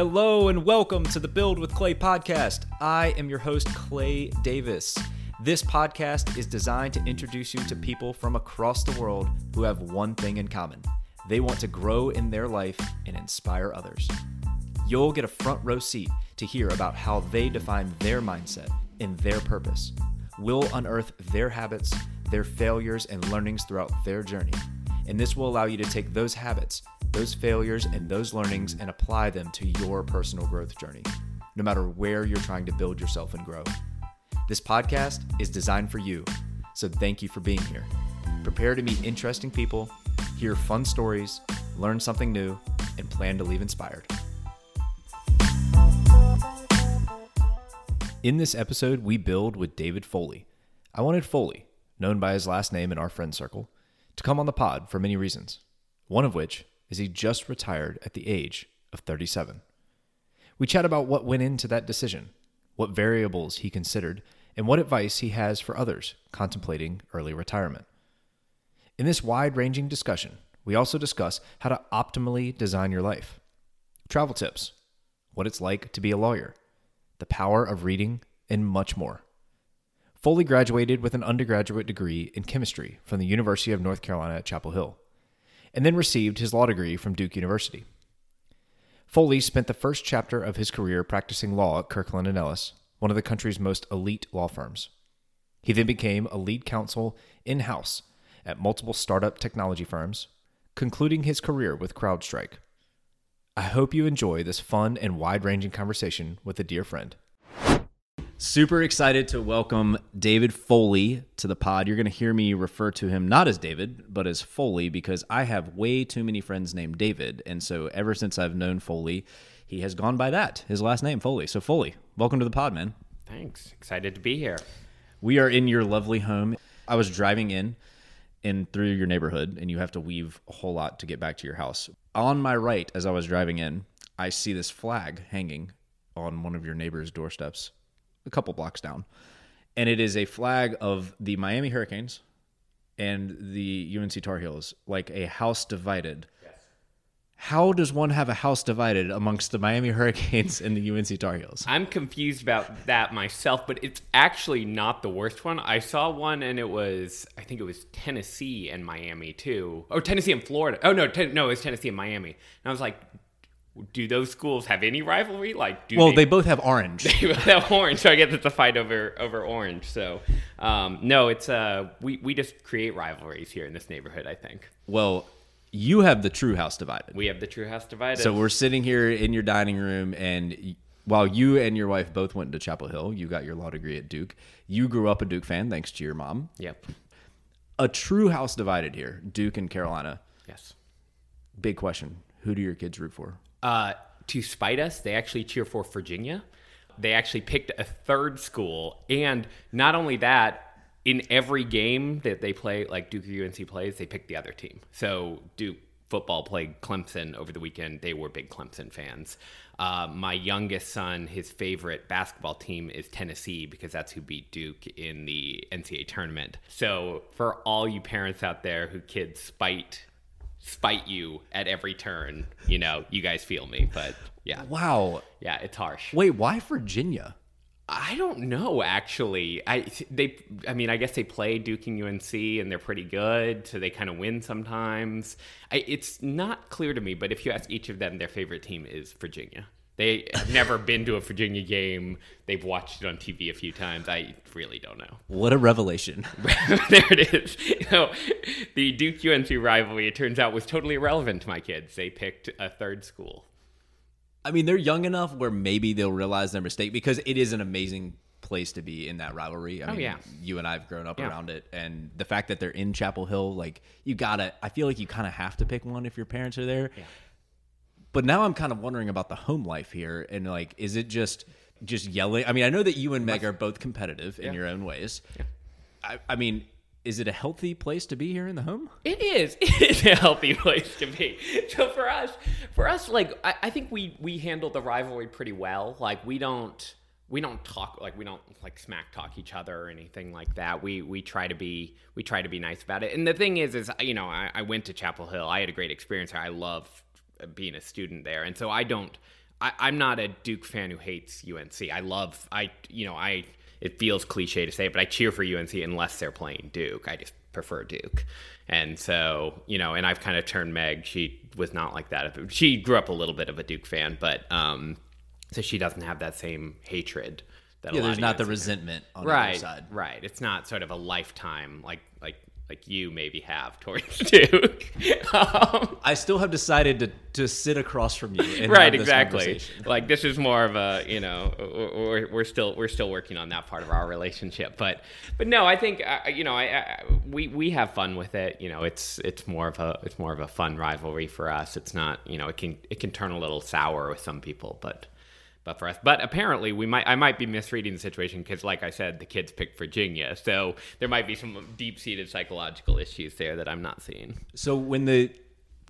Hello and welcome to the Build with Clay podcast. I am your host, Clay Davis. This podcast is designed to introduce you to people from across the world who have one thing in common they want to grow in their life and inspire others. You'll get a front row seat to hear about how they define their mindset and their purpose. We'll unearth their habits, their failures, and learnings throughout their journey. And this will allow you to take those habits, those failures, and those learnings and apply them to your personal growth journey, no matter where you're trying to build yourself and grow. This podcast is designed for you, so thank you for being here. Prepare to meet interesting people, hear fun stories, learn something new, and plan to leave inspired. In this episode, we build with David Foley. I wanted Foley, known by his last name in our friend circle, to come on the pod for many reasons. One of which is he just retired at the age of 37. We chat about what went into that decision, what variables he considered, and what advice he has for others contemplating early retirement. In this wide ranging discussion, we also discuss how to optimally design your life, travel tips, what it's like to be a lawyer, the power of reading, and much more. Foley graduated with an undergraduate degree in chemistry from the University of North Carolina at Chapel Hill, and then received his law degree from Duke University. Foley spent the first chapter of his career practicing law at Kirkland and Ellis, one of the country's most elite law firms. He then became a lead counsel in house at multiple startup technology firms, concluding his career with CrowdStrike. I hope you enjoy this fun and wide ranging conversation with a dear friend. Super excited to welcome David Foley to the pod. You're going to hear me refer to him not as David, but as Foley because I have way too many friends named David. And so ever since I've known Foley, he has gone by that, his last name, Foley. So, Foley, welcome to the pod, man. Thanks. Excited to be here. We are in your lovely home. I was driving in in through your neighborhood and you have to weave a whole lot to get back to your house. On my right as I was driving in, I see this flag hanging on one of your neighbor's doorsteps a couple blocks down. And it is a flag of the Miami Hurricanes and the UNC Tar Heels, like a house divided. How does one have a house divided amongst the Miami Hurricanes and the UNC Tar Heels? I'm confused about that myself, but it's actually not the worst one. I saw one and it was, I think it was Tennessee and Miami too. Oh, Tennessee and Florida. Oh, no, ten, no, it was Tennessee and Miami. And I was like, do those schools have any rivalry? Like, do Well, they, they both have orange. they both have orange, so I guess it's a fight over over orange. So, um, no, it's uh, we we just create rivalries here in this neighborhood. I think Well, you have the true house divided. we have the true house divided. So we're sitting here in your dining room, and while you and your wife both went to Chapel Hill, you got your law degree at Duke. You grew up a Duke fan thanks to your mom. yep, A true house divided here, Duke and Carolina. yes. Big question: Who do your kids root for? Uh, to spite us, they actually cheer for Virginia. They actually picked a third school, and not only that, in every game that they play, like Duke or UNC plays, they pick the other team. So Duke football played Clemson over the weekend. They were big Clemson fans. Uh, my youngest son, his favorite basketball team is Tennessee because that's who beat Duke in the NCAA tournament. So for all you parents out there who kids spite spite you at every turn. You know, you guys feel me, but yeah, Wow. yeah, it's harsh. Wait, why Virginia? I don't know actually. I they I mean, I guess they play Duke and UNC and they're pretty good, so they kind of win sometimes. I, it's not clear to me, but if you ask each of them, their favorite team is Virginia. They have never been to a Virginia game. They've watched it on TV a few times. I really don't know. What a revelation! there it is. You know, the Duke UNC rivalry, it turns out, was totally irrelevant to my kids. They picked a third school. I mean, they're young enough where maybe they'll realize their mistake because it is an amazing place to be in that rivalry. I oh, mean, yeah. you and I have grown up Yeah. around it, and the fact that they're in Chapel Hill, like you gotta. I feel like you kind of have to pick one if your parents are there. But now I'm kind of wondering about the home life here, and like, is it just just yelling? I mean, I know that you and Meg are both competitive in your own ways. I, I mean, is it a healthy place to be here in the home? It is. It is a healthy place to be. So for us, for us, like I, I think we we handle the rivalry pretty well. Like we don't we don't talk like we don't like smack talk each other or anything like that. We we try to be we try to be nice about it. And the thing is, is you know I, I went to Chapel Hill. I had a great experience there. I love being a student there, and so I don't I, I'm not a Duke fan who hates UNC. I love I you know I it feels cliche to say, it, but I cheer for UNC unless they're playing Duke. I just prefer Duke, and so you know, and I've kind of turned Meg. She was not like that. She grew up a little bit of a Duke fan, but um, so she doesn't have that same hatred. That Yeah, there's not the resentment on right, either side. right. It's not sort of a lifetime like like like you maybe have towards Duke. um, I still have decided to, to sit across from you. And right exactly like this is more of a you know we're, we're still we're still working on that part of our relationship but but no i think uh, you know I, I we we have fun with it you know it's it's more of a it's more of a fun rivalry for us it's not you know it can it can turn a little sour with some people but but for us but apparently we might i might be misreading the situation because like i said the kids picked virginia so there might be some deep-seated psychological issues there that i'm not seeing So when the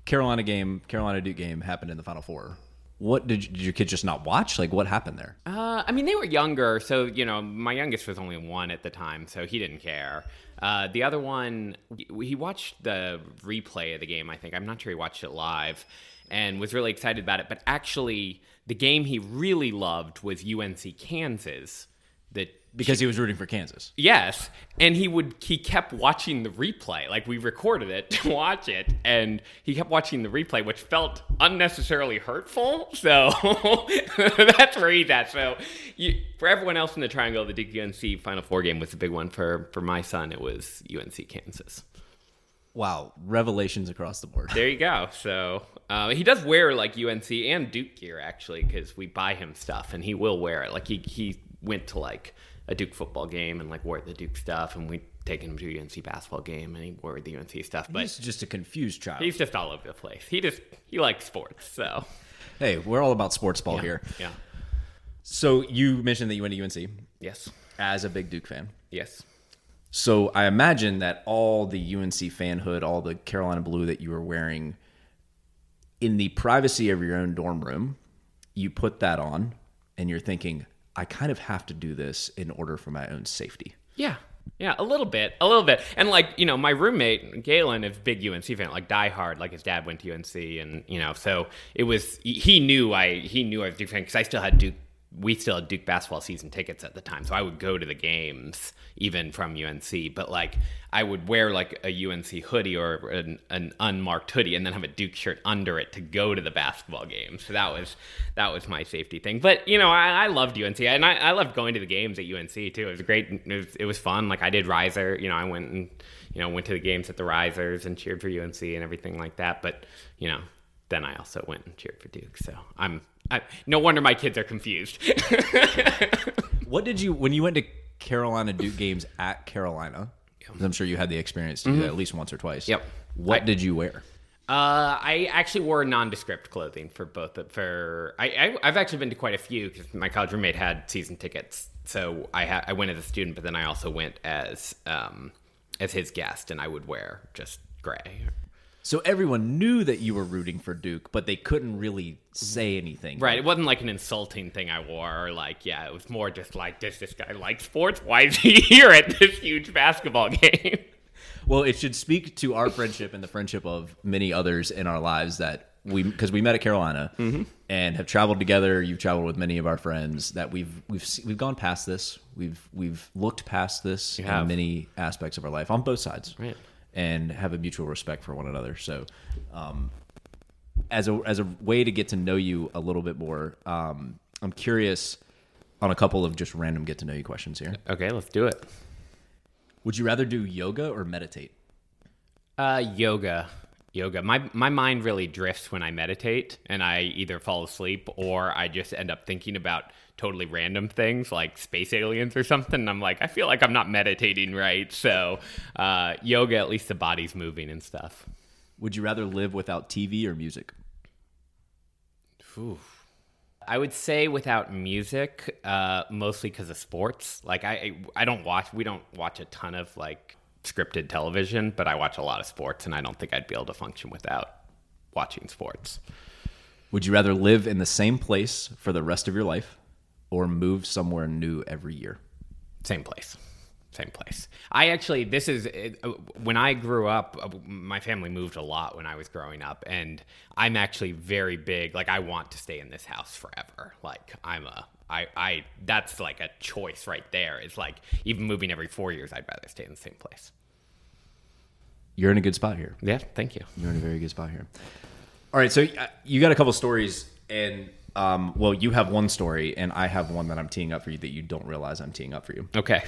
Carolina game, Carolina Duke game happened in the Final Four, what did, you, did your kids just not watch? Like what happened there? Uh, I mean, they were younger, so you know, my youngest was only one at the time, so he didn't care. Uh, the other one, he watched the replay of the game. I think I'm not sure he watched it live, and was really excited about it. But actually, the game he really loved was UNC Kansas. That Because he was rooting for Kansas. Yes, and he would he kept watching the replay. Like we recorded it to watch it, and he kept watching the replay, which felt unnecessarily hurtful. So that's where he's at. So you, for everyone else in the triangle, the Duke UNC Final Four game was the big one. For for my son, it was UNC Kansas. Wow, revelations across the board. There you go. So uh, he does wear like UNC and Duke gear actually, because we buy him stuff, and he will wear it. Like he he went to like a Duke football game and like wore the Duke stuff, and we taken him to a UNC basketball game, and he wore the UNC stuff. But He's just a confused child. he's just all over the place. He just he likes sports. So hey, we're all about sports ball here. yeah, So you mentioned that you went to UNC yes, as a big Duke fan. yes. So I imagine that all the UNC fanhood, all the Carolina blue that you were wearing in the privacy of your own dorm room, you put that on and you're thinking, I kind of have to do this in order for my own safety. Yeah. Yeah, a little bit, a little bit, and like you know, my roommate Galen is big UNC fan, like die hard. Like his dad went to UNC, and you know, so it was. He knew I he knew I was Duke fan because I still had Duke. We still had Duke basketball season tickets at the time, so I would go to the games even from UNC. But like, I would wear like a UNC hoodie or an, an unmarked hoodie, and then have a Duke shirt under it to go to the basketball games. So that was that was my safety thing. But you know, I, I loved UNC, and I, I loved going to the games at UNC too. It was great. It was, it was fun. Like I did riser. You know, I went and you know went to the games at the risers and cheered for UNC and everything like that. But you know, then I also went and cheered for Duke. So I'm. I, no wonder my kids are confused. What did you, when you went to Carolina Duke games at Carolina? I'm sure you had the experience to do that at least once or twice. Yep. What I- did you wear? Uh, I actually wore nondescript clothing for both. Of, for I, I I've actually been to quite a few because my college roommate had season tickets, so I ha- I went as a student, but then I also went as um as his guest, and I would wear just gray. So everyone knew that you were rooting for Duke, but they couldn't really say anything. Right, it wasn't like an insulting thing I wore, or like yeah, it was more just like does this guy like sports? Why is he here at this huge basketball game? Well, it should speak to our friendship and the friendship of many others in our lives that we because we met at Carolina Mm-hmm. and have traveled together. You've traveled with many of our friends that we've we've we've gone past this. We've we've looked past this in have. many aspects of our life on both sides, Right. And have a mutual respect for one another. So, um, as a as a way to get to know you a little bit more, um, I'm curious on a couple of just random get to know you questions here. Okay, let's do it. Would you rather do yoga or meditate? Uh, yoga. Yoga. My my mind really drifts when I meditate, and I either fall asleep or I just end up thinking about totally random things like space aliens or something. And I'm like, I feel like I'm not meditating right. So, uh, yoga, at least the body's moving and stuff. Would you rather live without TV or music? I would say without music, uh, mostly because of sports. Like I, I don't watch. We don't watch a ton of like scripted television, but I watch a lot of sports, and I don't think I'd be able to function without watching sports. Would you rather live in the same place for the rest of your life or move somewhere new every year? Same place. same place. I actually, this is uh, when I grew up. Uh, my family moved a lot when I was growing up, and I'm actually very big. Like, I want to stay in this house forever. Like, I'm a, I, I, that's like a choice right there. It's like even moving every four years, I'd rather stay in the same place. You're in a good spot here. Yeah, thank you. You're in a very good spot here. All right, so uh, you got a couple stories, and um, well, you have one story, and I have one that I'm teeing up for you that you don't realize I'm teeing up for you. Okay.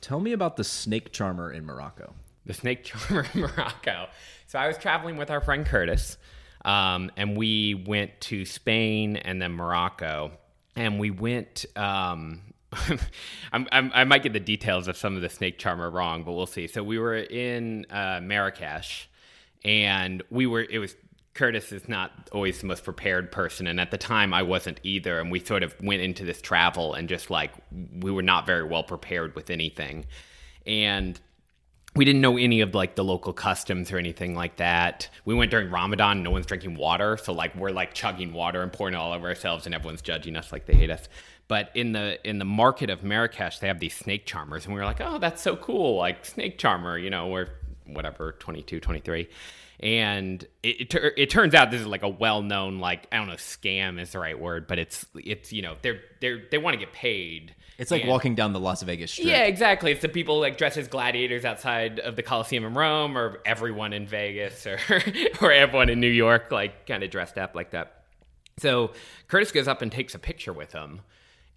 Tell me about the snake charmer in Morocco. The snake charmer in Morocco. So I was traveling with our friend Curtis, um, and we went to Spain and then Morocco, and we went. Um, I'm, I'm, i might get the details of some of the snake charmer wrong, but we'll see. So we were in uh, Marrakesh, and we were. It was Curtis is not always the most prepared person, and at the time I wasn't either. And we sort of went into this travel and just like we were not very well prepared with anything, and we didn't know any of like the local customs or anything like that. We went during Ramadan, no one's drinking water, so like we're like chugging water and pouring it all over ourselves, and everyone's judging us like they hate us. But in the in the market of Marrakesh, they have these snake charmers, and we were like, oh, that's so cool, like snake charmer, you know, we're whatever 22, 23 and it, it, it turns out this is like a well-known like I don't know scam is the right word, but it's it's you know they're they're they want to get paid. It's like And- walking down the Las Vegas Strip. Yeah, exactly. It's the people like dressed as gladiators outside of the Coliseum in Rome, or everyone in Vegas, or or everyone in New York, like kind of dressed up like that. So Curtis goes up and takes a picture with him,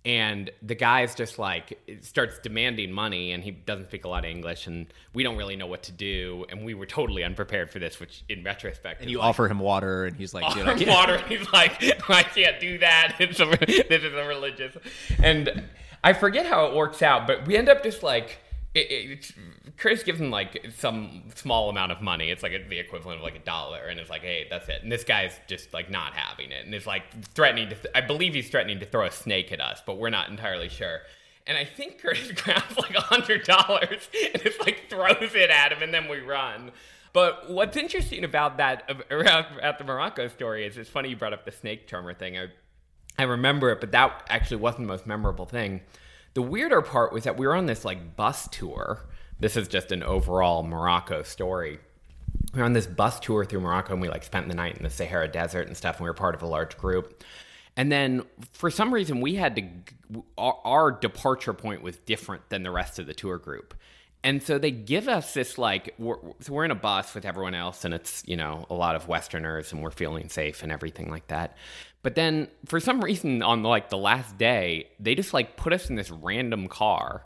and the guy's just like starts demanding money, and he doesn't speak a lot of English, and we don't really know what to do, and we were totally unprepared for this, which in retrospect, And you like, offer him water, and he's like, offer can't- water. He's like, I can't do that. It's a, this is a religious. And I forget how it works out, but we end up just like. It, it, Chris gives him like some small amount of money. It's like the equivalent of like a dollar, and it's like, hey, that's it. And this guy's just like not having it, and it's like threatening to. Th- I believe he's threatening to throw a snake at us, but we're not entirely sure. And I think Curtis grabs like a hundred dollars and it's like throws it at him, and then we run. But what's interesting about that around at the Morocco story is it's funny you brought up the snake charmer thing. I I remember it, but that actually wasn't the most memorable thing. The weirder part was that we were on this like bus tour. This is just an overall Morocco story. We were on this bus tour through Morocco and we like spent the night in the Sahara Desert and stuff. And we were part of a large group. And then for some reason we had to our, our departure point was different than the rest of the tour group. And so they give us this like we're, so we're in a bus with everyone else and it's, you know, a lot of westerners and we're feeling safe and everything like that. But then for some reason on like the last day, they just like put us in this random car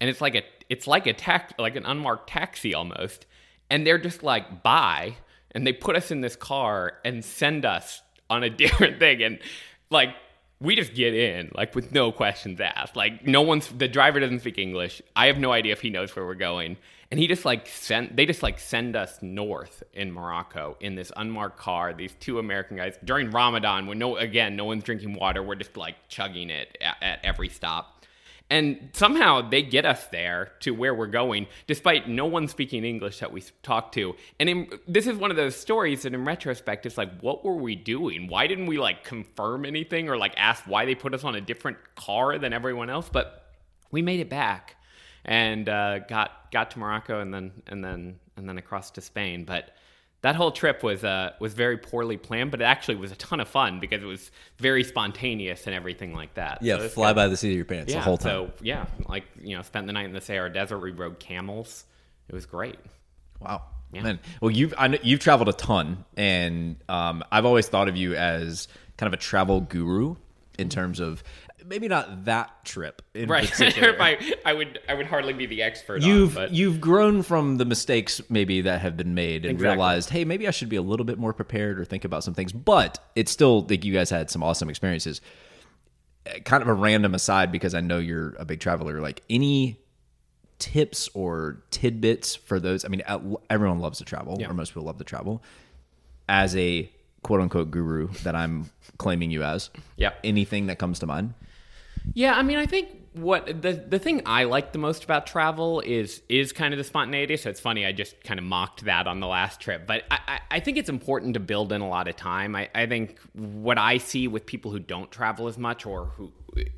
and it's like a it's like a tax like an unmarked taxi almost. And they're just like bye and they put us in this car and send us on a different thing and like we just get in like with no questions asked like no one's the driver doesn't speak english i have no idea if he knows where we're going and he just like sent they just like send us north in morocco in this unmarked car these two american guys during ramadan when no again no one's drinking water we're just like chugging it at, at every stop and somehow they get us there to where we're going, despite no one speaking English that we talked to. And in, this is one of those stories that, in retrospect, it's like, what were we doing? Why didn't we like confirm anything or like ask why they put us on a different car than everyone else? But we made it back and uh, got got to Morocco and then and then and then across to Spain. But that whole trip was uh, was very poorly planned, but it actually was a ton of fun because it was very spontaneous and everything like that. Yeah, So fly good. by the seat of your pants Yeah, the whole time. So yeah, like you know, spent the night in the Sahara Desert. We rode camels. It was great. Wow. Yeah. Man, well, you've I know, you've traveled a ton, and um, I've always thought of you as kind of a travel guru in terms of maybe not that trip in Right. particular. I, I would I would hardly be the expert. You've on, but you've grown from the mistakes maybe that have been made and Exactly. realized, hey, maybe I should be a little bit more prepared or think about some things. But it's still like you guys had some awesome experiences. Kind of a random aside because I know you're a big traveler. Like any tips or tidbits for those? I mean, everyone loves to travel, Yeah. or most people love to travel. As a quote unquote guru that I'm claiming you as, yeah, anything that comes to mind? Yeah, I mean, I think what the the thing I like the most about travel is is kind of the spontaneity. So it's funny, I just kind of mocked that on the last trip, but I, I, think it's important to build in a lot of time. I, I think what I see with people who don't travel as much or who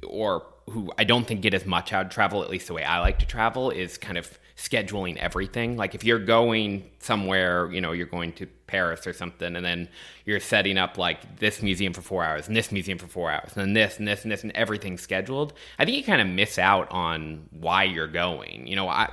or who I don't think get as much out of travel, at least the way I like to travel, is kind of scheduling everything. Like if you're going somewhere, you know, you're going to Paris or something, and then you're setting up like this museum for four hours and this museum for four hours, and then this and this and this and everything scheduled. I think you kind of miss out on why you're going. You know, I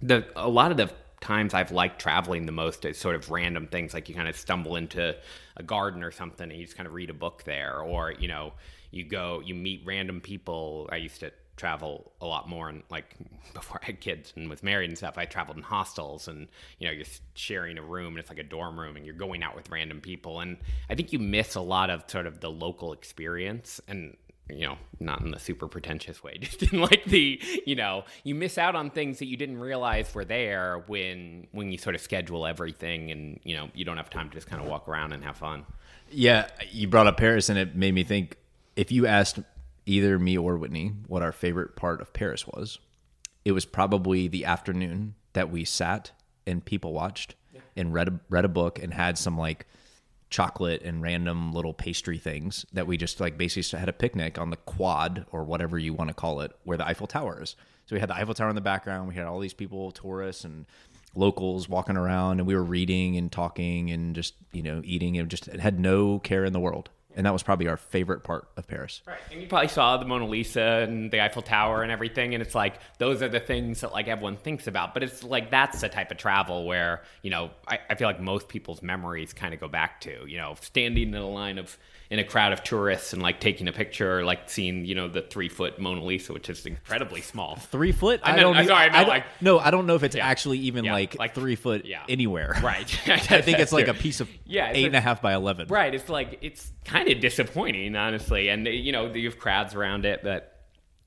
the a lot of the times I've liked traveling the most is sort of random things like you kind of stumble into a garden or something and you just kind of read a book there or you know you go you meet random people I used to travel a lot more and like before I had kids and was married and stuff I traveled in hostels and you know you're sharing a room and it's like a dorm room and you're going out with random people and I think you miss a lot of sort of the local experience and you know, not in the super pretentious way, just in like the, you know, you miss out on things that you didn't realize were there when when you sort of schedule everything and, you know, you don't have time to just kind of walk around and have fun. Yeah, you brought up Paris and it made me think if you asked either me or Whitney what our favorite part of Paris was, it was probably the afternoon that we sat and people watched yeah. and read a, read a book and had some like chocolate and random little pastry things that we just like basically had a picnic on the quad or whatever you want to call it where the Eiffel Tower is. So we had the Eiffel Tower in the background. We had all these people, tourists and locals walking around and we were reading and talking and just, you know, eating and just had no care in the world and that was probably our favorite part of Paris. Right, and you probably saw the Mona Lisa and the Eiffel Tower and everything, and it's like those are the things that like everyone thinks about. But it's like that's the type of travel where you know I, I feel like most people's memories kind of go back to you know standing in a line of in a crowd of tourists and like taking a picture, or like seeing you know the three foot Mona Lisa, which is incredibly small. Three foot? I, I don't. I'm sorry, I, I like no. I don't know if it's yeah. actually even yeah, like, like three foot yeah. anywhere. Right. I think it's like a piece of yeah, eight and a half by eleven. Right. It's like it's kind of disappointing, honestly, and you know you have crowds around it, but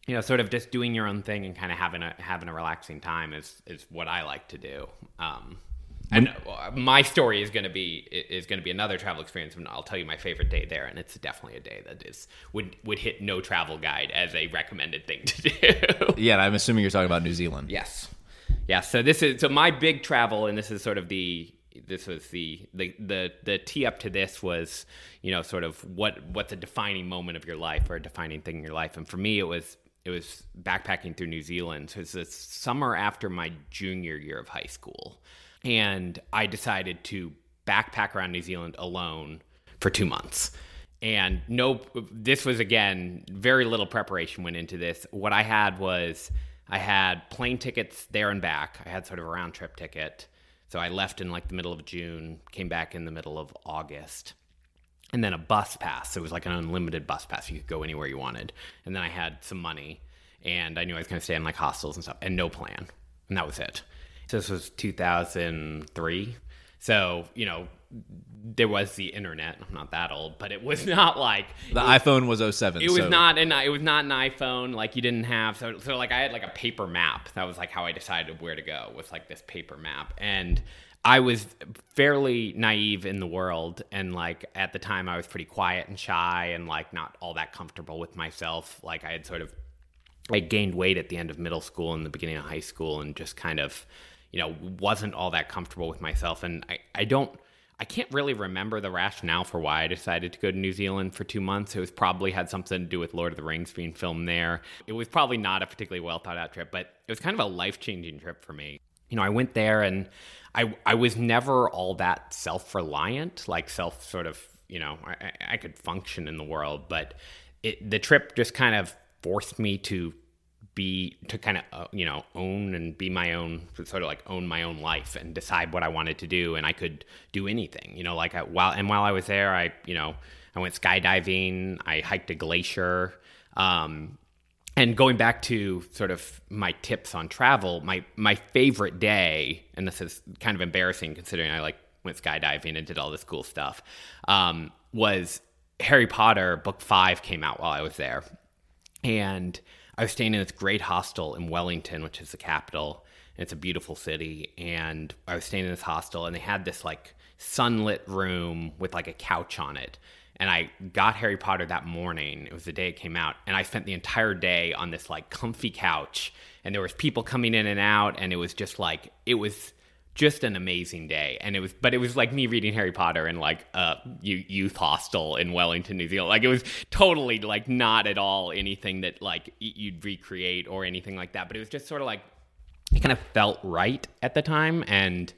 you know, sort of just doing your own thing and kind of having a having a relaxing time is is what I like to do. Um, and my story is going to be is going to be another travel experience and i'll tell you my favorite day there and it's definitely a day that is would would hit no travel guide as a recommended thing to do. Yeah i'm assuming you're talking about new zealand. Yes. Yeah so this is so my big travel and this is sort of the this was the the the, the tee up to this was you know sort of what what's a defining moment of your life or a defining thing in your life. And for me it was it was backpacking through new zealand. So it's the summer after my junior year of high school and I decided to backpack around New Zealand alone for two months. And no, this was again, very little preparation went into this. What I had was I had plane tickets there and back. I had sort of a round trip ticket. So I left in like the middle of June, came back in the middle of August. And then a bus pass. So it was like an unlimited bus pass. You could go anywhere you wanted. And then I had some money and I knew I was going to stay in like hostels and stuff and no plan. And that was it. So this was 2003. So, you know, there was the internet. I'm not that old, but it was not like the iPhone was 07. It was not an it was not an iPhone like you didn't have so so like I had like a paper map. That was like how I decided where to go was like this paper map. And I was fairly naive in the world and like at the time I was pretty quiet and shy and like not all that comfortable with myself. Like I had sort of I gained weight at the end of middle school and the beginning of high school and just kind of you know, wasn't all that comfortable with myself. And I, I don't, I can't really remember the rationale for why I decided to go to New Zealand for two months. It was probably had something to do with Lord of the Rings being filmed there. It was probably not a particularly well thought out trip, but it was kind of a life changing trip for me. You know, I went there and I, I was never all that self reliant, like self sort of, you know, I, I could function in the world, but it, the trip just kind of forced me to be to kind of uh, you know own and be my own sort of like own my own life and decide what I wanted to do and I could do anything you know like I, while and while I was there I you know I went skydiving I hiked a glacier um, and going back to sort of my tips on travel my my favorite day and this is kind of embarrassing considering I like went skydiving and did all this cool stuff um, was Harry Potter book 5 came out while I was there. And I was staying in this great hostel in Wellington, which is the capital. And it's a beautiful city. And I was staying in this hostel, and they had this like sunlit room with like a couch on it. And I got Harry Potter that morning. It was the day it came out, and I spent the entire day on this like comfy couch. And there was people coming in and out, and it was just like it was just an amazing day. And it was but it was like me reading harry potter in like uh, a youth hostel in wellington new zealand. Like it was totally like not at all anything that like you'd recreate or anything like that. But it was just sort of like it kind of felt right at the time. And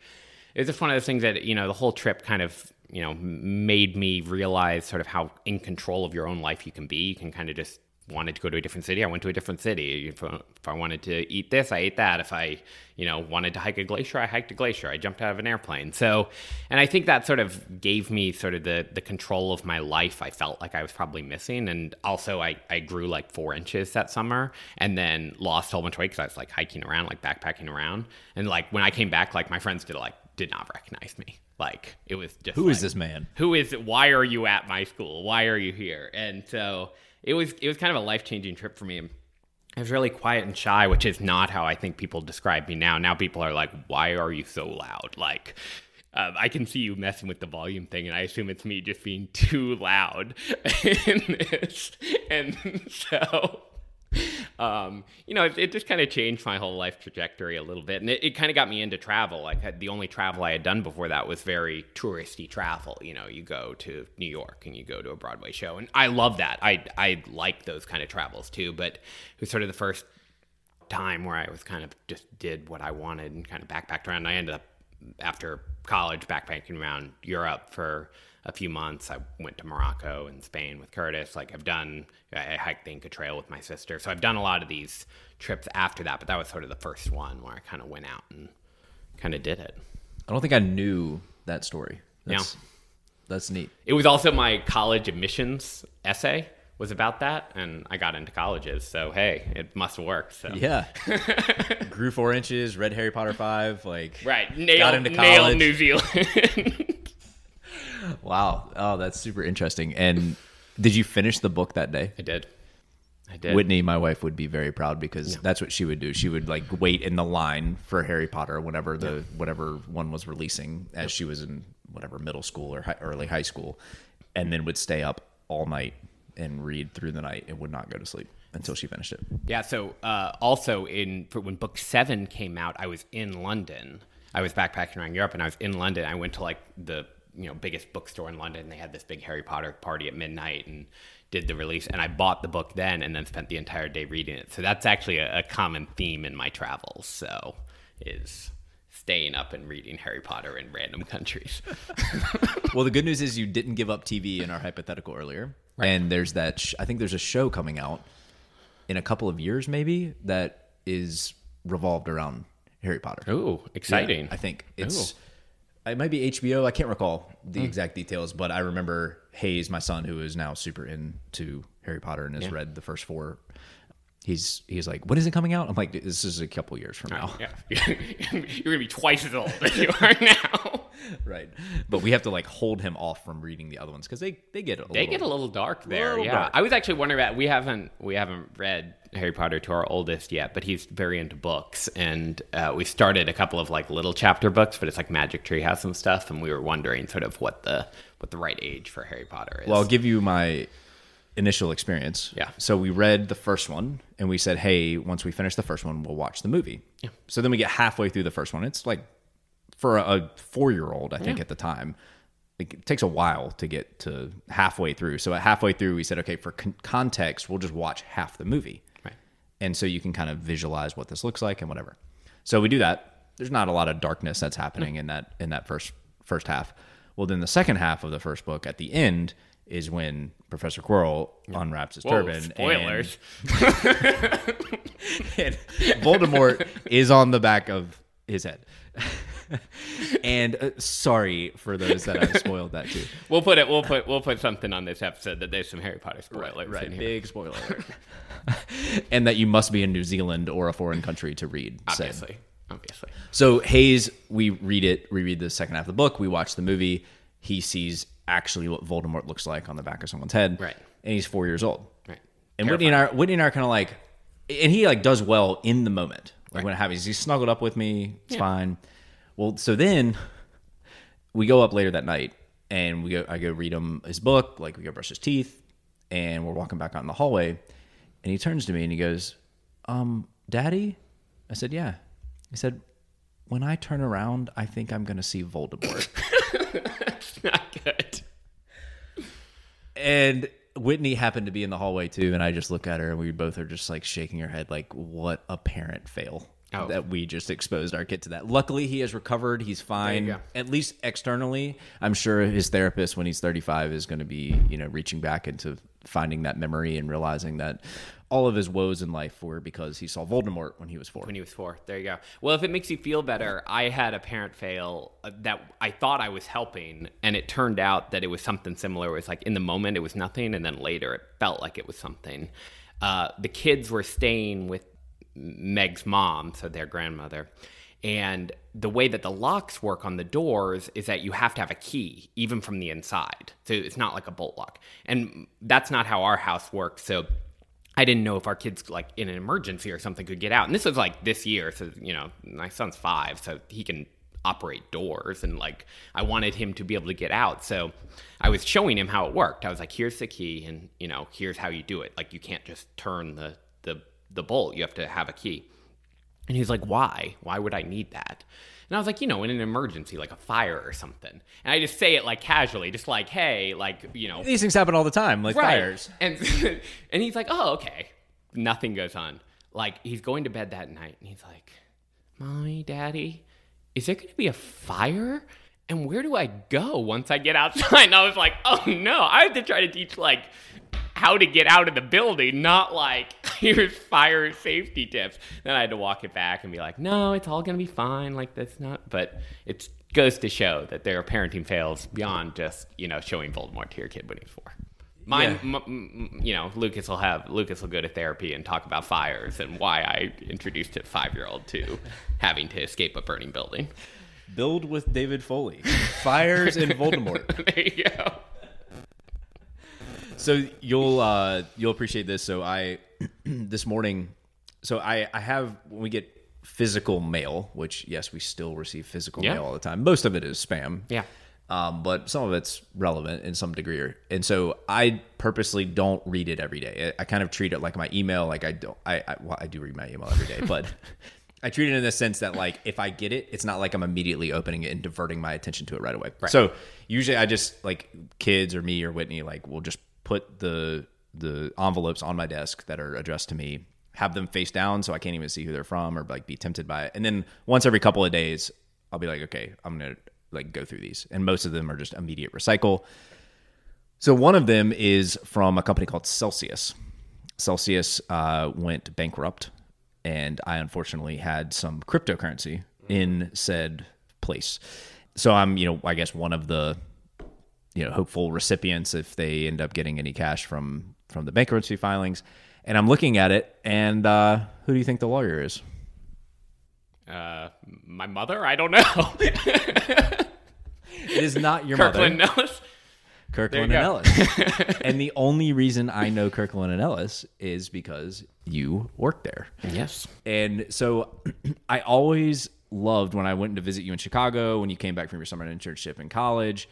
it was just one of those things that you know the whole trip kind of you know made me realize sort of how in control of your own life you can be. You can kind of just wanted to go to a different city, I went to a different city. If, uh, if, I wanted to eat this, I ate that. If I, you know, wanted to hike a glacier, I hiked a glacier. I jumped out of an airplane. So, and I think that sort of gave me sort of the the control of my life. I felt like I was probably missing, and also I I grew like four inches that summer, and then lost a whole bunch of weight because I was like hiking around, like backpacking around, and like when I came back, like my friends did like did not recognize me. Like it was just who like, is this man? Who is? Why are you at my school? Why are you here? And so it was it was kind of a life changing trip for me. I was really quiet and shy, which is not how I think people describe me now. Now people are like, "Why are you so loud?" Like. Um, I can see you messing with the volume thing, and I assume it's me just being too loud in this. And so um, you know, it, it just kind of changed my whole life trajectory a little bit, and it, it kind of got me into travel. Like the only travel I had done before that was very touristy travel. You know, you go to New York and you go to a Broadway show, and I love that. I I like those kind of travels too. But it was sort of the first time where I was kind of just did what I wanted and kind of backpacked around. And I ended up after college backpacking around Europe for a few months. I went to Morocco and Spain with Curtis. Like I've done, I hiked the Inca Trail with my sister. So I've done a lot of these trips after that, but that was sort of the first one where I kind of went out and kind of did it. I don't think I knew that story. That's, yeah. That's neat. It was also my college admissions essay was about that, and I got into colleges. So hey, it must work. So yeah, grew four inches, read Harry Potter five, like right, nailed, got into college. nailed New Zealand. wow. Oh, that's super interesting. And did you finish the book that day? I did. I did. Whitney, my wife, would be very proud because yeah. that's what she would do. She would like wait in the line for Harry Potter whenever the yeah. whatever one was releasing, as yep. she was in whatever middle school or high, early high school, and then would stay up all night and read through the night and would not go to sleep until she finished it. Yeah. So uh, also in for when book seven came out, I was in London. I was backpacking around Europe, and I was in London. I went to like the you know biggest bookstore in London. They had this big Harry Potter party at midnight and did the release. And I bought the book then and then spent the entire day reading it. So that's actually a, a common theme in my travels. So is staying up and reading Harry Potter in random countries. well, the good news is you didn't give up TV in our hypothetical earlier. Right. And there's that, sh- I think there's a show coming out in a couple of years, maybe, that is revolved around Harry Potter. Oh, exciting. Yeah, I think it's. Ooh it might be HBO. I can't recall the mm. exact details, but I remember Hayes, my son, who is now super into Harry Potter and has yeah. read the first four. He's he's like, when is it coming out? I'm like, this is a couple years from now. yeah, you're gonna be twice as old as you are now. right, but we have to like hold him off from reading the other ones because they they get a they little, get a little dark there. Little yeah, dark. I was actually wondering about. We haven't we haven't read Harry Potter to our oldest yet, but he's very into books, and uh, we started a couple of like little chapter books, but it's like Magic Tree House and stuff, and we were wondering sort of what the what the right age for Harry Potter is. Well, I'll give you my initial experience. Yeah. So we read the first one, and we said, "Hey, once we finish the first one, we'll watch the movie." Yeah. So then we get halfway through the first one. It's like for a, four year old, I think yeah. at the time. It takes a while to get to halfway through. So at halfway through, we said, okay, for con- context, we'll just watch half the movie Right. and so you can kind of visualize what this looks like and whatever. So we do that. There's not a lot of darkness that's happening in that in that first first half. Well, then the second half of the first book at the end is when Professor Quirrell unwraps his Whoa, turban. Spoilers. And, and Voldemort is on the back of his head. and uh, sorry for those that I've spoiled that too. We'll put it. We'll put. We'll put something on this episode that there's some Harry Potter spoilers. Right. right big spoiler. and that you must be in New Zealand or a foreign country to read. Obviously. Say. Obviously. So Hayes, we read it. We read the second half of the book. We watch the movie. He sees actually what Voldemort looks like on the back of someone's head. Right. And he's four years old. Right. And Whitney and I, Whitney and I are kind of like, and he like does well in the moment. Like right. when it happens, he's snuggled up with me. It's yeah. fine. Well, so then we go up later that night and we go. I go read him his book. Like we go brush his teeth, and we're walking back out in the hallway, and he turns to me and he goes, "Um, Daddy," I said, "Yeah." He said, when I turn around, I think I'm going to see Voldemort. It's not good. and Whitney happened to be in the hallway too, and I just look at her, and we both are just like shaking our head, like, what a parent fail. Oh. That we just exposed our kid to that. Luckily, he has recovered. He's fine, at least externally. I'm sure his therapist, when he's 35, is going to be, you know, reaching back into finding that memory and realizing that all of his woes in life were because he saw Voldemort when he was four. when he was four. There you go. Well, if it makes you feel better, I had a parent fail uh, that I thought I was helping, and it turned out that it was something similar. It was like in the moment it was nothing, and then later it felt like it was something. Uh, the kids were staying with Meg's mom, so their grandmother. And the way that the locks work on the doors is that you have to have a key, even from the inside. So it's not like a bolt lock. And that's not how our house works. So I didn't know if our kids, like in an emergency or something, could get out. And this was like this year. So, you know, my son's five, so he can operate doors. And like, I wanted him to be able to get out. So I was showing him how it worked. I was like, here's the key, and, you know, here's how you do it. Like, you can't just turn the, the, the bolt, you have to have a key. And he's like, why? Why would I need that? And I was like, you know, in an emergency, like a fire or something. And I just say it like casually, just like, hey, like, you know, These things happen all the time, like fires. and and he's like, "Oh, okay." Nothing goes on. Like he's going to bed that night, and he's like, "Mommy, Daddy, is there going to be a fire? And where do I go once I get outside?" And I was like, "Oh no!" I have to try to teach like how to get out of the building, not like here's fire safety tips. Then I had to walk it back and be like, "No, it's all going to be fine." Like that's not, but it goes to show that there are parenting fails beyond just you know showing Voldemort to your kid when he's four. Mine, Yeah. m- m- you know, Lucas will have Lucas will go to therapy and talk about fires and why I introduced a five year old to having to escape a burning building. Build with David Foley. Fires in Voldemort. there you go. So you'll uh, you'll appreciate this. So I this morning, so I I have when we get physical mail, which yes, we still receive physical Yeah. mail all the time. Most of it is spam. Yeah. Um, but some of it's relevant in some degree, and so I purposely don't read it every day. I, I kind of treat it like my email. Like I don't, I, I well, I do read my email every day, but I treat it in the sense that like if I get it, it's not like I'm immediately opening it and diverting my attention to it right away. So usually I just like kids or me or Whitney like will just put the the envelopes on my desk that are addressed to me, have them face down so I can't even see who they're from or like be tempted by it, and then once every couple of days I'll be like, okay, I'm gonna like go through these, and most of them are just immediate recycle. So one of them is from a company called Celsius. Celsius uh, went bankrupt, and I unfortunately had some cryptocurrency in said place. So I'm, you know, I guess one of the, you know, hopeful recipients if they end up getting any cash from from the bankruptcy filings. And I'm looking at it, and uh, who do you think the lawyer is? Uh, my mother? I don't know. It is not your Kirkland mother. knows. Kirkland and Ellis. and the only reason I know Kirkland and Ellis is because you work there. Yes. And so I always loved when I went to visit you in Chicago, when you came back from your summer internship in college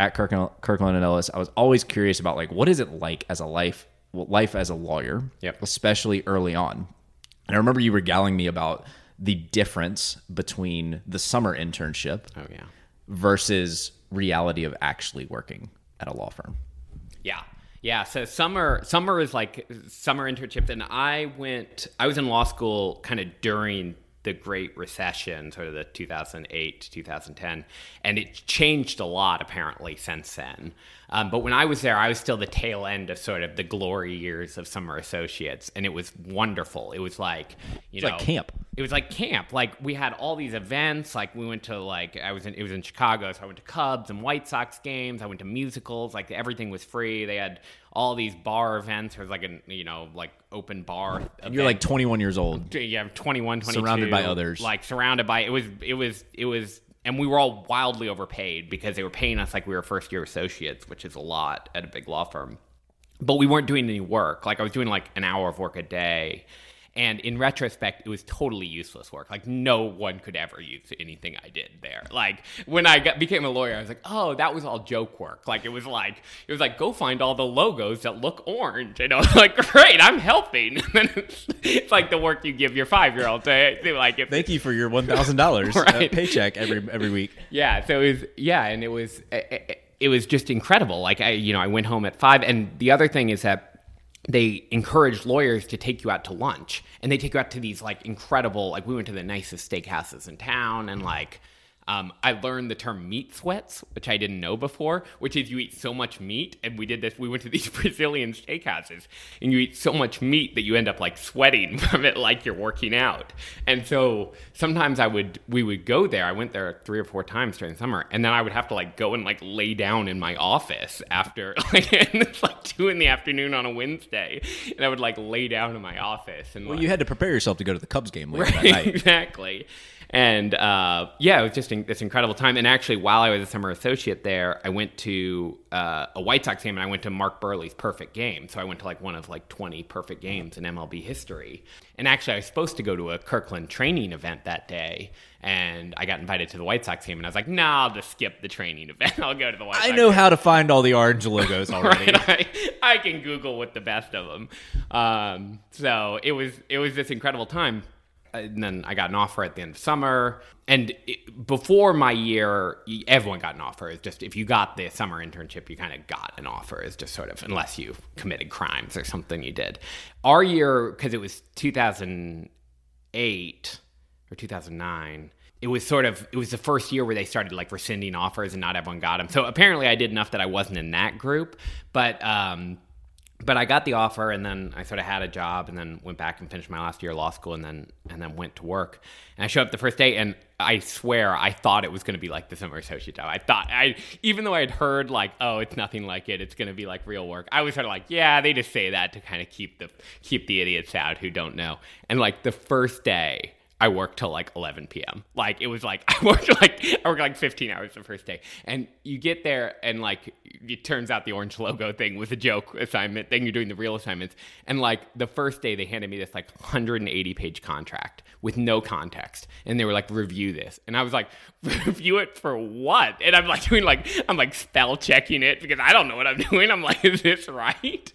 at Kirkland, Kirkland and Ellis. I was always curious about like what is it like as a life well, life as a lawyer, Yep. especially early on. And I remember you regaling me about the difference between the summer internship Oh yeah. versus reality of actually working at a law firm. Yeah. Yeah, so summer summer is like summer internships and I went I was in law school kind of during the Great Recession, sort of the 2008 to 2010, and it changed a lot apparently since then. Um, but when I was there, I was still the tail end of sort of the glory years of summer associates, and it was wonderful. It was like you It's know like camp. it was like camp. Like we had all these events. Like we went to like I was in it was in Chicago, so I went to Cubs and White Sox games. I went to musicals. Like everything was free. They had all these bar events. There was like a you know like open bar. You're like 21 years old. yeah, 21, 22. Surrounded by others. Like surrounded by it was it was it was and we were all wildly overpaid because they were paying us like we were first year associates, which is a lot at a big law firm. But we weren't doing any work. Like I was doing like an hour of work a day. And in retrospect, it was totally useless work. Like no one could ever use anything I did there. Like when I got, became a lawyer, I was like, oh, that was all joke work. Like it was like it was like go find all the logos that look orange. And I was like, great, I'm helping. And it's, it's like the work you give your five year old to, to like. If, Thank you for your one thousand dollars uh, Right. paycheck every every week. yeah, so it was yeah, and it was it, it was just incredible. Like I, you know, I went home at five, and the other thing is that they encourage lawyers to take you out to lunch, and they take you out to these like incredible. Like we went to the nicest steakhouses in town, and like. Um, I learned the term meat sweats, which I didn't know before, which is you eat so much meat. And we did this, we went to these Brazilian steakhouses, and you eat so much meat that you end up like sweating from it like you're working out. And so sometimes I would, we would go there. I went there three or four times during the summer, and then I would have to like go and like lay down in my office after, like, and it's like two in the afternoon on a Wednesday. And I would like lay down in my office. And Well, like, you had to prepare yourself to go to the Cubs game later that night. exactly. And uh, yeah, it was just in, this incredible time. And actually, while I was a summer associate there, I went to uh, a White Sox game and I went to Mark Buehrle's perfect game. So I went to like one of like 20 perfect games in MLB history. And actually, I was supposed to go to a Kirkland training event that day. And I got invited to the White Sox game. And I was like, nah, I'll just skip the training event. I'll go to the White I Sox know game." how to find all the orange logos already. Right? I, I can Google with the best of them. Um, so it was it was this incredible time. And then I got an offer at the end of summer. And it, before my year, everyone got an offer. It's just if you got the summer internship, you kind of got an offer. It's just sort of unless you committed crimes or something you did. Our year, because it was 2008 or 2009 it was sort of it was the first year where they started like rescinding offers and not everyone got them so apparently i did enough that i wasn't in that group but um but i got the offer and then i sort of had a job and then went back and finished my last year of law school and then and then went to work. And i showed up the first day and i swear i thought it was going to be like the summer associate job. I thought i even though i had heard like oh it's nothing like it it's going to be like real work i was sort of like yeah they just say that to kind of keep the keep the idiots out who don't know. And like the first day I worked till like 11 p.m. Like it was like I worked like I worked like 15 hours the first day, and you get there and like it turns out the orange logo thing was a joke assignment. Then you're doing the real assignments, and like the first day they handed me this like 180 page contract with no context, and they were like review this, and I was like review it for what? And I'm like doing like I'm like spell checking it because I don't know what I'm doing. I'm like is this right?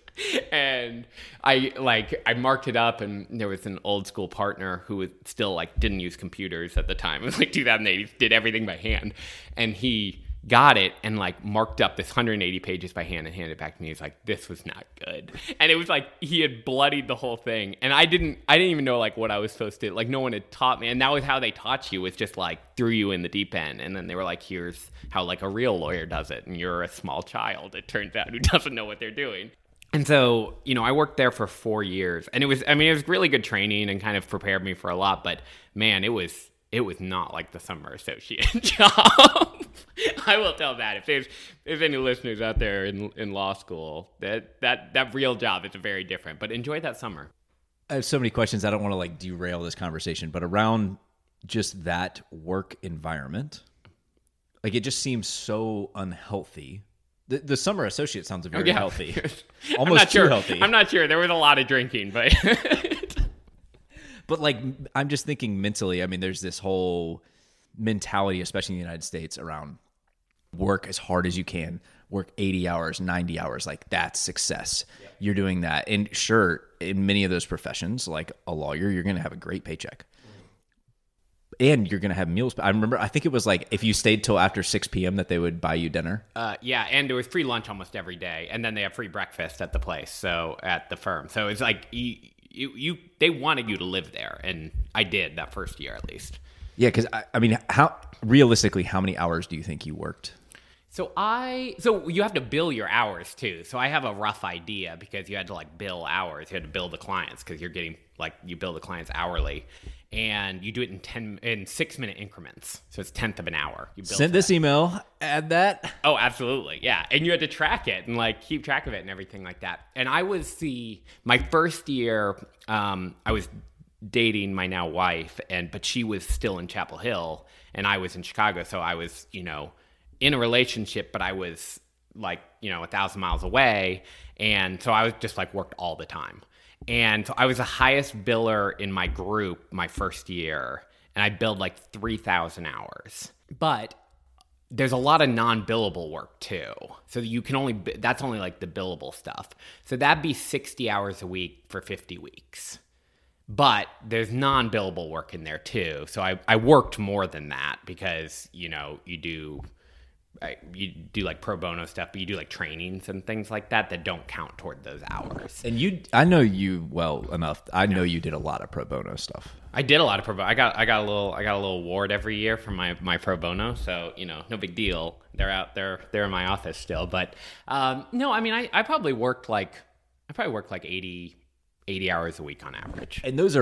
And I like I marked it up, and there was an old school partner who was still like didn't use computers at the time. It was like 2008. He did everything by hand, and he got it and like marked up this 180 pages by hand and handed it back to me. He's like, "This was not good," and it was like he had bloodied the whole thing, and I didn't. I didn't even know like what I was supposed to. Like no one had taught me, and that was how they taught you. Was just like threw you in the deep end, and then they were like, "Here's how like a real lawyer does it," and you're a small child. It turns out who doesn't know what they're doing. And so, you know, I worked there for four years, and it was, I mean, it was really good training and kind of prepared me for a lot. But man, it was, it was not like the summer associate job. I will tell that if there's, if any listeners out there in in law school, that that that real job is very different. But enjoy that summer. I have so many questions. I don't want to like derail this conversation, but around just that work environment, like it just seems so unhealthy. The, the summer associate sounds very Yeah. healthy, I'm almost not too sure. healthy. I'm not sure. There was a lot of drinking, but But like, I'm just thinking mentally. I mean, there's this whole mentality, especially in the United States, around work as hard as you can, work 80 hours, 90 hours. Like that's success. You're doing that, and sure, in many of those professions, like a lawyer, you're going to have a great paycheck. And you're gonna have meals. I remember, I think it was like if you stayed till after six p.m. that they would buy you dinner. Uh, yeah, and there was free lunch almost every day, and then they have free breakfast at the place, so at the firm. So it's like you, you, you they wanted you to live there, and I did that first year at least. Yeah, because I, I mean, how realistically, how many hours do you think you worked? So I, so you have to bill your hours too. So I have a rough idea because you had to like bill hours. You had to bill the clients because you're getting like you bill the clients hourly, and you do it in ten in six minute increments. So it's tenth of an hour. You Send this email. Add that. Oh, absolutely. Yeah. And you had to track it and like keep track of it and everything like that. And I was the my first year, um, I was dating my now wife and but she was still in Chapel Hill and I was in Chicago. So I was, you know, in a relationship, but I was like, you know, a thousand miles away. And so I was just like worked all the time. And so I was the highest biller in my group my first year, and I billed like 3,000 hours. But there's a lot of non-billable work too. So you can only that's only like the billable stuff. So that'd be 60 hours a week for 50 weeks. But there's non-billable work in there too. So I, I worked more than that because, you know, you do you do like pro bono stuff, but you do like trainings and things like that that don't count toward those hours. And you, I know you well enough. I know you did a lot of pro bono stuff. I did a lot of pro bono. I got I got a little I got a little award every year for my my pro bono. So you know, no big deal. They're out there. They're in my office still. But um, no, I mean, I I probably worked like I probably worked like 80 80 hours a week on average. And those are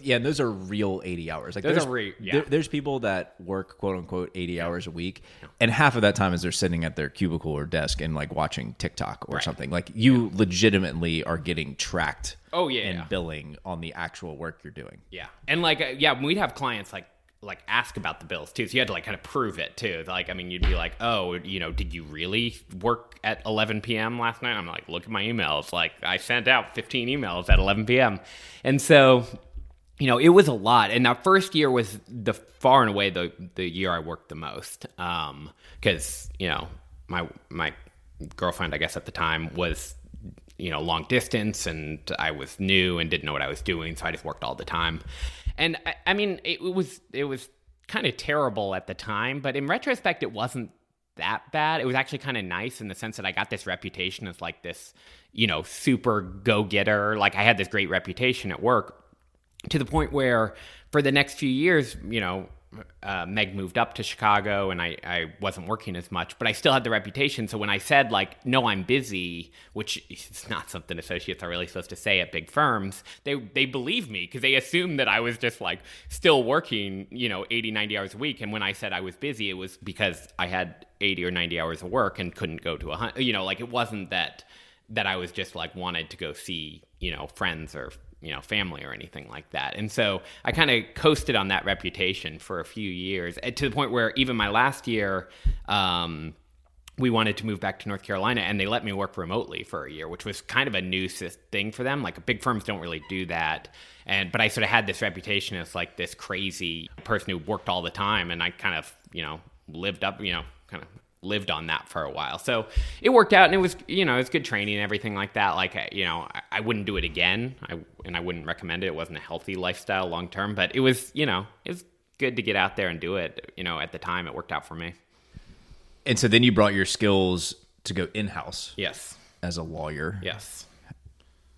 yeah, and those are real 80 hours. Like those there's, are re- yeah. there, there's people that work quote unquote 80 hours a week and half of that time is they're sitting at their cubicle or desk and like watching TikTok or Right. something. Like you legitimately are getting tracked Oh, yeah, and yeah. billing on the actual work you're doing. Yeah, and like uh, yeah, we'd have clients like like ask about the bills too. So you had to like kind of prove it too. Like I mean, you'd be like, oh, you know, did you really work at 11 p.m. last night? I'm like, look at my emails. Like I sent out 15 emails at 11 p.m. And so. You know, it was a lot, and that first year was the far and away the the year I worked the most. Um, because you know, my my girlfriend, I guess at the time, was you know long distance and i was new and didn't know what i was doing so i just worked all the time and i, I mean it, was it was kind of terrible at the time but in retrospect it wasn't that bad. It was actually kind of nice in the sense that i got this reputation as like this you know super go-getter. Like i had this great reputation at work to the point where for the next few years, you know, uh, Meg moved up to Chicago and I, I wasn't working as much, but I still had the reputation. So when I said, like, no, I'm busy, which is not something associates are really supposed to say at big firms, they, they believed me because they assumed that I was just like still working, you know, 80, 90 hours a week. And when I said I was busy, it was because I had 80 or 90 hours of work and couldn't go to a you know, like it wasn't that that I was just like wanted to go see, you know, friends or you know family or anything like that. And so i kind of coasted on that reputation for a few years eh, to the point where even my last year um, we wanted to move back to north carolina and they let me work remotely for a year which was kind of a new thing for them. Like big firms don't really do that. And but i sort of had this reputation as like this crazy person who worked all the time and i kind of you know lived up you know kind of lived on that for a while. So it worked out and it was, you know, it was good training and everything like that. Like, you know, I, I wouldn't do it again. I, and I wouldn't recommend it. It wasn't a healthy lifestyle long term, but it was, you know, it was good to get out there and do it. You know, at the time it worked out for me. And so then you brought your skills to go in-house Yes. as a lawyer. Yes.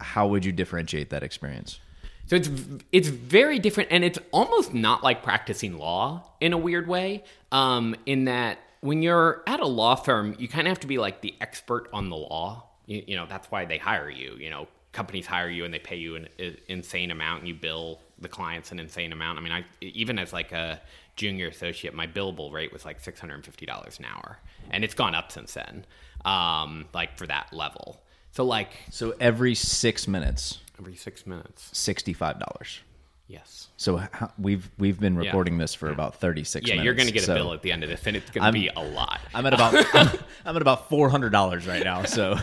How would you differentiate that experience? So it's it's very different, and it's almost not like practicing law in a weird way. Um, in that when you're at a law firm, you kind of have to be like the expert on the law. You, you know that's why they hire you. You know, companies hire you and they pay you an, an insane amount, and you bill the clients an insane amount. I mean, I even as like a junior associate, my billable rate was like six hundred and fifty dollars an hour, and it's gone up since then. Um, like for that level. So like So every six minutes, every six minutes. sixty-five dollars. Yes. So how, we've we've been recording this for about thirty-six. Yeah, minutes. you're going to get a bill at the end of this, and it's going to be a lot. I'm at about I'm, I'm at about four hundred dollars right now. So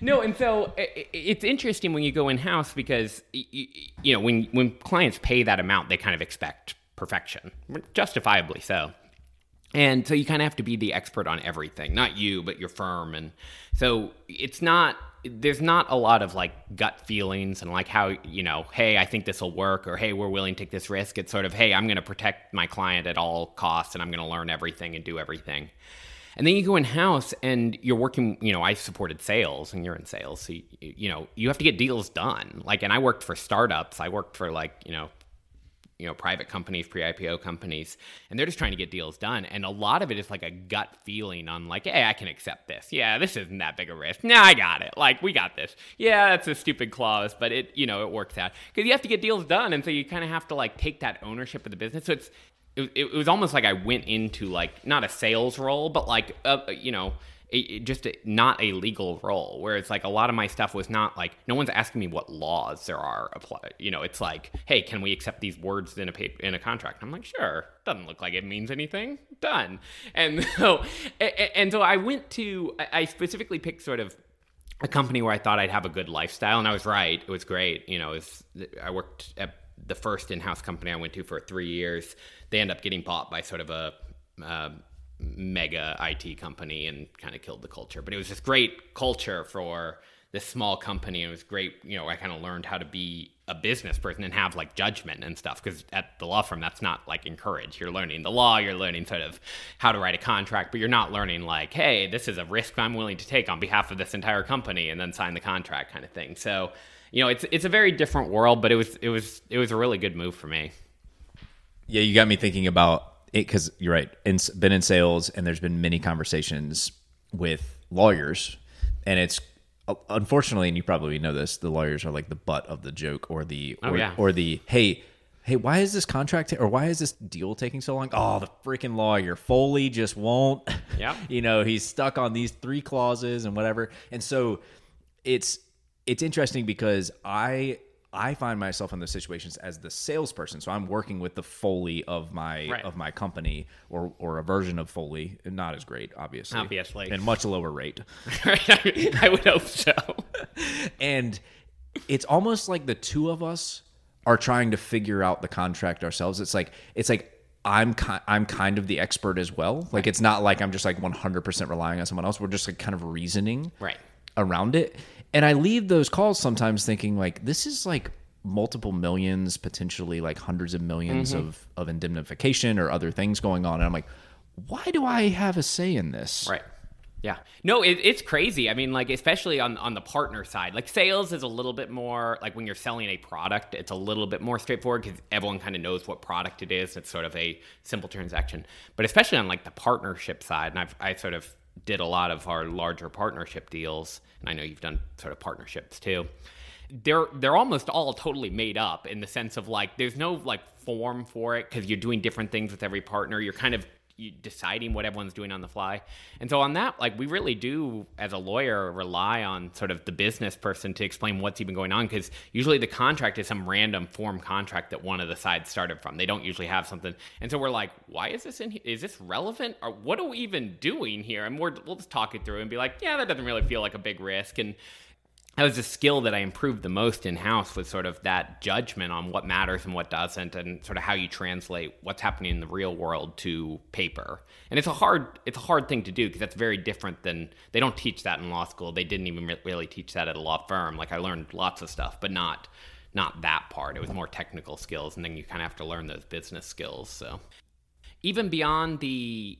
No, and so it's interesting when you go in house because you know when when clients pay that amount, they kind of expect perfection, justifiably so. And so you kind of have to be the expert on everything, not you, but your firm. And so it's not, there's not a lot of like gut feelings and like how, you know, hey, I think this will work or hey, we're willing to take this risk. It's sort of, hey, I'm going to protect my client at all costs and I'm going to learn everything and do everything. And then you go in house and you're working, you know, I supported sales and you're in sales. So, you, you know, you have to get deals done. Like, and I worked for startups. I worked for like, you know, you know private companies pre-ipo companies and they're just trying to get deals done. And a lot of it is like a gut feeling on like hey i can accept this. Yeah this isn't that big a risk. Nah i got it. Like we got this. Yeah that's a stupid clause but it you know it works out. Because you have to get deals done and so you kind of have to like take that ownership of the business. So it's it, it was almost like i went into like not a sales role but like uh, you know a, just a, not a legal role where it's like a lot of my stuff was not like no one's asking me what laws there are apply you know it's like hey can we accept these words in a paper in a contract i'm like sure doesn't look like it means anything done and so and so i went to I- specifically picked sort of a company where I thought I'd have a good lifestyle, and I was right. It was great. You know, was, I worked at the first in-house company I went to for three years. They end up getting bought by sort of a uh, mega IT company and kind of killed the culture. But it was this great culture for this small company. And it was great. You know, I kind of learned how to be a business person and have like judgment and stuff because at the law firm that's not like encouraged you're learning the law you're learning sort of how to write a contract but you're not learning like hey this is a risk i'm willing to take on behalf of this entire company and then sign the contract kind of thing so you know it's it's a very different world but it was it was it was a really good move for me yeah you got me thinking about because you're right in, been in sales and there's been many conversations with lawyers and it's uh, unfortunately, and you probably know this, the lawyers are like the butt of the joke or the oh, or, yeah. or the hey hey why is this contract or why is this deal taking so long? Oh the freaking lawyer foley just won't. Yeah you know he's stuck on these three clauses and whatever. And so it's it's interesting because i I find myself in those situations as the salesperson. So I'm working with the Foley of my right. of my company or or a version of Foley, not as great, obviously. Obviously. And much lower rate. I would hope so. and it's almost like the two of us are trying to figure out the contract ourselves. It's like it's like I'm ki- I'm kind of the expert as well. Like it's not like I'm just like 100% relying on someone else. We're just like kind of reasoning right around it. And I leave those calls sometimes thinking like this is like multiple millions, potentially like hundreds of 1000000s Mm-hmm. of of indemnification or other things going on. And I'm like, why do I have a say in this? Right. Yeah. No, it, it's crazy. I mean, like especially on on the partner side, like sales is a little bit more like when you're selling a product, it's a little bit more straightforward because everyone kind of knows what product it is. It's sort of a simple transaction. But especially on like the partnership side, and I've I sort of did a lot of our larger partnership deals, and I know you've done sort of partnerships too. They're they're almost all totally made up in the sense of like there's no like form for it because you're doing different things with every partner. You're kind of deciding what everyone's doing on the fly. And so on that, like we really do as a lawyer rely on sort of the business person to explain what's even going on because usually the contract is some random form contract that one of the sides started from. They don't usually have something. And so we're like, why is this in here? Is this relevant? Or what are we even doing here? And we're, we'll just talk it through and be like, yeah, that doesn't really feel like a big risk. And that was the skill that I improved the most in house was sort of that judgment on what matters and what doesn't, and sort of how you translate what's happening in the real world to paper. And it's a hard it's a hard thing to do because that's very different than they don't teach that in law school. They didn't even really teach that at a law firm. Like I learned lots of stuff, but not not that part. It was more technical skills, and then you kind of have to learn those business skills. So even beyond the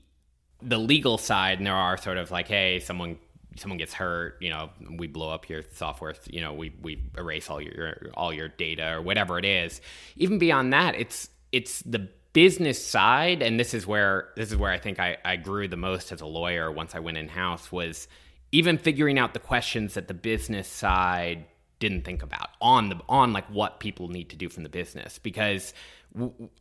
the legal side, and there are sort of like, hey, someone someone gets hurt, you know, we blow up your software, you know, we, we erase all your all your data or whatever it is. Even beyond that, it's it's the business side, and this is where this is where I think I, I grew the most as a lawyer once I went in house was even figuring out the questions that the business side didn't think about on the on like what people need to do from the business because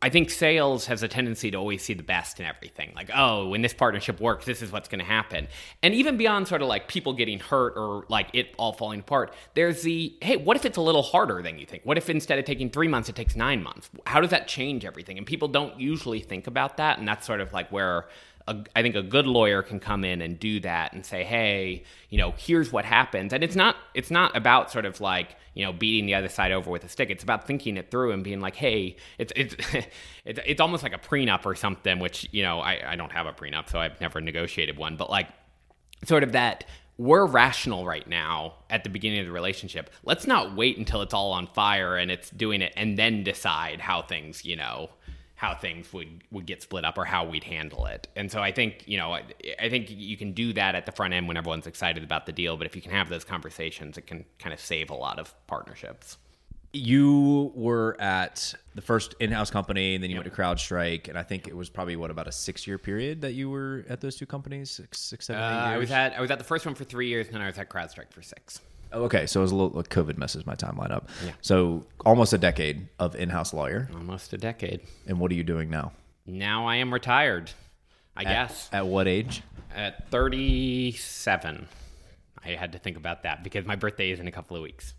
I think sales has a tendency to always see the best in everything. Like, oh, when this partnership works, this is what's going to happen. And even beyond sort of like people getting hurt or like it all falling apart, there's the hey, what if it's a little harder than you think? What if instead of taking three months, it takes nine months? How does that change everything? And people don't usually think about that. And that's sort of like where a, I think a good lawyer can come in and do that and say, hey, you know, here's what happens. And it's not it's not about sort of like you know beating the other side over with a stick. It's about thinking it through and being like, hey, it's it's it's, it's almost like a prenup or something. Which you know I, I don't have a prenup, so I've never negotiated one. But like sort of that we're rational right now at the beginning of the relationship. Let's not wait until it's all on fire and it's doing it and then decide how things, you know, how things would would get split up or how we'd handle it. And so I think you know I, I, think you can do that at the front end when everyone's excited about the deal. But if you can have those conversations, it can kind of save a lot of partnerships. You were at the first in-house company, and then you yep. went to CrowdStrike, and I think it was probably what about a six-year period that you were at those two companies, six, six, seven, eight years. Uh, I was at I was at the first one for three years, and then I was at CrowdStrike for six. Oh, okay, so it was a little like COVID messes my timeline up. Yeah. So almost a decade of in-house lawyer. Almost a decade. And what are you doing now? Now I am retired. I at, guess. At what age? At 37. I had to think about that because my birthday is in a couple of weeks.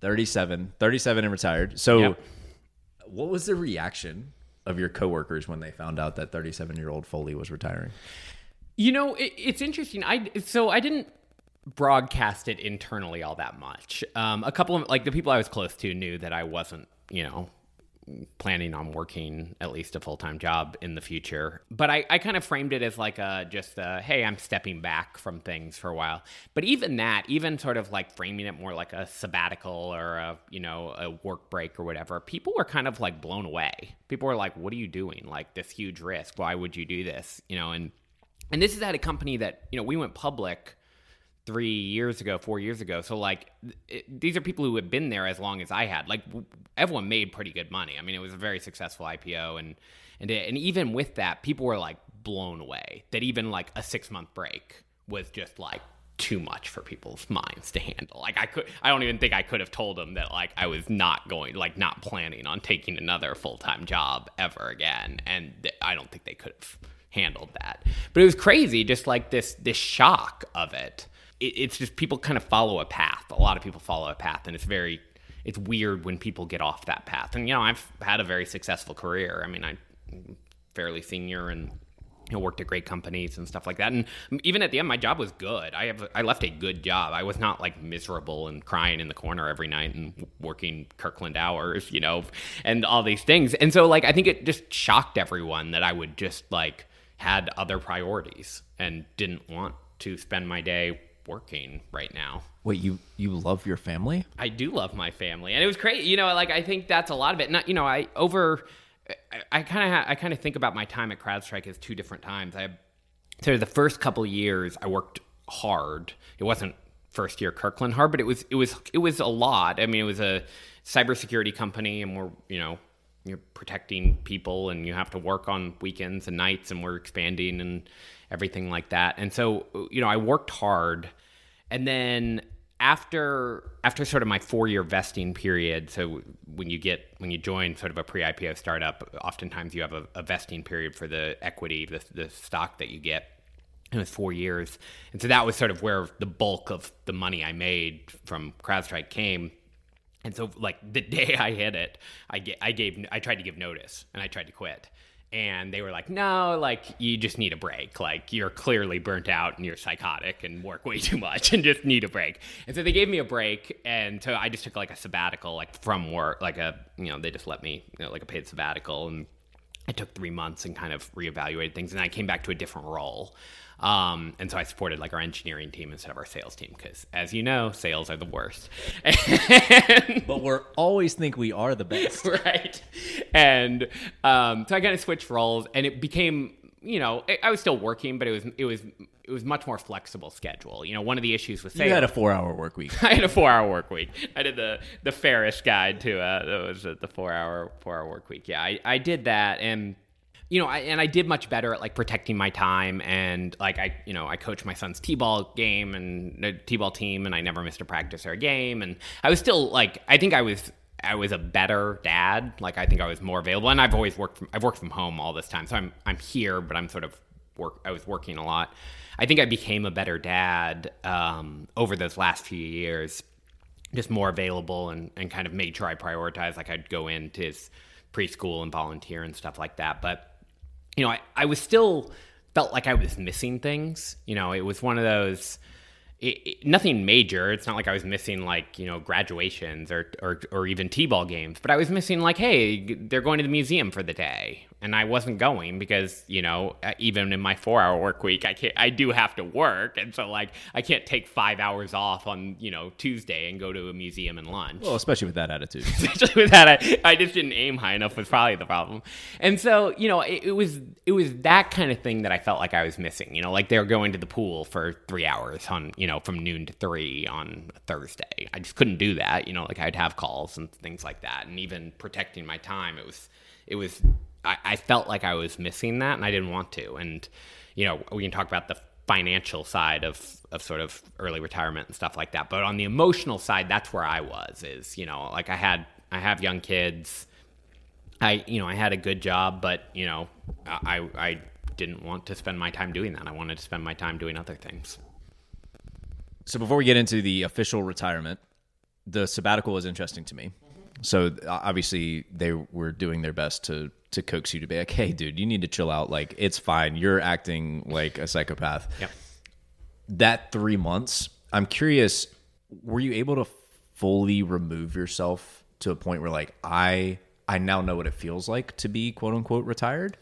37. 37 and retired. So yep. what was the reaction of your coworkers when they found out that 37-year-old Foley was retiring? You know, it, it's interesting. I so I didn't broadcast it internally all that much. Um, a couple of like the people I was close to knew that I wasn't, you know, planning on working at least a full time job in the future. But I, I kind of framed it as like a just a, hey, I'm stepping back from things for a while. But even that, even sort of like framing it more like a sabbatical or a you know a work break or whatever, people were kind of like blown away. People were like, "What are you doing? Like this huge risk? Why would you do this?" You know, and and this is at a company that you know we went public three years ago, four years ago. So like, it, these are people who have been there as long as I had. Like, everyone made pretty good money. I mean, it was a very successful IPO, and and and even with that, people were like blown away that even like a six month break was just like too much for people's minds to handle. Like I could I don't even think I could have told them that like I was not going like not planning on taking another full-time job ever again and th- I don't think they could have handled that. But it was crazy just like this this shock of it it, it's just people kind of follow a path. A lot of people follow a path, and it's very it's weird when people get off that path. And you know, I've had a very successful career. I mean, I'm fairly senior and you know, worked at great companies and stuff like that. And even at the end, my job was good. I have I left a good job. I was not like miserable and crying in the corner every night and working Kirkland hours, you know, and all these things. And so like I think it just shocked everyone that I would just like had other priorities and didn't want to spend my day working right now. Wait, you you love your family? I do love my family, and it was great. You know, like I think that's a lot of it. Not you know, I over. I kind of I kind of think about my time at CrowdStrike as two different times. I so the first couple years I worked hard. It wasn't first year Kirkland hard, but it was it was it was a lot. I mean, it was a cybersecurity company, and we're you know you're protecting people, and you have to work on weekends and nights, and we're expanding and everything like that. And so, you know, I worked hard. And then after after sort of my four year vesting period, so when you get when you join sort of a pre IPO startup, oftentimes you have a, a, vesting period for the equity, the, the stock that you get. It was four years, and so that was sort of where the bulk of the money I made from CrowdStrike came. And so, like the day I hit it, I, I gave I tried to give notice and I tried to quit and they were like, no, like you just need a break. Like you're clearly burnt out and you're psychotic and work way too much and just need a break. And so they gave me a break, and so I just took like a sabbatical, like from work, like a you know they just let me you know, like a paid sabbatical, and I took three months and kind of reevaluated things, and I came back to a different role. Um, and so I supported like our engineering team instead of our sales team because, as you know, sales are the worst. but we're always think we are the best, right? And um, so I kind of switched roles, and it became you know, I was still working, but it was it was it was much more flexible schedule. You know, one of the issues with sales. You had a four hour work week. I had a four hour work week. I did the the Ferriss guide to uh, that was the four hour four hour work week. Yeah, I, I did that, and you know, I, and I did much better at like protecting my time and like I, you know, I coached my son's t-ball game and the t-ball team, and I never missed a practice or a game, and I was still like, I think I was I was a better dad. Like I think I was more available, and I've always worked. From, I've worked from home all this time, so I'm I'm here, but I'm sort of work. I was working a lot. I think I became a better dad um, over those last few years, just more available and and kind of made sure I prioritized. Like I'd go into preschool and volunteer and stuff like that. But you know, I I was still felt like I was missing things. You know, it was one of those it, it, nothing major. It's not like I was missing like you know graduations or or, or even t-ball games, but I was missing like, hey, they're going to the museum for the day, and I wasn't going because you know uh, even in my four-hour work week, I can't. I do have to work, and so like I can't take five hours off on you know Tuesday and go to a museum and lunch. Well, especially with that attitude. especially with that, I, I just didn't aim high enough was probably the problem, and so you know it, it was it was that kind of thing that I felt like I was missing. You know, like they were going to the pool for three hours on you know from noon to three on a Thursday. I just couldn't do that. You know, like I'd have calls and things like that. And even protecting my time, it was, it was, I, I felt like I was missing that and I didn't want to. And, you know, we can talk about the financial side of, of sort of early retirement and stuff like that. But on the emotional side, that's where I was is, you know, like I had, I have young kids. I, you know, I had a good job, but, you know, I, I didn't want to spend my time doing that. I wanted to spend my time doing other things. So before we get into the official retirement, the sabbatical was interesting to me. So obviously they were doing their best to to coax you to be like, "Hey, dude, you need to chill out. Like, it's fine. You're acting like a psychopath." Yeah. That three months, I'm curious, were you able to fully remove yourself to a point where like I I now know what it feels like to be quote unquote retired?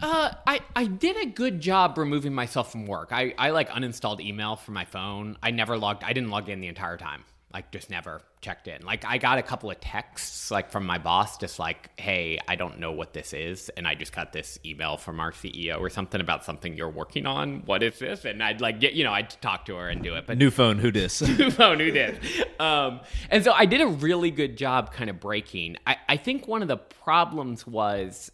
Uh, I, I did a good job removing myself from work. I, I like uninstalled email from my phone. I never logged. I didn't log in the entire time. Like just never checked in. Like I got a couple of texts like from my boss, just like, "Hey, I don't know what this is," and I just got this email from our CEO or something about something you're working on. What is this? And I'd like get you know I'd talk to her and do it, but New phone, who dis? New phone who did. Um, and so I did a really good job kind of breaking. I, I think one of the problems was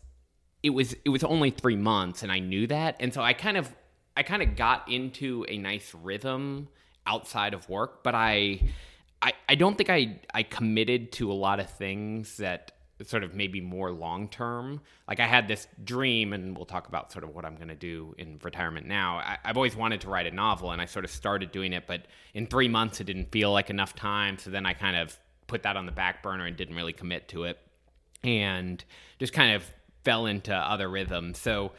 it was it was only three months and I knew that. And so I kind of I kind of got into a nice rhythm outside of work, but I I, I don't think I I committed to a lot of things that sort of maybe more long term. Like I had this dream, and we'll talk about sort of what I'm going to do in retirement now. I, I've always wanted to write a novel, and I sort of started doing it, but in three months it didn't feel like enough time. So then I kind of put that on the back burner and didn't really commit to it, and just kind of fell into other rhythms. So.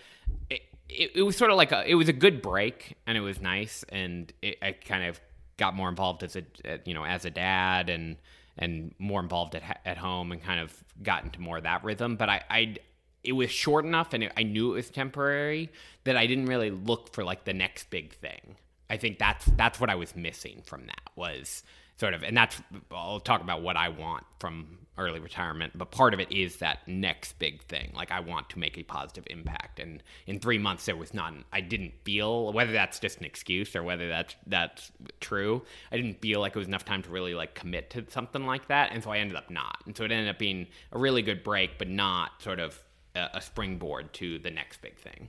It, it, it was sort of like a, it was a good break and it was nice and it, I kind of got more involved as a you know as a dad and and more involved at at home and kind of got into more of that rhythm. But I I it was short enough and it, I knew it was temporary that I didn't really look for like the next big thing. I think that's that's what I was missing from that was sort of and that's I'll talk about what I want from early retirement but part of it is that next big thing. Like I want to make a positive impact. And in 3 months there was none. I didn't feel whether that's just an excuse or whether that's that's true I didn't feel like it was enough time to really like commit to something like that. And so I ended up not. And so it ended up being a really good break but not sort of a, a springboard to the next big thing.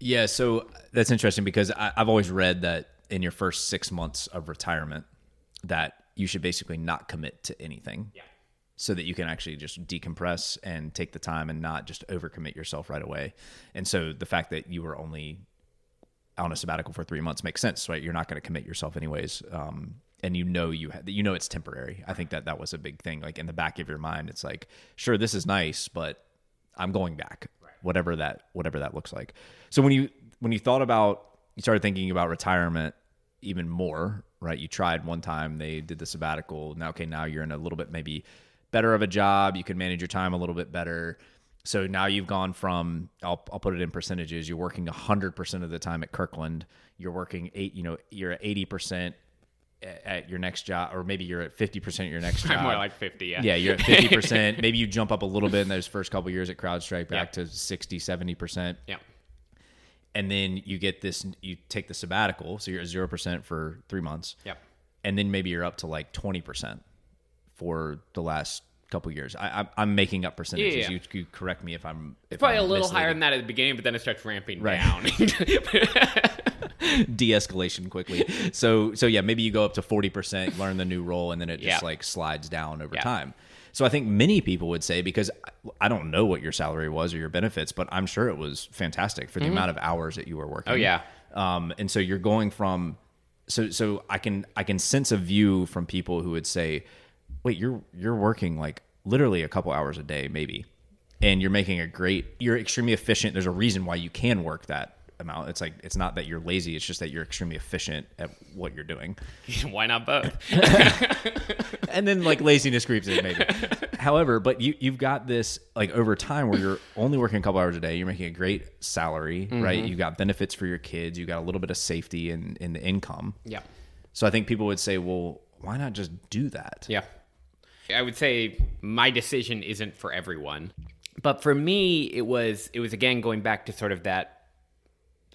Yeah, so that's interesting because I, I've always read that in your first six months of retirement, that you should basically not commit to anything. Yeah. So that you can actually just decompress and take the time and not just overcommit yourself right away. And so the fact that you were only on a sabbatical for three months makes sense, right? You're not going to commit yourself anyways. Um, and you know you ha- you know it's temporary. I think that that was a big thing. Like in the back of your mind, it's like, sure, this is nice, but I'm going back, whatever that whatever that looks like. So when you when you thought about you started thinking about retirement even more, right? You tried one time, they did the sabbatical. Now, okay, now you're in a little bit maybe better of a job. You can manage your time a little bit better. So now you've gone from I'll, I'll put it in percentages. You're working 100% of the time at Kirkland. You're working eight, you know, you're at 80% at- at your next job, or maybe you're at 50% at your next job. More like 50 yeah Yeah, you're at 50%. maybe you jump up a little bit in those first couple years at CrowdStrike back to 60, 70%. yeah And then you get this, you take the sabbatical. So you're at 0% for three months. Yep. And then maybe you're up to like 20% for the last couple years. I, I'm, I'm making up percentages. Yeah, yeah. You, you correct me if I'm if probably I'm a little misleading. higher than that at the beginning, but then it starts ramping Right. down. de-escalation quickly. So so yeah, maybe you go up to 40%, learn the new role and then it just Yeah. like slides down over Yeah. time. So I think many people would say because I- don't know what your salary was or your benefits, but I'm sure it was fantastic for the amount of hours that you were working. Mm-hmm. Oh, yeah. Um and so you're going from so so I can I can sense a view from people who would say, "Wait, you're you're working like literally a couple hours a day maybe." And you're making a great you're extremely efficient. There's a reason why you can work that amount. It's like it's not that you're lazy, it's just that you're extremely efficient at what you're doing. Why not both? And then like laziness creeps in maybe. However, but you you've got this like over time where you're only working a couple hours a day, you're making a great salary, right? Mm-hmm. You've got benefits for your kids, you got a little bit of safety in in the income. yeah. So I think people would say, well, why not just do that? Yeah. I would say my decision isn't for everyone. But for me, it was it was again going back to sort of that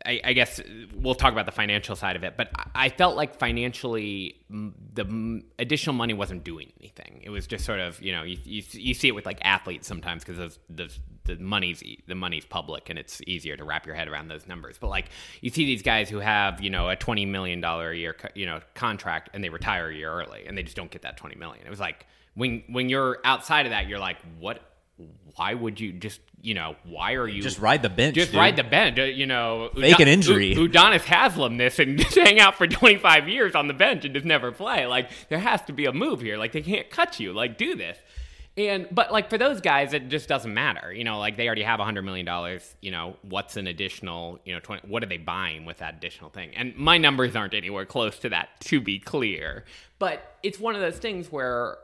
I, I guess we'll talk about the financial side of it, but I- felt like financially the additional money wasn't doing anything. It was just sort of you know you, you, you see it with like athletes sometimes because the the money's the money's public and it's easier to wrap your head around those numbers. But like you see these guys who have you know a twenty million dollar a year you know contract and they retire a year early and they just don't get that twenty million. It was like when when you're outside of that, you're like what. Why would you just, you know, why are you Just ride the bench. just dude. ride the bench, uh, you know. Fake an injury. U- Udonis Haslem this and just hang out for 25 years on the bench and just never play. Like there has to be a move here. Like they can't cut you. Like do this. And but like for those guys, it just doesn't matter. You know, like they already have a hundred million dollars. You know, what's an additional? You know, 20, what are they buying with that additional thing? And my numbers aren't anywhere close to that, to be clear. But it's one of those things where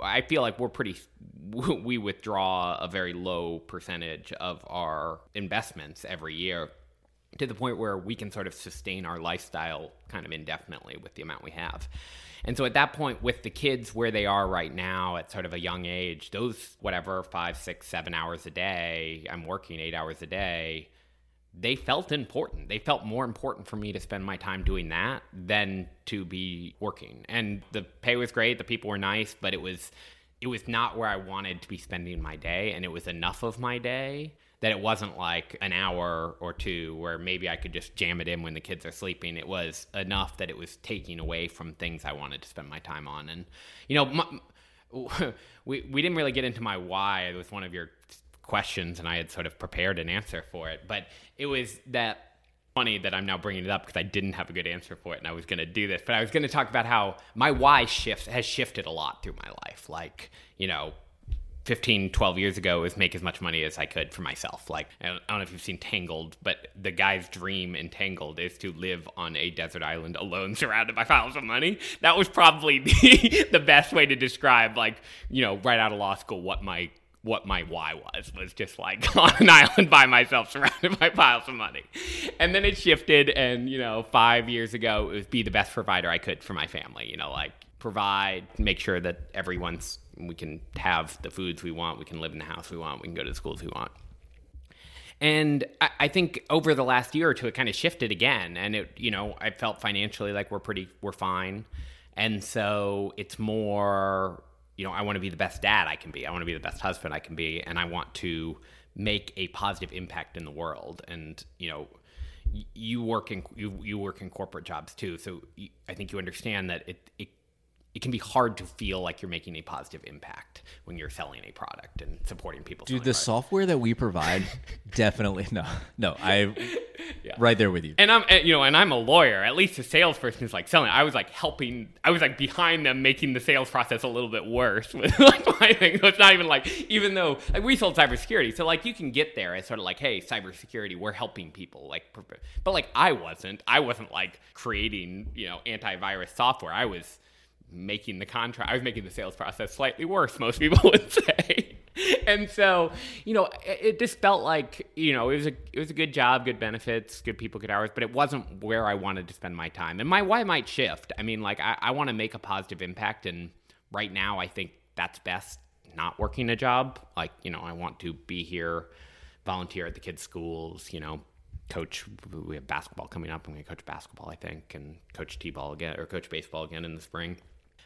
I feel like we're pretty. We withdraw a very low percentage of our investments every year to the point where we can sort of sustain our lifestyle kind of indefinitely with the amount we have. And so at that point, with the kids where they are right now at sort of a young age, those whatever five, six, seven hours a day, I'm working eight hours a day, they felt important. They felt more important for me to spend my time doing that than to be working. And the pay was great, the people were nice, but it was it was not where I wanted to be spending my day and it was enough of my day that it wasn't like an hour or two where maybe I could just jam it in when the kids are sleeping. It was enough that it was taking away from things I wanted to spend my time on. And you know, my, we we didn't really get into my why. It was one of your questions and I had sort of prepared an answer for it. But it was that funny that I'm now bringing it up because I didn't have a good answer for it and I was going to do this. But I was going to talk about how my why shifts has shifted a lot through my life. Like, you know, 15, 12 years ago was make as much money as I could for myself. Like, I don't, know if you've seen Tangled, but the guy's dream in Tangled is to live on a desert island alone, surrounded by piles of money. That was probably the, the best way to describe, like, you know, right out of law school, what my what my why was was just like on an island by myself surrounded by piles of money. And then it shifted and you know five years ago it was be the best provider i could for my family you know like provide make sure that everyone's we can have the foods we want we can live in the house we want we can go to the schools we want. And I, I think over the last year or two it kind of shifted again and it you know i felt financially like we're pretty we're fine. And so it's more you know, I want to be the best dad I can be. I want to be the best husband I can be, and I want to make a positive impact in the world. And you know, you work in you you work in corporate jobs too, so I think you understand that it it it can be hard to feel like you're making a positive impact when you're selling a product and supporting people. Dude, the products. software that we provide, definitely no, no. I yeah. right there with you. And I'm, eh, you know, and I'm a lawyer. At least a salesperson is like selling. I was like helping. I was like behind them, making the sales process a little bit worse with like my thing. So it's not even like, even though like we sold cybersecurity, so like you can get there as sort of like, hey, cybersecurity, we're helping people. Like, but like I wasn't. I wasn't like creating, you know, antivirus software. I was making the contract. I was making the sales process slightly worse. Most people would say. and so, you know, it, it, just felt like you know it was a it was a good job, good benefits, good people, good hours, but it wasn't where I wanted to spend my time. And my why might shift. I mean, like I, I want to make a positive impact, and right now I think that's best not working a job. Like you know, I want to be here, volunteer at the kids' schools. You know, coach. We have basketball coming up. I'm going to coach basketball, I think, and coach t-ball again or coach baseball again in the spring.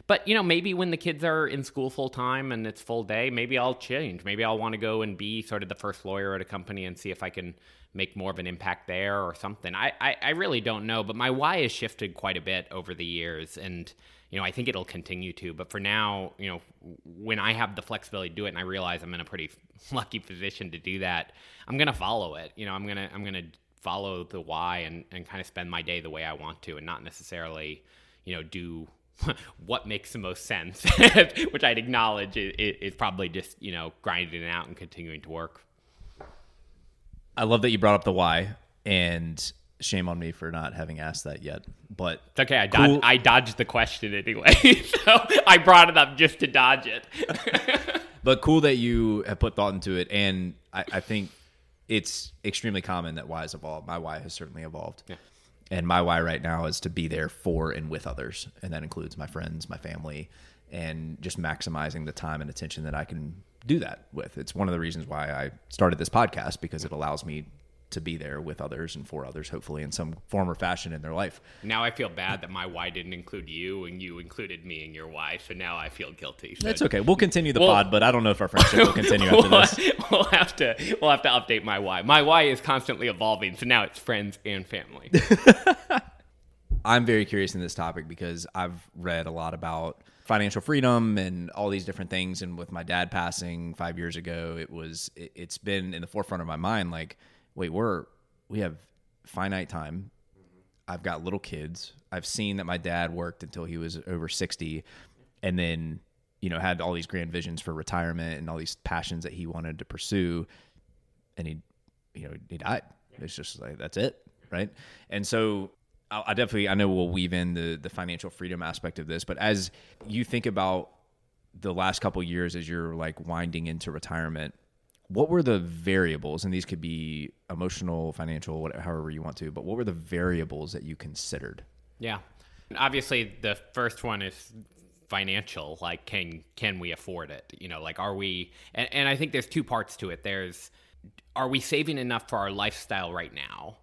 But you know, maybe when the kids are in school full time and it's full day, maybe I'll change. Maybe I'll want to go and be sort of the first lawyer at a company and see if I can make more of an impact there or something. I, I, I really don't know, but my why has shifted quite a bit over the years and you know, I think it'll continue to. But for now, you know, when I have the flexibility to do it and I realize I'm in a pretty lucky position to do that, I'm gonna follow it. You know, I'm gonna I'm gonna follow the why and, and kind of spend my day the way I want to and not necessarily, you know, do what makes the most sense, which I'd acknowledge is, is, probably just you know grinding it out and continuing to work. I love that you brought up the why, and shame on me for not having asked that yet. But it's okay. I, cool. dodged, I dodged the question anyway, so I brought it up just to dodge it. but cool that you have put thought into it, and I, I think it's extremely common that why has evolved. My why has certainly evolved. Yeah. And my why right now is to be there for and with others. And that includes my friends, my family, and just maximizing the time and attention that I can do that with. It's one of the reasons why I started this podcast because it allows me to be there with others and for others, hopefully in some form or fashion in their life. Now I feel bad that my why didn't include you and you included me and your why, so now I feel guilty. So That's okay. We'll continue the we'll, pod, but I don't know if our friendship will continue after we'll, this. We'll have to we'll have to update my why. My why is constantly evolving, so now it's friends and family. I'm very curious in this topic because I've read a lot about financial freedom and all these different things and with my dad passing 5 years ago it was it, it's been in the forefront of my mind like wait, we're we have finite time. I've got little kids. I've seen that my dad worked until he was over 60 and then you know, had all these grand visions for retirement and all these passions that he wanted to pursue, and he, you know, he died. It's just like that's it, right? And so I, I definitely I know we'll weave in the the financial freedom aspect of this, but as you think about the last couple years as you're like winding into retirement, what were the variables? And these could be emotional, financial, whatever, however you want to. But what were the variables that you considered? Yeah, obviously the first one is financial like can can we afford it you know like are we and, and i think there's two parts to it there's are we saving enough for our lifestyle right now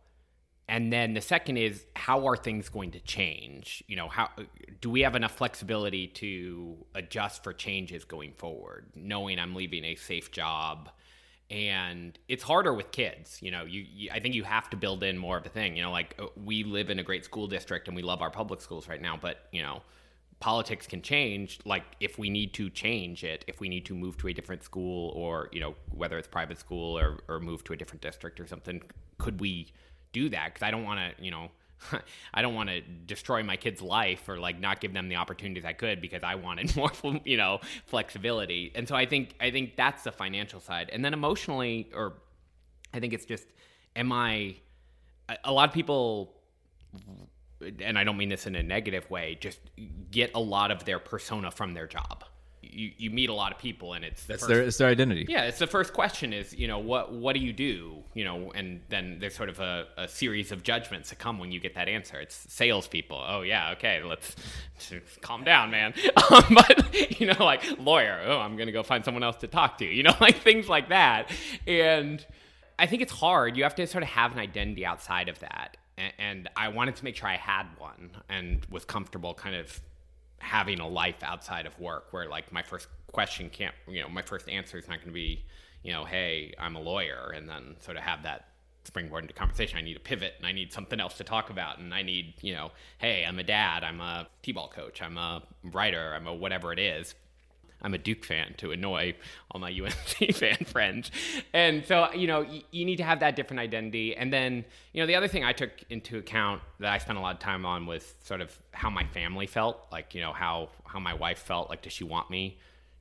and then the second is how are things going to change you know how do we have enough flexibility to adjust for changes going forward knowing i'm leaving a safe job and it's harder with kids you know you, you, i think you have to build in more of a thing you know like uh, we live in a great school district and we love our public schools right now but you know politics can change like if we need to change it if we need to move to a different school or you know whether it's private school or, or move to a different district or something could we do that? Because i don't want to you know i don't want to destroy my kid's life or like not give them the opportunities i could because i wanted more you know flexibility and so i think i think that's the financial side and then emotionally or i think it's just am i a lot of people and I don't mean this in a negative way, just get a lot of their persona from their job. You, you meet a lot of people and it's that's first, their it's their identity. Yeah, it's the first question is you know what what do you do you know and then there's sort of a, a series of judgments that come when you get that answer. It's salespeople. Oh yeah, okay, let's calm down, man. Um, but you know like lawyer. Oh, I'm gonna go find someone else to talk to. You know like things like that. And I think it's hard. You have to sort of have an identity outside of that and I wanted to make sure I had one and was comfortable kind of having a life outside of work where like my first question can't you know my first answer is not going to be you know hey I'm a lawyer and then sort of have that springboard into conversation. I need a pivot and I need something else to talk about and I need you know hey I'm a dad I'm a t-ball coach I'm a writer I'm a whatever it is I'm a Duke fan to annoy all my UNC fan friends. And so, you know, y- you need to have that different identity. And then, you know, the other thing I took into account that I spent a lot of time on was sort of how my family felt, like, you know, how how my wife felt, like does she want me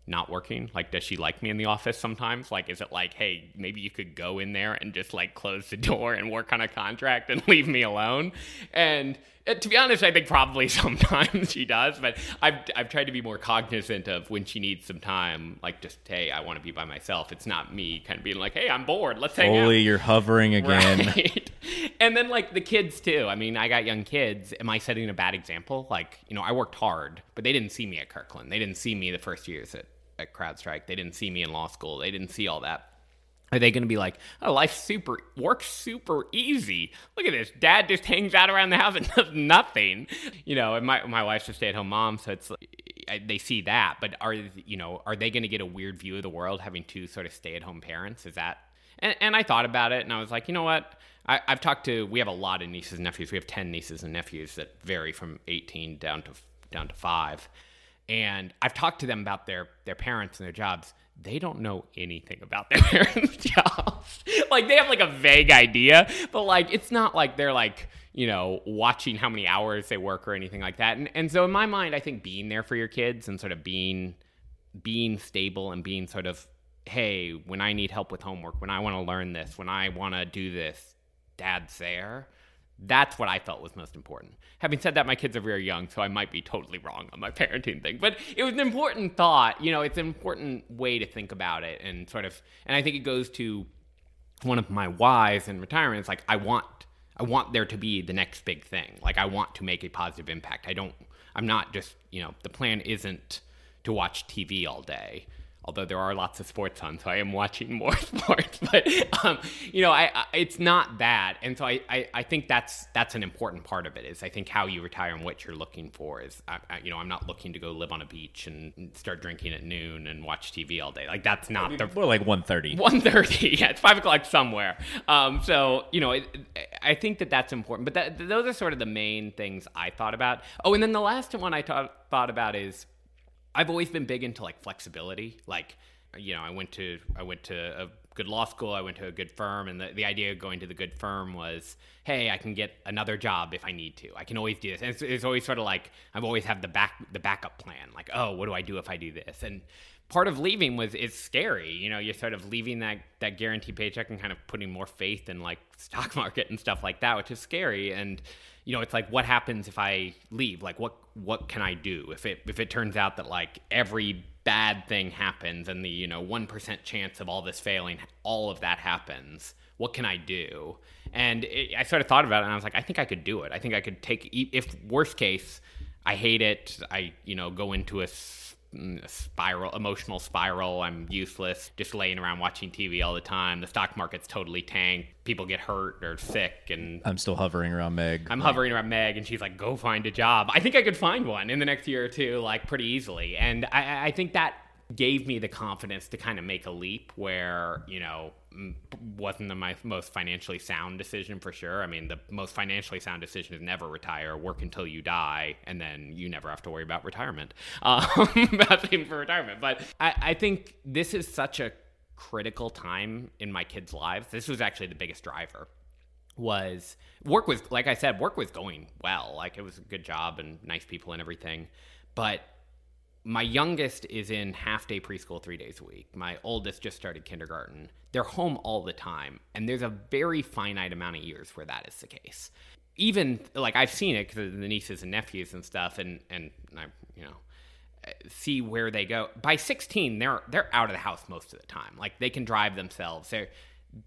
not working? Like, does she like me in the office sometimes? Like, is it like, hey, maybe you could go in there and just like close the door and work on a contract and leave me alone? And Uh, to be honest, I think probably sometimes she does, but I've, I've tried to be more cognizant of when she needs some time, like just, hey, I want to be by myself. It's not me kind of being like, hey, I'm bored. Let's hang Foley, out. you're hovering again. Right. and then like the kids too. I mean, I got young kids. Am I setting a bad example? Like, you know, I worked hard, but they didn't see me at Kirkland. They didn't see me the first years at at CrowdStrike. They didn't see me in law school. They didn't see all that. Are they going to be like, oh, life super works super easy? Look at this. Dad just hangs out around the house and does nothing. You know, and my my wife's a stay at home mom, so it's they see that. But are you know are they going to get a weird view of the world having two sort of stay at home parents? Is that? And and I thought about it, and I was like, you know what? I, I've talked to. We have a lot of nieces and nephews. We have ten nieces and nephews that vary from eighteen down to down to five and I've talked to them about their their parents and their jobs. They don't know anything about their parents' jobs. like they have like a vague idea, but like it's not like they're like you know watching how many hours they work or anything like that. And and so in my mind, I think being there for your kids and sort of being being stable and being sort of hey, when I need help with homework, when I want to learn this, when I want to do this, dad's there that's what I felt was most important. Having said that, my kids are very young, so I might be totally wrong on my parenting thing. But it was an important thought. You know, it's an important way to think about it, and sort of. And I think it goes to one of my whys in retirement. It's like I want, I want there to be the next big thing. Like I want to make a positive impact. I don't. I'm not just. You know, the plan isn't to watch TV all day although there are lots of sports on, so I am watching more sports. But um, you know, I, I, it's not that, and so I, I, I, think that's that's an important part of it. Is I think how you retire and what you're looking for is, I, you know, I'm not looking to go live on a beach and start drinking at noon and watch TV all day. Like that's not the more like 1.30. 1.30, yeah, it's five o'clock somewhere. Um, so you know, it, I think that that's important. But that, those are sort of the main things I thought about. Oh, and then the last one I thought thought about is I've always been big into like flexibility. Like, you know, I went to I went to a good law school. I went to a good firm, and the, the idea of going to the good firm was, hey, I can get another job if I need to. I can always do this. And it's, it's always sort of like I've always have the back the backup plan. Like, oh, what do I do if I do this? And part of leaving was it's scary. You know, you're sort of leaving that that guaranteed paycheck and kind of putting more faith in like stock market and stuff like that, which is scary. And you know, it's like what happens if I leave? Like what what can I do? If it if it turns out that like every bad thing happens and the you know 1% chance of all this failing all of that happens what can i do? And it, i sort of thought about it and i was like i think i could do it. I think i could take if worst case i hate it i you know go into a Mm, spiral, emotional spiral. I'm useless, just laying around watching TV all the time. The stock market's totally tanked. People get hurt or sick, and I'm still hovering around Meg. I'm hovering around Meg, and she's like, "Go find a job." I think I could find one in the next year or two, like pretty easily. And I, I think that gave me the confidence to kind of make a leap where you know wasn't the my most financially sound decision for sure. I mean, the most financially sound decision is never retire, work until you die, and then you never have to worry about retirement, um, about saving for retirement. But I, I think this is such a critical time in my kids' lives. This was actually the biggest driver was work was like I said, work was going well. Like it was a good job and nice people and everything. But my youngest is in half day preschool three days a week. My oldest just started kindergarten. They're home all the time, and there's a very finite amount of years where that is the case. Even like I've seen it because the nieces and nephews and stuff, and and I you know see where they go. By 16, they're they're out of the house most of the time. Like they can drive themselves. They're,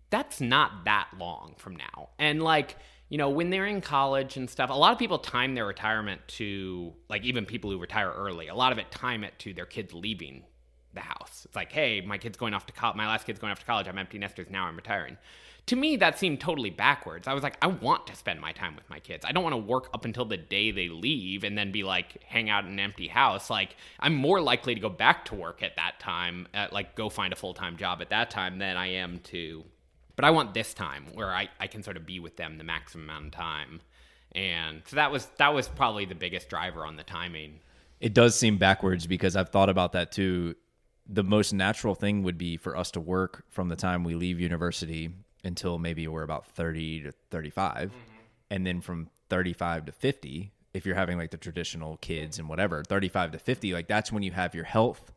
that's not that long from now, and like you know, when they're in college and stuff, a lot of people time their retirement to, like, even people who retire early, a lot of it time it to their kids leaving the house. It's like, hey, my kid's going off to college, my last kid's going off to college, I'm empty nesters, now I'm retiring. To me, that seemed totally backwards. I was like, I want to spend my time with my kids. I don't want to work up until the day they leave and then be like, hang out in an empty house. Like, I'm more likely to go back to work at that time, at, like, go find a full time job at that time than I am to but I want this time where I, I can sort of be with them the maximum amount of time. And so that was that was probably the biggest driver on the timing. It does seem backwards because I've thought about that too. The most natural thing would be for us to work from the time we leave university until maybe we're about 30 to 35. Mm-hmm. And then from 35 to 50, if you're having like the traditional kids and whatever, 35 to 50, like that's when you have your health.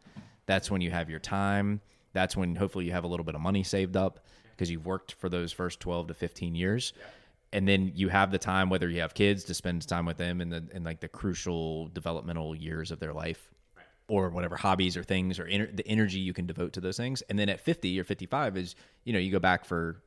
That's when you have your time. That's when hopefully you have a little bit of money saved up because you've worked for those first 12 to 15 years. Yeah. And then you have the time, whether you have kids, to spend time with them in the in like the crucial developmental years of their life, right. or whatever hobbies or things or the energy you can devote to those things. And then at 50 or 55 is you know you go back for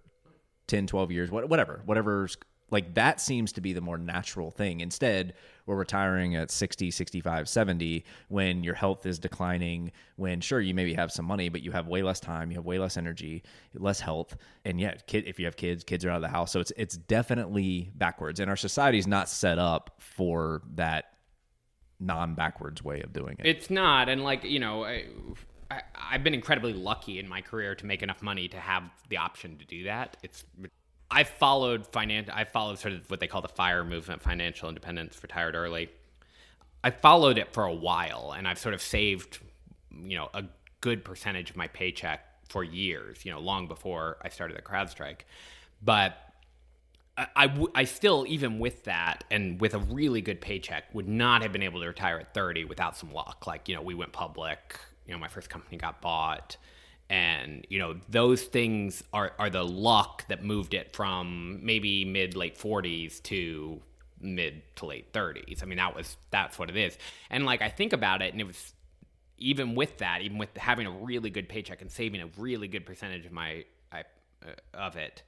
10, 12 years, whatever, whatever's like that seems to be the more natural thing. Instead, we're retiring at 60, 65, 70 when your health is declining, when sure you maybe have some money, but you have way less time, you have way less energy, less health. And yet, kid, if you have kids, kids are out of the house. So it's it's definitely backwards. And our society is not set up for that non-backwards way of doing it. It's not. And like, you know, I, I, have been incredibly lucky in my career to make enough money to have the option to do that. It's I followed finance. I followed sort of what they call the FIRE movement, financial independence, retired early. I followed it for a while, and I've sort of saved, you know, a good percentage of my paycheck for years. You know, long before I started the CrowdStrike, but. I, I, w- I still, even with that and with a really good paycheck, would not have been able to retire at 30 without some luck. Like, you know, we went public, you know, my first company got bought and you know those things are are the luck that moved it from maybe mid late 40s to mid to late 30s i mean that was that's what it is. And like i think about it and it was even with that even with having a really good paycheck and saving a really good percentage of my I, uh, of it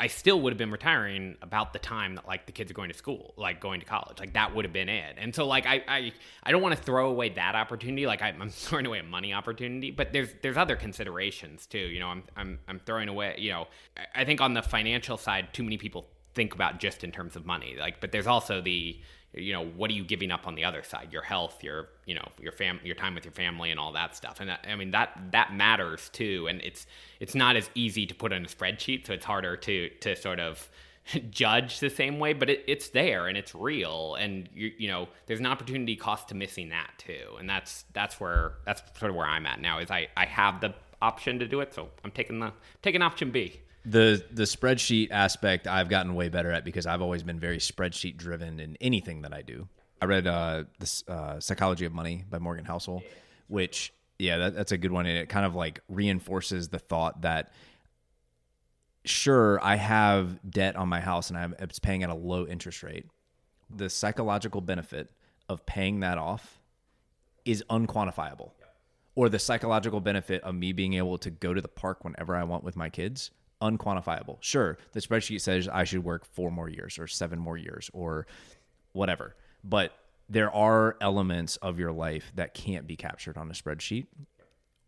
I still would have been retiring about the time that like the kids are going to school, like going to college. Like that would have been it. And so like I I, I don't want to throw away that opportunity. Like I, am throwing away a money opportunity, but there's there's other considerations too. You know, I'm I'm I'm throwing away. You know, I think on the financial side, too many people think about just in terms of money. Like, but there's also the you know what are you giving up on the other side your health your you know your fam your time with your family and all that stuff and that, i mean that that matters too and it's it's not as easy to put in a spreadsheet so it's harder to to sort of judge the same way but it, it's there and it's real and you you know there's an opportunity cost to missing that too and that's that's where that's sort of where i'm at now is i i have the option to do it. So I'm taking the taking option B. The the spreadsheet aspect I've gotten way better at because I've always been very spreadsheet driven in anything that I do. I read uh, this uh, Psychology of Money by Morgan Housel, which yeah, that, that's a good one, and it kind of like reinforces the thought that sure I have debt on my house and I'm it's paying at a low interest rate. The psychological benefit of paying that off is unquantifiable. Or the psychological benefit of me being able to go to the park whenever I want with my kids, unquantifiable. Sure, the spreadsheet says I should work four more years or seven more years or whatever. But there are elements of your life that can't be captured on a spreadsheet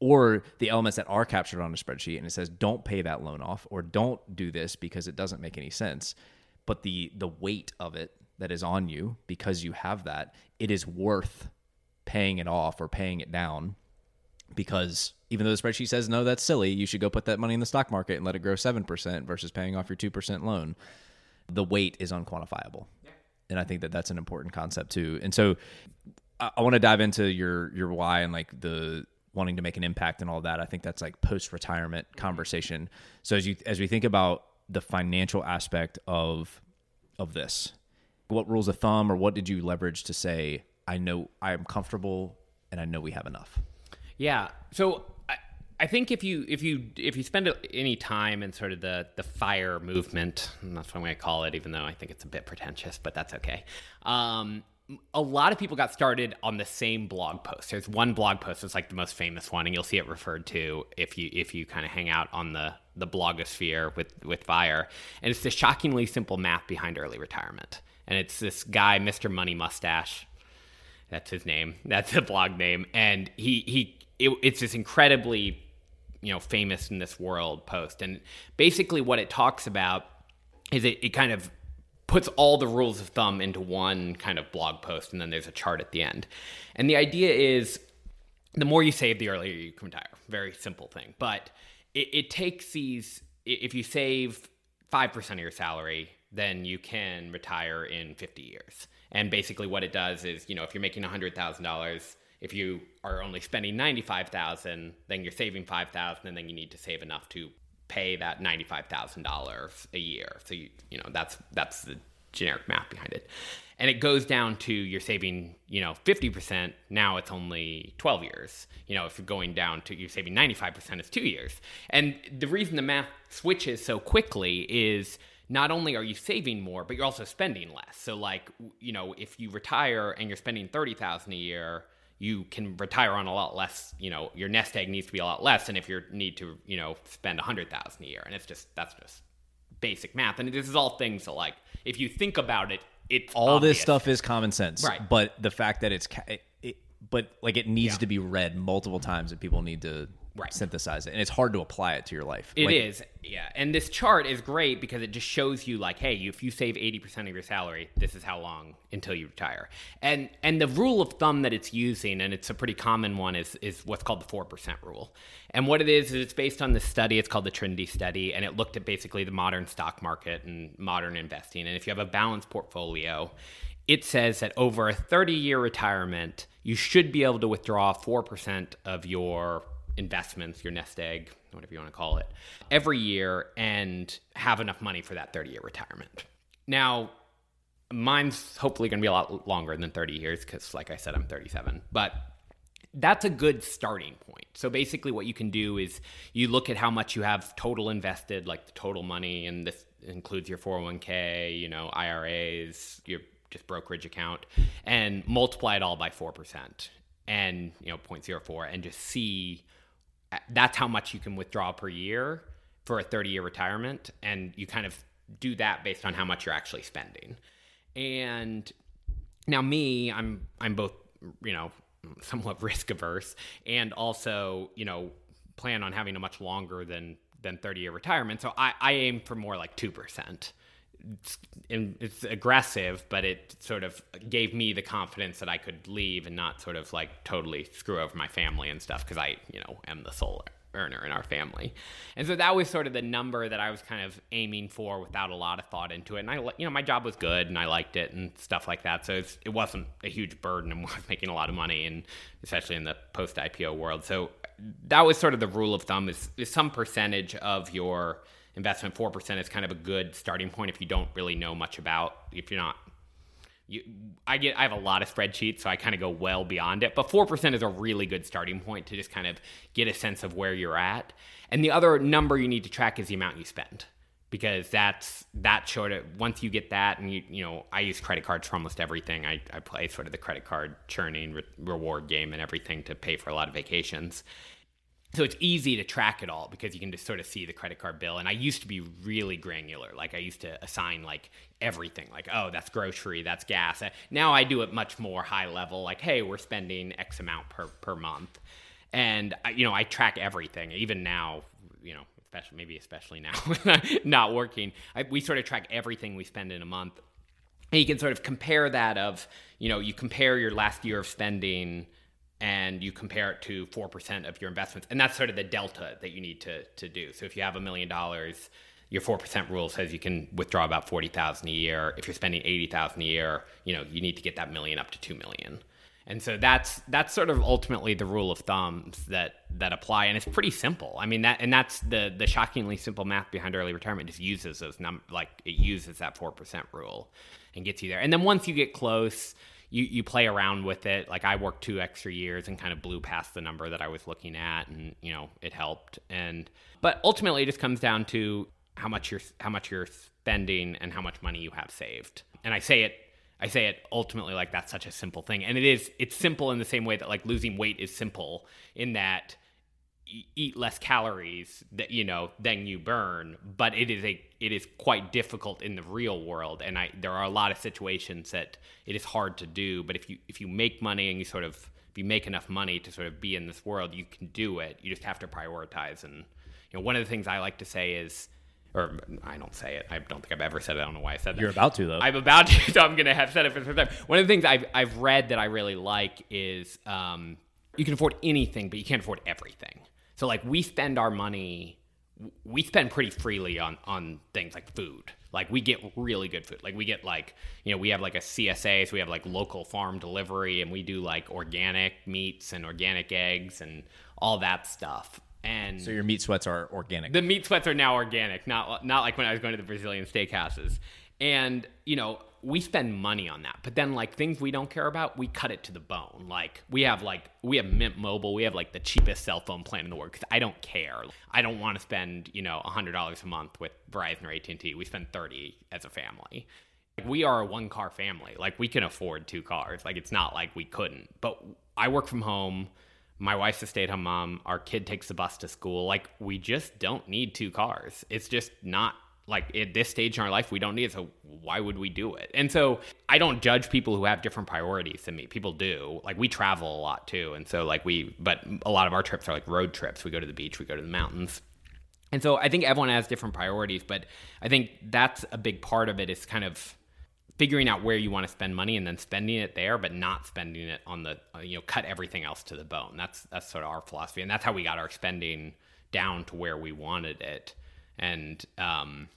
or the elements that are captured on a spreadsheet and it says don't pay that loan off or don't do this because it doesn't make any sense but the the weight of it that is on you because you have that it is worth paying it off or paying it down because even though the spreadsheet says no that's silly you should go put that money in the stock market and let it grow 7% versus paying off your 2% loan the weight is unquantifiable. And i think that that's an important concept too. And so i, I want to dive into your your why and like the wanting to make an impact and all that. I think that's like post retirement conversation. So as you as we think about the financial aspect of of this what rules of thumb or what did you leverage to say i know i am comfortable and i know we have enough Yeah. So I, I think if you if you if you spend any time in sort of the the fire movement, that's what to call it, even though I think it's a bit pretentious, but that's okay. Um, a lot of people got started on the same blog post. There's one blog post that's like the most famous one, and you'll see it referred to if you if you kind of hang out on the the blogosphere with with Fire. And it's the shockingly simple math behind early retirement. And it's this guy, Mr. Money Mustache, that's his name. That's the blog name, and he he it, it's this incredibly you know famous in this world post, and basically what it talks about is it, it kind of puts all the rules of thumb into one kind of blog post, and then there's a chart at the end, and the idea is the more you save, the earlier you can retire. Very simple thing, but it, it takes these. If you save five percent of your salary, then you can retire in 50 years. And basically, what it does is, you know, if you're making $100,000, if you are only spending 95,000, then you're saving 5,000, and then you need to save enough to pay that $95,000 a year. So you, you know, that's that's the generic math behind it. And it goes down to you're saving, you know, 50%, now it's only 12 years. You know, if you're going down to you're saving 95%, it's 2 years. And the reason the math switches so quickly is not only are you saving more, but you're also spending less. So like, you know, if you retire and you're spending 30,000 a year, you can retire on a lot less, you know, your nest egg needs to be a lot less than if you need to, you know, spend 100,000 a year. And it's just that's just basic math. And this is all things that like if you think about it, it's all obvious. this stuff is common sense Right. but the fact that it's ca- it, it, but like it needs Yeah. to be read multiple times and people need to Right. synthesize it and it's hard to apply it to your life It Like, is, yeah. And this chart is great because it just shows you like, hey, if you save eighty percent of your salary, this is how long until you retire. And and the rule of thumb that it's using, and it's a pretty common one, is is what's called the four percent rule. And what it is is it's based on this study. It's called the Trinity study, and it looked at basically the modern stock market and modern investing. And if you have a balanced portfolio, it says that over a 30 year retirement, you should be able to withdraw 4% of your investments, your nest egg, whatever you want to call it, every year and have enough money for that 30 year retirement. Now, mine's hopefully going to be a lot longer than 30 years because, like I said, I'm 37. But that's a good starting point. So basically, what you can do is you look at how much you have total invested, like the total money, and this includes your 401k, you know, IRAs, your just brokerage account, and multiply it all by 4% and, you know, 0.04 and just see that's how much you can withdraw per year for a 30 year retirement. And you kind of do that based on how much you're actually spending. And now me, I'm I'm both, you know, somewhat risk averse and also, you know, plan on having a much longer than than 30 year retirement. So I, I aim for more like 2%. It's, and it's aggressive, but it sort of gave me the confidence that I could leave and not sort of like totally screw over my family and stuff because I, you know, am the sole earner in our family. And so that was sort of the number that I was kind of aiming for without a lot of thought into it. And I, you know, my job was good and I liked it and stuff like that. So it wasn't a huge burden and was making a lot of money and especially in the post IPO world. So that was sort of the rule of thumb is, is some percentage of your investment 4% is kind of a good starting point if you don't really know much about if you're not you, I get I have a lot of spreadsheets, so I kind of go well beyond it. But four percent is a really good starting point to just kind of get a sense of where you're at. And the other number you need to track is the amount you spend, because that's that sort of once you get that, and you you know I use credit cards for almost everything. I, I play sort of the credit card churning re- reward game and everything to pay for a lot of vacations so it's easy to track it all because you can just sort of see the credit card bill. And i used to be really granular. Like i used to assign like everything. Like oh that's grocery that's gas. Uh, now i do it much more high level. Like hey we're spending x amount per per month. And you know i track everything. Even now you know especially maybe especially now not working I, we sort of track everything we spend in a month. And you can sort of compare that of you know you compare your last year of spending and you compare it to 4% of your investments. And that's sort of the delta that you need to, to do. So if you have a million dollars, your 4% rule says you can withdraw about 40,000 a year. If you're spending 80,000 a year, you know, you need to get that million up to 2 million. And so that's that's sort of ultimately the rule of thumbs that that apply, and it's pretty simple. I mean that, and that's the the shockingly simple math behind early retirement. Just uses those num like it uses that four percent rule, and gets you there. And then once you get close, you you play around with it. Like I worked two extra years and kind of blew past the number that I was looking at, and you know it helped. And but ultimately, it just comes down to how much you're how much you're spending and how much money you have saved. And I say it I say it ultimately like that's such a simple thing, and it is. It's simple in the same way that like losing weight is simple in that eat less calories that you know than you burn but it is a it is quite difficult in the real world and i there are a lot of situations that it is hard to do but if you if you make money and you sort of if you make enough money to sort of be in this world you can do it you just have to prioritize and you know one of the things i like to say is or I don't say it. I don't think I've ever said it. I don't know why I said that. You're about to though. I'm about to, so I'm gonna have said it for the first time. One of the things I've I've read that I really like is um, you can afford anything, but you can't afford everything. So like we spend our money we spend pretty freely on on things like food. Like we get really good food. Like we get like, you know, we have like a CSA, so we have like local farm delivery and we do like organic meats and organic eggs and all that stuff. And so your meat sweats are organic. The meat sweats are now organic, not not like when I was going to the Brazilian steakhouses. And, you know, we spend money on that. But then like things we don't care about, we cut it to the bone. Like we have like we have Mint Mobile, we have like the cheapest cell phone plan in the world because I don't care. I don't want to spend you know hundred dollars a month with Verizon or AT and T. We spend thirty as a family. Like we are a one car family. Like we can afford two cars. Like it's not like we couldn't. But I work from home. My wife's a stay at home mom. Our kid takes the bus to school. Like we just don't need two cars. It's just not like at this stage in our life we don't need it so why would we do it? And so i don't judge people who have different priorities than me. People do. Like we travel a lot too. And so like we but a lot of our trips are like road trips. We go to the beach we go to the mountains. And so i think everyone has different priorities but i think that's a big part of it is kind of figuring out where you want to spend money and then spending it there but not spending it on the uh, you know cut everything else to the bone. That's that's sort of our philosophy and that's how we got our spending down to where we wanted it. And um,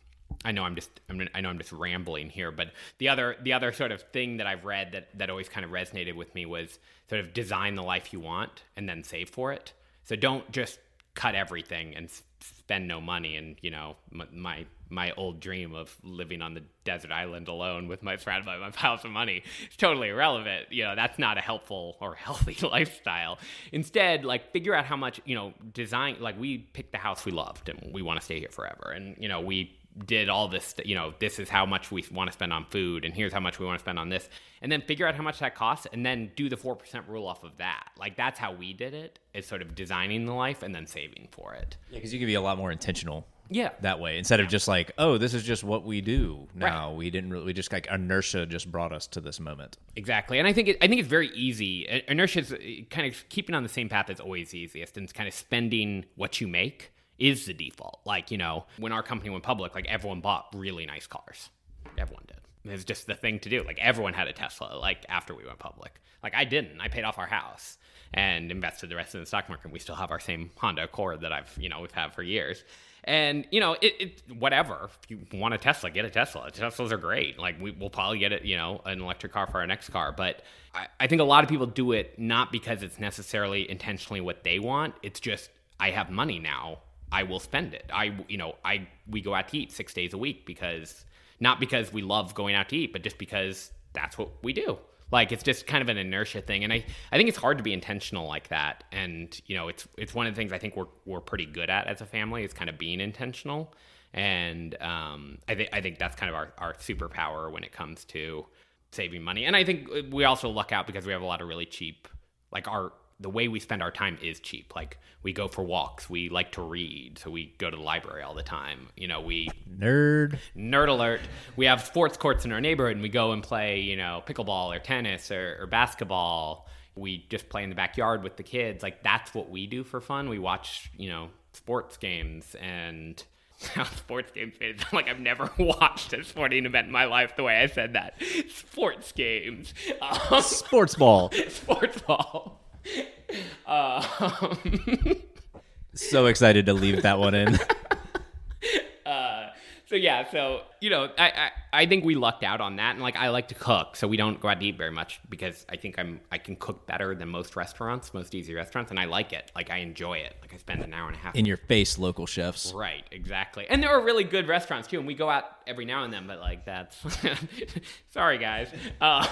I know I'm just I'm, I know I'm just rambling here, but the other the other sort of thing that I've read that that always kind of resonated with me was sort of design the life you want and then save for it. So don't just cut everything and spend no money. And you know my my old dream of living on the desert island alone with my surrounded by my piles of money is totally irrelevant. You know that's not a helpful or healthy lifestyle. Instead, like figure out how much you know design. Like we picked the house we loved and we want to stay here forever, and you know we did all this, you know, this is how much we want to spend on food, and here's how much we want to spend on this, and then figure out how much that costs, and then do the 4% rule off of that. Like, that's how we did it, is sort of designing the life and then saving for it. Yeah, because you can be a lot more intentional. Yeah. That way, instead yeah. of just like, oh, this is just what we do now. Right. We didn't really, we just like inertia just brought us to this moment. Exactly, and I think it, I think it's very easy. Inertia is uh, kind of keeping on the same path is always easiest, and it's kind of spending what you make is the default. Like, you know, when our company went public, like everyone bought really nice cars. Everyone did. It was just the thing to do. Like everyone had a Tesla, like after we went public. Like I didn't. I paid off our house and invested the rest in the stock market. We still have our same Honda Accord that I've, you know, we've had for years. And you know, it, it whatever. If you want a Tesla, get a Tesla. Teslas are great. Like we, will probably get it, you know, an electric car for our next car. But I, I think a lot of people do it not because it's necessarily intentionally what they want. It's just I have money now. I will spend it. I you know I we go out to eat six days a week because not because we love going out to eat, but just because that's what we do. Like it's just kind of an inertia thing, and I, I think it's hard to be intentional like that. And you know, it's it's one of the things I think we're we're pretty good at as a family is kind of being intentional. And um, I think I think that's kind of our, our superpower when it comes to saving money. And I think we also luck out because we have a lot of really cheap, like our the way we spend our time is cheap. Like we go for walks, we like to read, so we go to the library all the time. You know, we nerd nerd alert. We have sports courts in our neighborhood, and we go and play, you know, pickleball or tennis or, or basketball. We just play in the backyard with the kids. Like that's what we do for fun. We watch, you know, sports games and sports games like I've never watched a sporting event in my life the way I said that. Sports games. Um, sports ball. sports ball. Um, so excited to leave that one in. uh, so yeah, so you know, I, I, I think we lucked out on that, and like I like to cook, so we don't go out to eat very much because I think I'm I can cook better than most restaurants, most easy restaurants, and I like it. Like I enjoy it. Like I spend an hour and a half in your face, local chefs. Right, exactly. And there are really good restaurants too, and we go out every now and then, but like that's sorry guys. Um,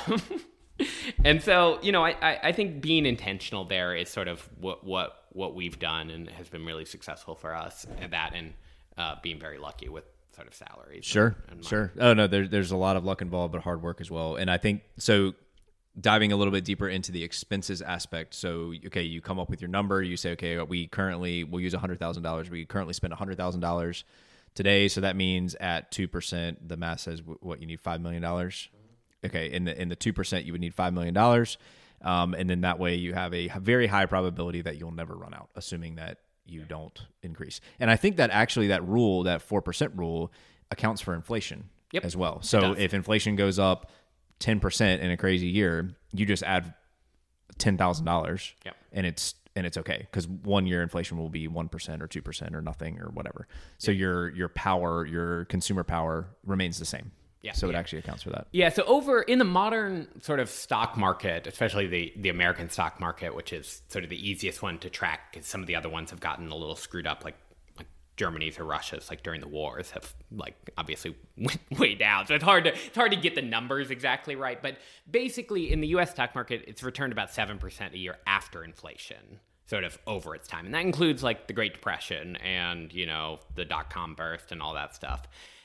and so you know I, I, I think being intentional there is sort of what what what we've done and has been really successful for us and that and uh, being very lucky with sort of salaries sure and, and sure. Oh no there, there's a lot of luck involved but hard work as well. And i think so diving a little bit deeper into the expenses aspect so okay you come up with your number you say okay we currently we'll use $100000 we currently spend $100000 today so that means at 2% the math says what you need $5 million okay, in the in the two percent, you would need five million dollars, um, and then that way you have a very high probability that you'll never run out, assuming that you don't increase. And I think that actually that rule, that four percent rule, accounts for inflation yep. as well. So if inflation goes up ten percent in a crazy year, you just add ten thousand dollars, and it's and it's okay because one year inflation will be one percent or two percent or nothing or whatever. So yep. your your power, your consumer power remains the same. Yeah. So it actually accounts for that. Yeah. So over in the modern sort of stock market, especially the the American stock market, which is sort of the easiest one to track, because some of the other ones have gotten a little screwed up, like like Germany's or Russia's, like during the wars, have like obviously went way down. So it's hard to it's hard to get the numbers exactly right. But basically, in the U.S. stock market, it's returned about seven percent a year after inflation sort of over its time and that includes like the great depression and you know the dot-com burst and all that stuff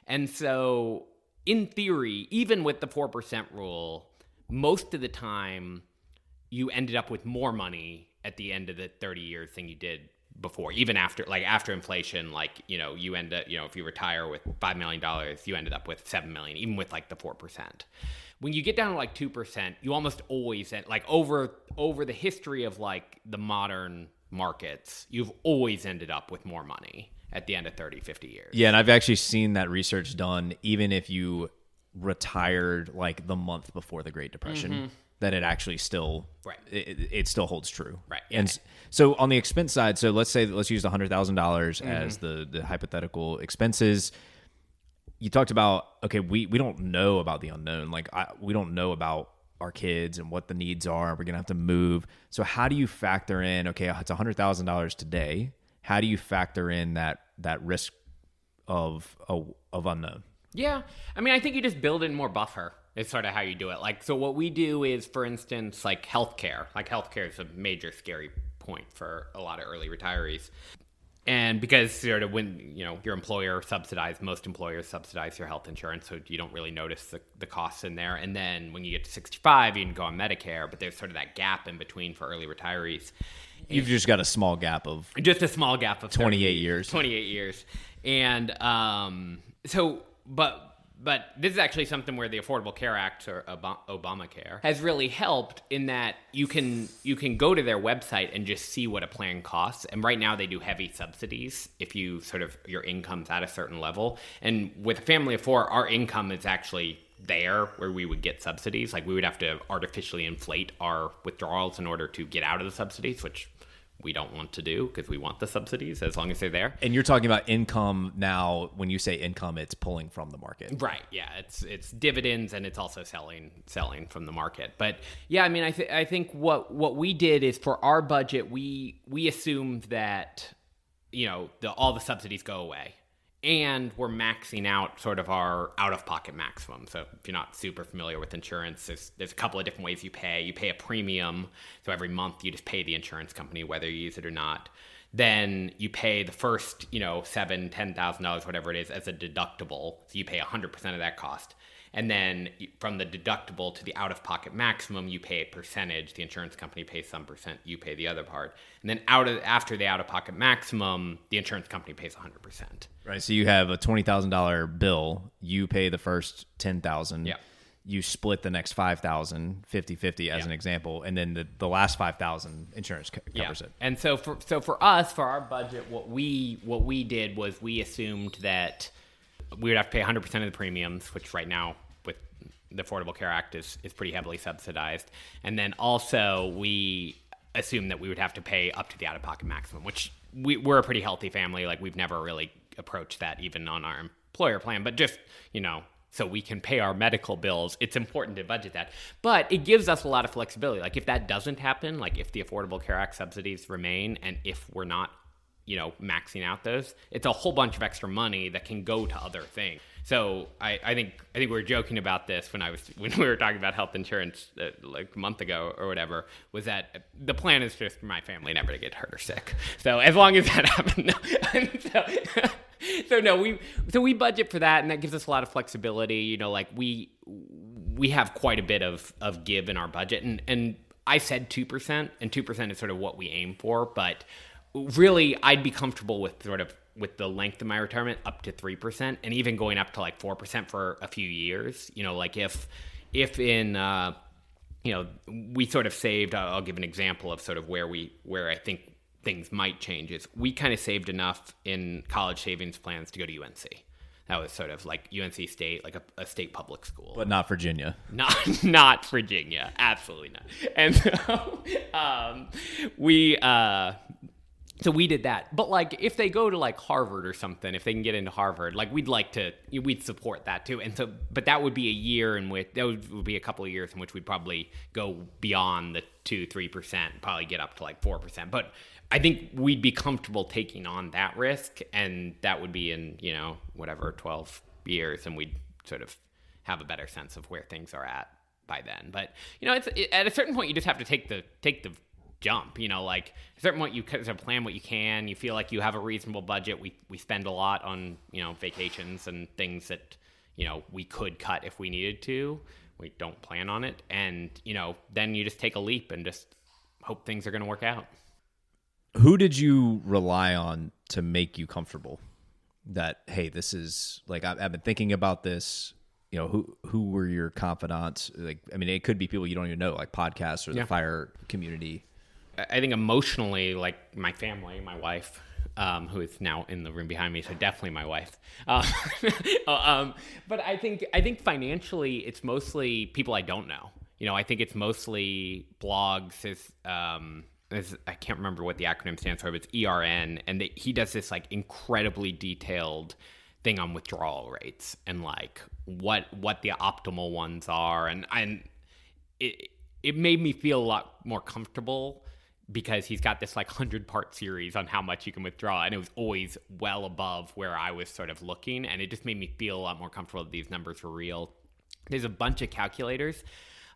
and so in theory, even with the 4% rule, most of the time you ended up with more money at the end of the 30 years than you did before even after like after inflation like you know you end up you know if you retire with five million dollars you ended up with seven million even with like the four percent. When you get down to like two percent you almost always end, like over over the history of like the modern markets you've always ended up with more money at the end of 30, 50 years. Yeah, and I've actually seen that research done even if you retired like the month before the Great Depression. Mm-hmm. That it actually still right. It, it still holds true. Right. And yeah. so on the expense side, so let's say let's use the hundred thousand dollars mm-hmm. as the the hypothetical expenses. You talked about okay, we we don't know about the unknown. Like I, we don't know about our kids and what the needs are. We're gonna have to move. So how do you factor in? Okay, it's hundred thousand dollars today. How do you factor in that that risk of of, unknown? Yeah, I mean, I think you just build in more buffer. Is sort of how you do it. Like, so what we do is, for instance, like healthcare. Like, healthcare is a major scary point for a lot of early retirees. And because sort of when you know your employer subsidizes, most employers subsidize your health insurance, so you don't really notice the, the costs in there. And then when you get to 65, you can go on Medicare, but there's sort of that gap in between for early retirees. You've just got a small gap of just a small gap of 28 years. 28 years. And um, so, but but this is actually something where the Affordable Care Act or Obamacare has really helped in that you can you can go to their website and just see what a plan costs. And right now they do heavy subsidies if you sort of your income's at a certain level. And with a family of four, our income is actually there where we would get subsidies. Like we would have to artificially inflate our withdrawals in order to get out of the subsidies, which we don't want to do because we want the subsidies as long as they're there. And you're talking about income now. When you say income, it's pulling from the market. Right. Yeah. It's it's dividends and it's also selling selling from the market. But yeah, I mean, I think I think what what we did is for our budget, we we assumed that you know the all the subsidies go away and we're maxing out sort of our out of pocket maximum. So if you're not super familiar with insurance, there's, there's a couple of different ways you pay. You pay a premium, so every month you just pay the insurance company whether you use it or not. Then you pay the first, you know, seven, ten thousand dollars, whatever it is, as a deductible. So you pay hundred percent of that cost. And then from the deductible to the out of pocket maximum, you pay a percentage. The insurance company pays some percent, you pay the other part. And then out of after the out of pocket maximum, the insurance company pays 100%. Right. So you have a $20,000 bill, you pay the first 10,000. Yeah. You split the next 5,000 50-50 as Yeah. an example, and then the, the last 5,000 insurance co- covers it. And so for so for us, for our budget, what we what we did was we assumed that we would have to pay 100% of the premiums, which right now the Affordable Care Act is is pretty heavily subsidized. And then also we assume that we would have to pay up to the out of pocket maximum, which we, we're a pretty healthy family. Like we've never really approached that even on our employer plan, but just you know so we can pay our medical bills. It's important to budget that. But it gives us a lot of flexibility. Like if that doesn't happen, like if the Affordable Care Act subsidies remain and if we're not, you know, maxing out those, it's a whole bunch of extra money that can go to other things. So I, I think I think we were joking about this when I was when we were talking about health insurance uh, like a month ago or whatever. Was that the plan is just for my family never to get hurt or sick. So as long as that happens, so, so no, we so we budget for that, and that gives us a lot of flexibility. You know, like we we have quite a bit of of give in our budget, and and I said two percent, and two percent is sort of what we aim for, but really, I'd be comfortable with sort of with the length of my retirement up to three percent, and even going up to like four percent for a few years. You know, like if if in uh, you know we sort of saved. I'll I'll give an example of sort of where we where I think things might change is we kind of saved enough in college savings plans to go to UNC. That was sort of like UNC State, like a, a state public school But not Virginia. not not Virginia, absolutely not. And so um, we uh, so we did that. But like if they go to like Harvard or something, if they can get into Harvard, like we'd like to we'd support that too. And so but that would be a year in which that would, be a couple of years in which we'd probably go beyond the two, three percent, probably get up to like four percent. But I think we'd be comfortable taking on that risk and that would be in, you know, whatever, twelve years and we'd sort of have a better sense of where things are at by then. But you know, it's it, at a certain point you just have to take the take the jump. You know, like at a certain point you kind of plan what you can. You feel like you have a reasonable budget. We we spend a lot on you know vacations and things that you know we could cut if we needed to. We don't plan on it, and you know then you just take a leap and just hope things are going to work out. Who did you rely on to make you comfortable? That hey, this is like I've, I've been thinking about this. You know, who who were your confidants? Like, I mean, it could be people you don't even know, like podcasts or Yeah. the fire community. I think emotionally, like my family, my wife, um, who is now in the room behind me, so definitely my wife. Uh, um, but I think I think financially, it's mostly people I don't know. You know, I think it's mostly blogs. Is um, is, I can't remember what the acronym stands for, but it's ERN, and they, he does this like incredibly detailed thing on withdrawal rates and like what what the optimal ones are, and and it it made me feel a lot more comfortable because he's got this like 100 part series on how much you can withdraw and it was always well above where I was sort of looking and it just made me feel a lot more comfortable that these numbers were real. There's a bunch of calculators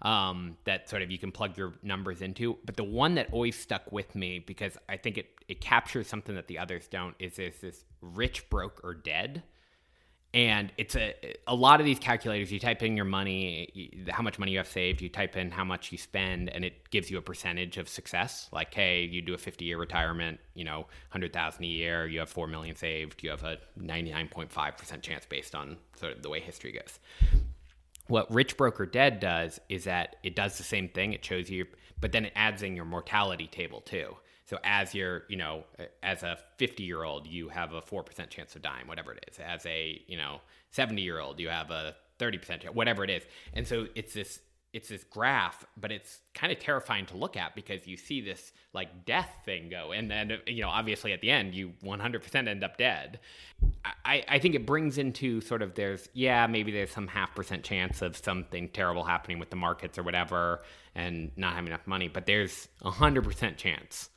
um, that sort of you can plug your numbers into, but the one that always stuck with me because I think it it captures something that the others don't is there's this rich broke or dead and it's a a lot of these calculators you type in your money how much money you have saved you type in how much you spend and it gives you a percentage of success. Like hey you do a 50 year retirement you know 100000 a year you have 4 million saved you have a 99.5% chance based on sort of the way history goes. What rich broke or dead does is that it does the same thing. It shows you but then it adds in your mortality table too so as you're you know as a 50 year old you have a 4% chance of dying whatever it is as a you know 70 year old you have a 30% chance whatever it is and so it's this it's this graph, but it's kind of terrifying to look at because you see this like death thing go, and then you know obviously at the end you 100% end up dead. I, I think it brings into sort of there's yeah maybe there's some half percent chance of something terrible happening with the markets or whatever and not having enough money, but there's a hundred percent chance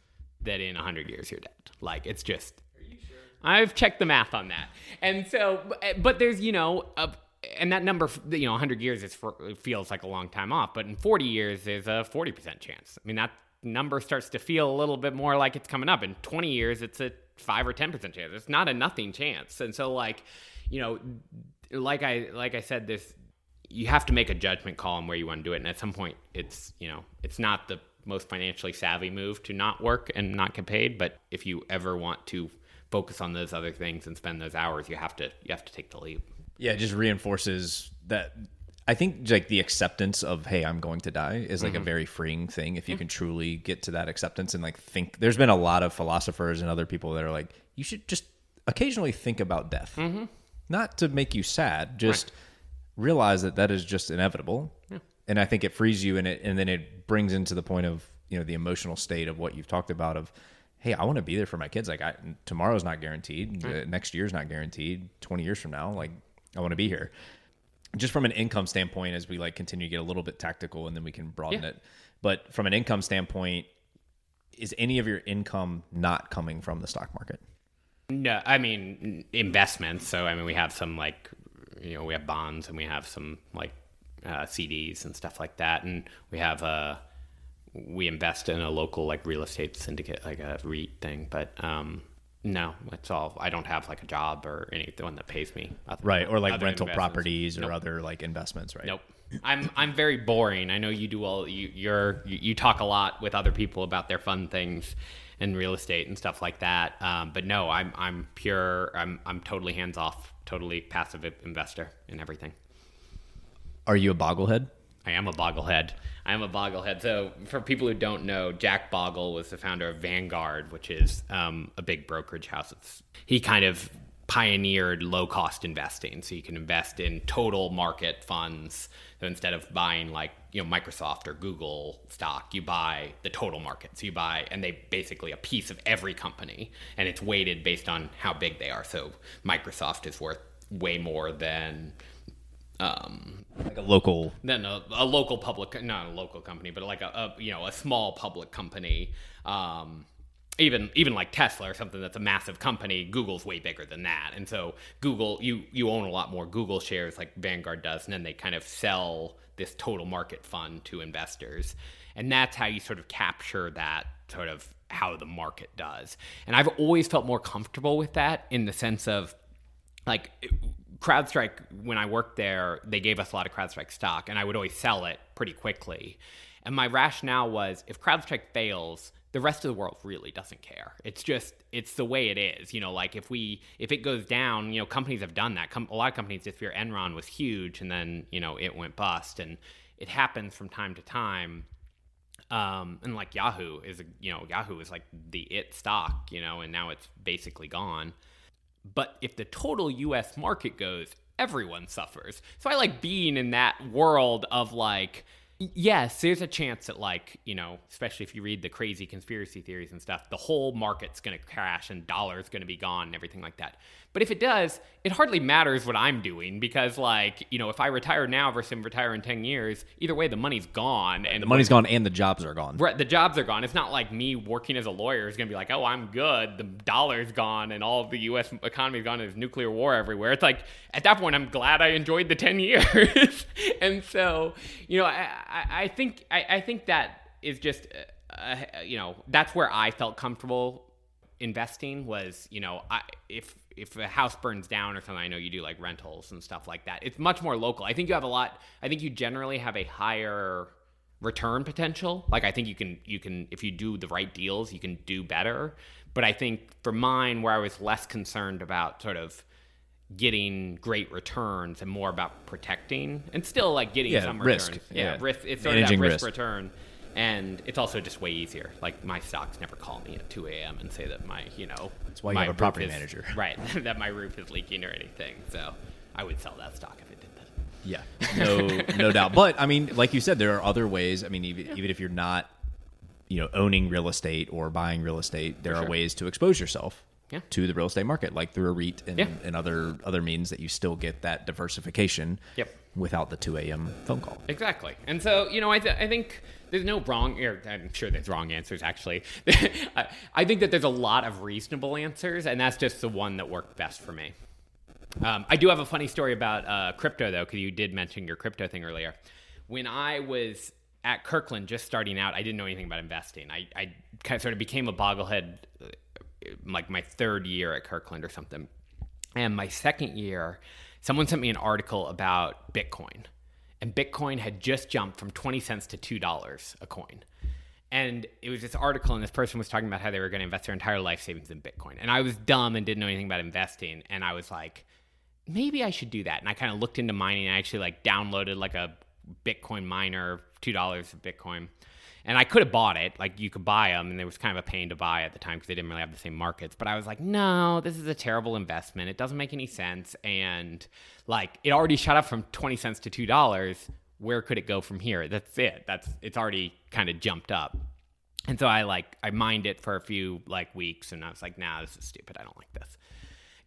that in a hundred years you're dead. Like it's just. Are you sure? I've checked the math on that, and so, but there's you know a, and that number, you know, 100 years is for, feels like a long time off, but in 40 years, there's a 40% chance. I mean, that number starts to feel a little bit more like it's coming up. In 20 years, it's a 5 or 10% chance. It's not a nothing chance. And so, like, you know, like I like I said, this you have to make a judgment call on where you want to do it, and at some point, it's you know, it's not the most financially savvy move to not work and not get paid. But if you ever want to focus on those other things and spend those hours, you have to you have to take the leap. Yeah, it just reinforces that. I think like the acceptance of hey, I'm going to die is like mm-hmm. a very freeing thing if you mm-hmm. can truly get to that acceptance and like think. There's been a lot of philosophers and other people that are like, you should just occasionally think about death, mm-hmm. not to make you sad, just right. realize that that is just inevitable. Yeah. And I think it frees you, and it and then it brings into the point of you know the emotional state of what you've talked about of hey, I want to be there for my kids. Like I, tomorrow's not guaranteed. Mm-hmm. Right. next year's not guaranteed. 20 years from now, like I want to be here. Just from an income standpoint, as we like continue to get a little bit tactical, and then we can broaden yeah. it. But from an income standpoint, is any of your income not coming from the stock market? No, I mean investments. So I mean, we have some like you know we have bonds and we have some like uh, CDs and stuff like that, and we have a uh, we invest in a local like real estate syndicate, like a REIT thing. But um, no, it's all. I don't have like a job or anything that pays me. Right, or like rental properties or nope. other like investments, right? Nope. I'm I'm very boring. I know you do all. You you're you, you talk a lot with other people about their fun things and real estate and stuff like that. Um, but no, I'm I'm pure. I'm I'm totally hands off, totally passive investor in everything. Are you a boglehead? I am a boglehead. I am a boglehead. So, for people who don't know, Jack Bogle was the founder of Vanguard, which is um, a big brokerage house. It's, he kind of pioneered low cost investing. So, you can invest in total market funds. So, instead of buying like, you know, Microsoft or Google stock, you buy the total market. So, you buy, and they basically a piece of every company, and it's weighted based on how big they are. So, Microsoft is worth way more than um, like a local then a, a, local public not a local company but like a, a you know a small public company. Um, even even like Tesla or something that's a massive company Google's way bigger than that. And so Google you you own a lot more Google shares like Vanguard does and then they kind of sell this total market fund to investors. And that's how you sort of capture that sort of how the market does. And I've always felt more comfortable with that in the sense of like CrowdStrike, when I worked there, they gave us a lot of CrowdStrike stock, and I would always sell it pretty quickly. And my rationale was if CrowdStrike fails, the rest of the world really doesn't care. It's just it's the way it is. You know, like if we if it goes down, you know, companies have done that. Com- a lot of companies fear Enron was huge, and then you know it went bust, and it happens from time to time. Um, and like Yahoo is, you know, Yahoo is like the it stock, you know, and now it's basically gone. But if the total US market goes, everyone suffers. So I like being in that world of like, yes, there's a chance that, like, you know, especially if you read the crazy conspiracy theories and stuff, the whole market's going to crash and dollars going to be gone and everything like that. But if it does, it hardly matters what I'm doing because, like, you know, if I retire now versus retire in 10 years, either way, the money's gone. And the money's gone and the jobs are gone. Right. The jobs are gone. It's not like me working as a lawyer is going to be like, oh, I'm good. The dollar's gone and all of the U.S. economy's gone and there's nuclear war everywhere. It's like, at that point, I'm glad I enjoyed the 10 years. and so, you know, I, I, I think, I, I, think that is just, uh, uh, you know, that's where I felt comfortable investing was, you know, I, if if a house burns down or something, I know you do like rentals and stuff like that. It's much more local. I think you have a lot. I think you generally have a higher return potential. Like I think you can you can if you do the right deals, you can do better. But I think for mine, where I was less concerned about sort of getting great returns and more about protecting and still like getting yeah, some risk. returns. Yeah, yeah, risk. It's sort Managing of that risk, risk return and it's also just way easier. Like my stocks never call me at 2 a.m. and say that my, you know, that's why you have a property is, manager, right? that my roof is leaking or anything. So I would sell that stock if it did that. Yeah, no, no doubt. But I mean, like you said, there are other ways. I mean, even, even if you're not, you know, owning real estate or buying real estate, there are sure. ways to expose yourself Yeah. to the real estate market, like through a REIT and, Yeah. and other other means that you still get that diversification. Yep. Without the two a.m. phone call. Exactly. And so, you know, I, th- I think there's no wrong, I'm sure there's wrong answers actually. I, I think that there's a lot of reasonable answers, and that's just the one that worked best for me. Um, I do have a funny story about uh, crypto, though, because you did mention your crypto thing earlier. When I was at Kirkland just starting out, I didn't know anything about investing. I, I kind of sort of became a boglehead uh, like my third year at Kirkland or something. And my second year, someone sent me an article about Bitcoin. And Bitcoin had just jumped from 20 cents to $2 a coin. And it was this article, and this person was talking about how they were going to invest their entire life savings in Bitcoin. And I was dumb and didn't know anything about investing. And I was like, maybe I should do that. And I kind of looked into mining and I actually like downloaded like a Bitcoin miner, $2 of Bitcoin. And I could have bought it. Like you could buy them, and it was kind of a pain to buy at the time because they didn't really have the same markets. But I was like, no, this is a terrible investment. It doesn't make any sense. And like it already shot up from 20 cents to $2. Where could it go from here? That's it. That's it's already kind of jumped up. And so I like I mined it for a few like weeks and I was like, nah, this is stupid. I don't like this.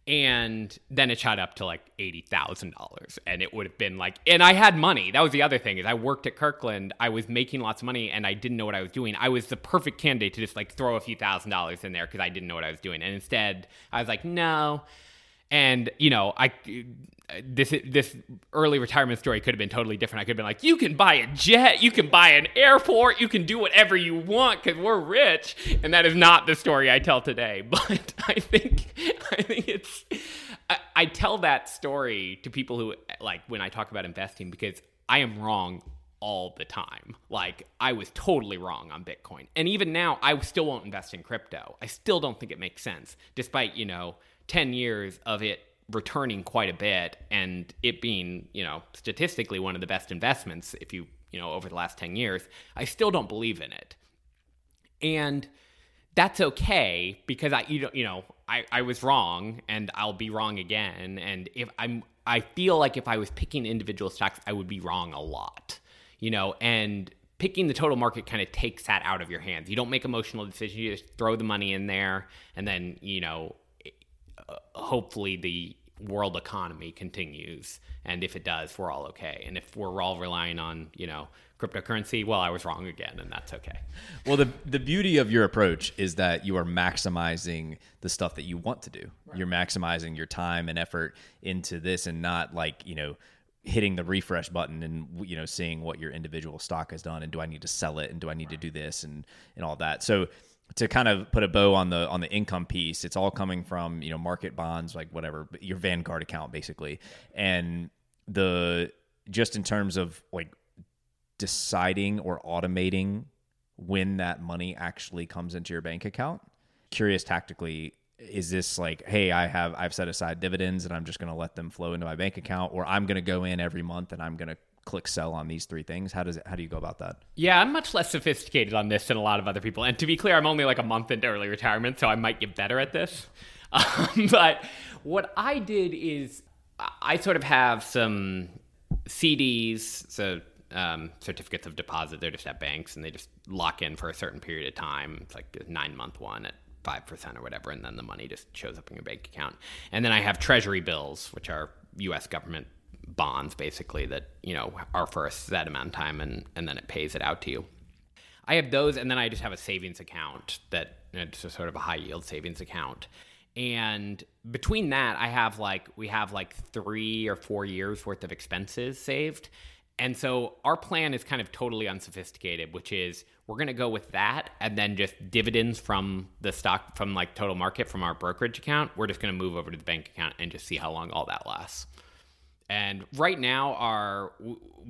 And then it shot up to like eighty thousand dollars. And it would have been like and I had money. That was the other thing is I worked at Kirkland. I was making lots of money and I didn't know what I was doing. I was the perfect candidate to just like throw a few thousand dollars in there because I didn't know what I was doing. And instead I was like, no. And you know, I this this early retirement story could have been totally different. I could have been like, you can buy a jet, you can buy an airport, you can do whatever you want because we're rich. And that is not the story I tell today. But I think I think it's I, I tell that story to people who like when I talk about investing because I am wrong all the time. Like I was totally wrong on Bitcoin. And even now I still won't invest in crypto. I still don't think it makes sense despite, you know, 10 years of it returning quite a bit and it being, you know, statistically one of the best investments if you, you know, over the last 10 years. I still don't believe in it. And that's okay because I you know you know I, I was wrong and I'll be wrong again and if I'm I feel like if I was picking individual stocks I would be wrong a lot you know and picking the total market kind of takes that out of your hands you don't make emotional decisions you just throw the money in there and then you know hopefully the world economy continues and if it does we're all okay and if we're all relying on you know cryptocurrency well I was wrong again and that's okay Well, the the beauty of your approach is that you are maximizing the stuff that you want to do. You're maximizing your time and effort into this, and not like you know hitting the refresh button and you know seeing what your individual stock has done and do I need to sell it and do I need to do this and and all that. So to kind of put a bow on the on the income piece, it's all coming from you know market bonds, like whatever your Vanguard account basically, and the just in terms of like deciding or automating when that money actually comes into your bank account. Curious tactically, is this like, hey, I have I've set aside dividends and I'm just going to let them flow into my bank account, or I'm going to go in every month and I'm going to click sell on these three things? How does it? How do you go about that? Yeah, I'm much less sophisticated on this than a lot of other people. And to be clear, I'm only like a month into early retirement, so I might get better at this. Um, but what I did is I sort of have some CDs, so um, certificates of deposit. They're just at banks, and they just lock in for a certain period of time. It's like a nine month one at five percent or whatever, and then the money just shows up in your bank account. And then I have Treasury bills, which are U.S. government bonds, basically that you know are for a set amount of time, and and then it pays it out to you. I have those, and then I just have a savings account that it's a sort of a high yield savings account. And between that, I have like we have like three or four years worth of expenses saved. And so our plan is kind of totally unsophisticated, which is we're going to go with that and then just dividends from the stock from like total market from our brokerage account. We're just going to move over to the bank account and just see how long all that lasts. And right now, our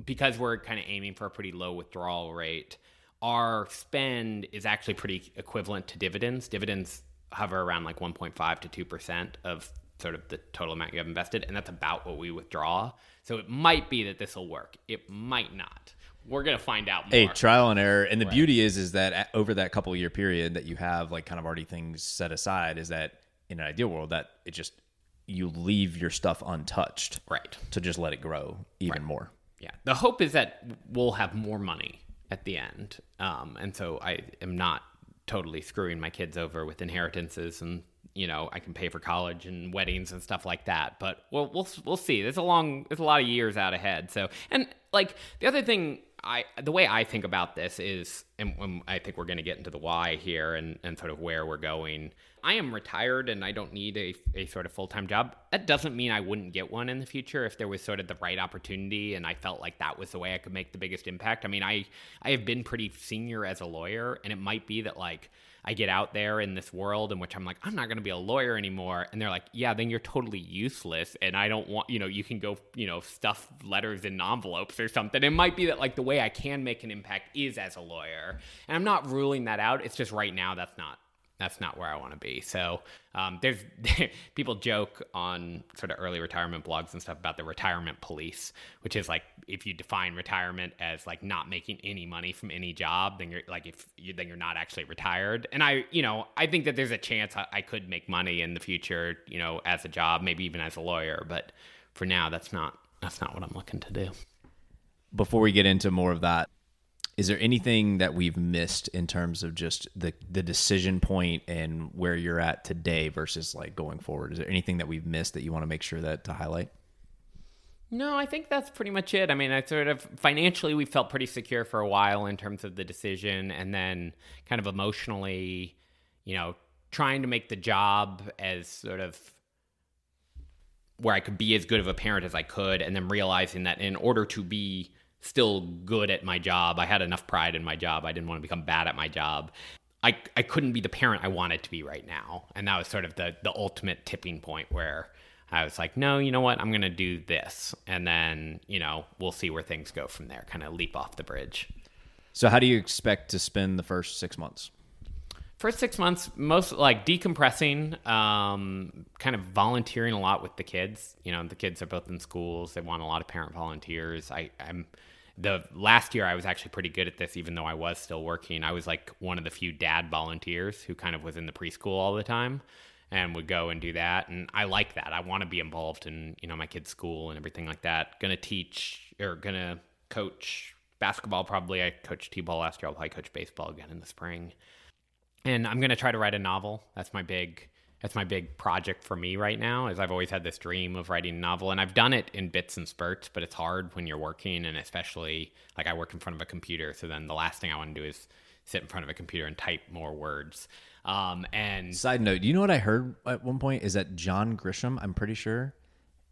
because we're kind of aiming for a pretty low withdrawal rate, our spend is actually pretty equivalent to dividends. Dividends hover around like 1.5 to 2 percent of sort of the total amount you have invested, and that's about what we withdraw. So it might be that this will work. It might not. We're gonna find out more. Hey, trial and error. And the beauty is, is that over that couple year period that you have like kind of already things set aside, is that in an ideal world that it just you leave your stuff untouched Right. to just let it grow even more. Yeah. The hope is that we'll have more money at the end. Um, and so I am not totally screwing my kids over with inheritances and you know I can pay for college and weddings and stuff like that. But we'll we'll we'll see. There's a long there's a lot of years out ahead. So and like the other thing I the way I think about this is and, and I think we're going to get into the why here and and sort of where we're going. I am retired and I don't need a, a sort of full time job. That doesn't mean I wouldn't get one in the future if there was sort of the right opportunity and I felt like that was the way I could make the biggest impact. I mean, I I have been pretty senior as a lawyer, and it might be that like I get out there in this world in which I'm like, I'm not going to be a lawyer anymore. And they're like, yeah, then you're totally useless. And I don't want, you know, you can go, you know, stuff letters in envelopes or something. It might be that like the way I can make an impact is as a lawyer. And I'm not ruling that out. It's just right now that's not that's not where I want to be. So um, there's people joke on sort of early retirement blogs and stuff about the retirement police, which is like if you define retirement as like not making any money from any job, then you're like if you then you're not actually retired. And I, you know, I think that there's a chance I, I could make money in the future, you know, as a job, maybe even as a lawyer. But for now, that's not that's not what I'm looking to do. Before we get into more of that, is there anything that we've missed in terms of just the the decision point and where you're at today versus like going forward? Is there anything that we've missed that you want to make sure that to highlight? No, I think that's pretty much it. I mean, I sort of financially we felt pretty secure for a while in terms of the decision, and then kind of emotionally, you know, trying to make the job as sort of where I could be as good of a parent as I could, and then realizing that in order to be still good at my job, I had enough pride in my job. I didn't want to become bad at my job. I, I couldn't be the parent I wanted to be right now. And that was sort of the, the ultimate tipping point where I was like, no, you know what? I'm going to do this. And then, you know, we'll see where things go from there, kind of leap off the bridge. So, how do you expect to spend the first six months? First six months, most like decompressing, um, kind of volunteering a lot with the kids. You know, the kids are both in schools. They want a lot of parent volunteers. I, I'm the last year I was actually pretty good at this, even though I was still working. I was like one of the few dad volunteers who kind of was in the preschool all the time and would go and do that. And I like that. I want to be involved in, you know, my kids' school and everything like that. Gonna teach or gonna coach basketball probably. I coached T ball last year. I'll probably coach baseball again in the spring. And I'm gonna try to write a novel. That's my big that's my big project for me right now is i've always had this dream of writing a novel and i've done it in bits and spurts but it's hard when you're working and especially like i work in front of a computer so then the last thing i want to do is sit in front of a computer and type more words um, and Side note, do you know what I heard at one point is that John Grisham, I'm pretty sure,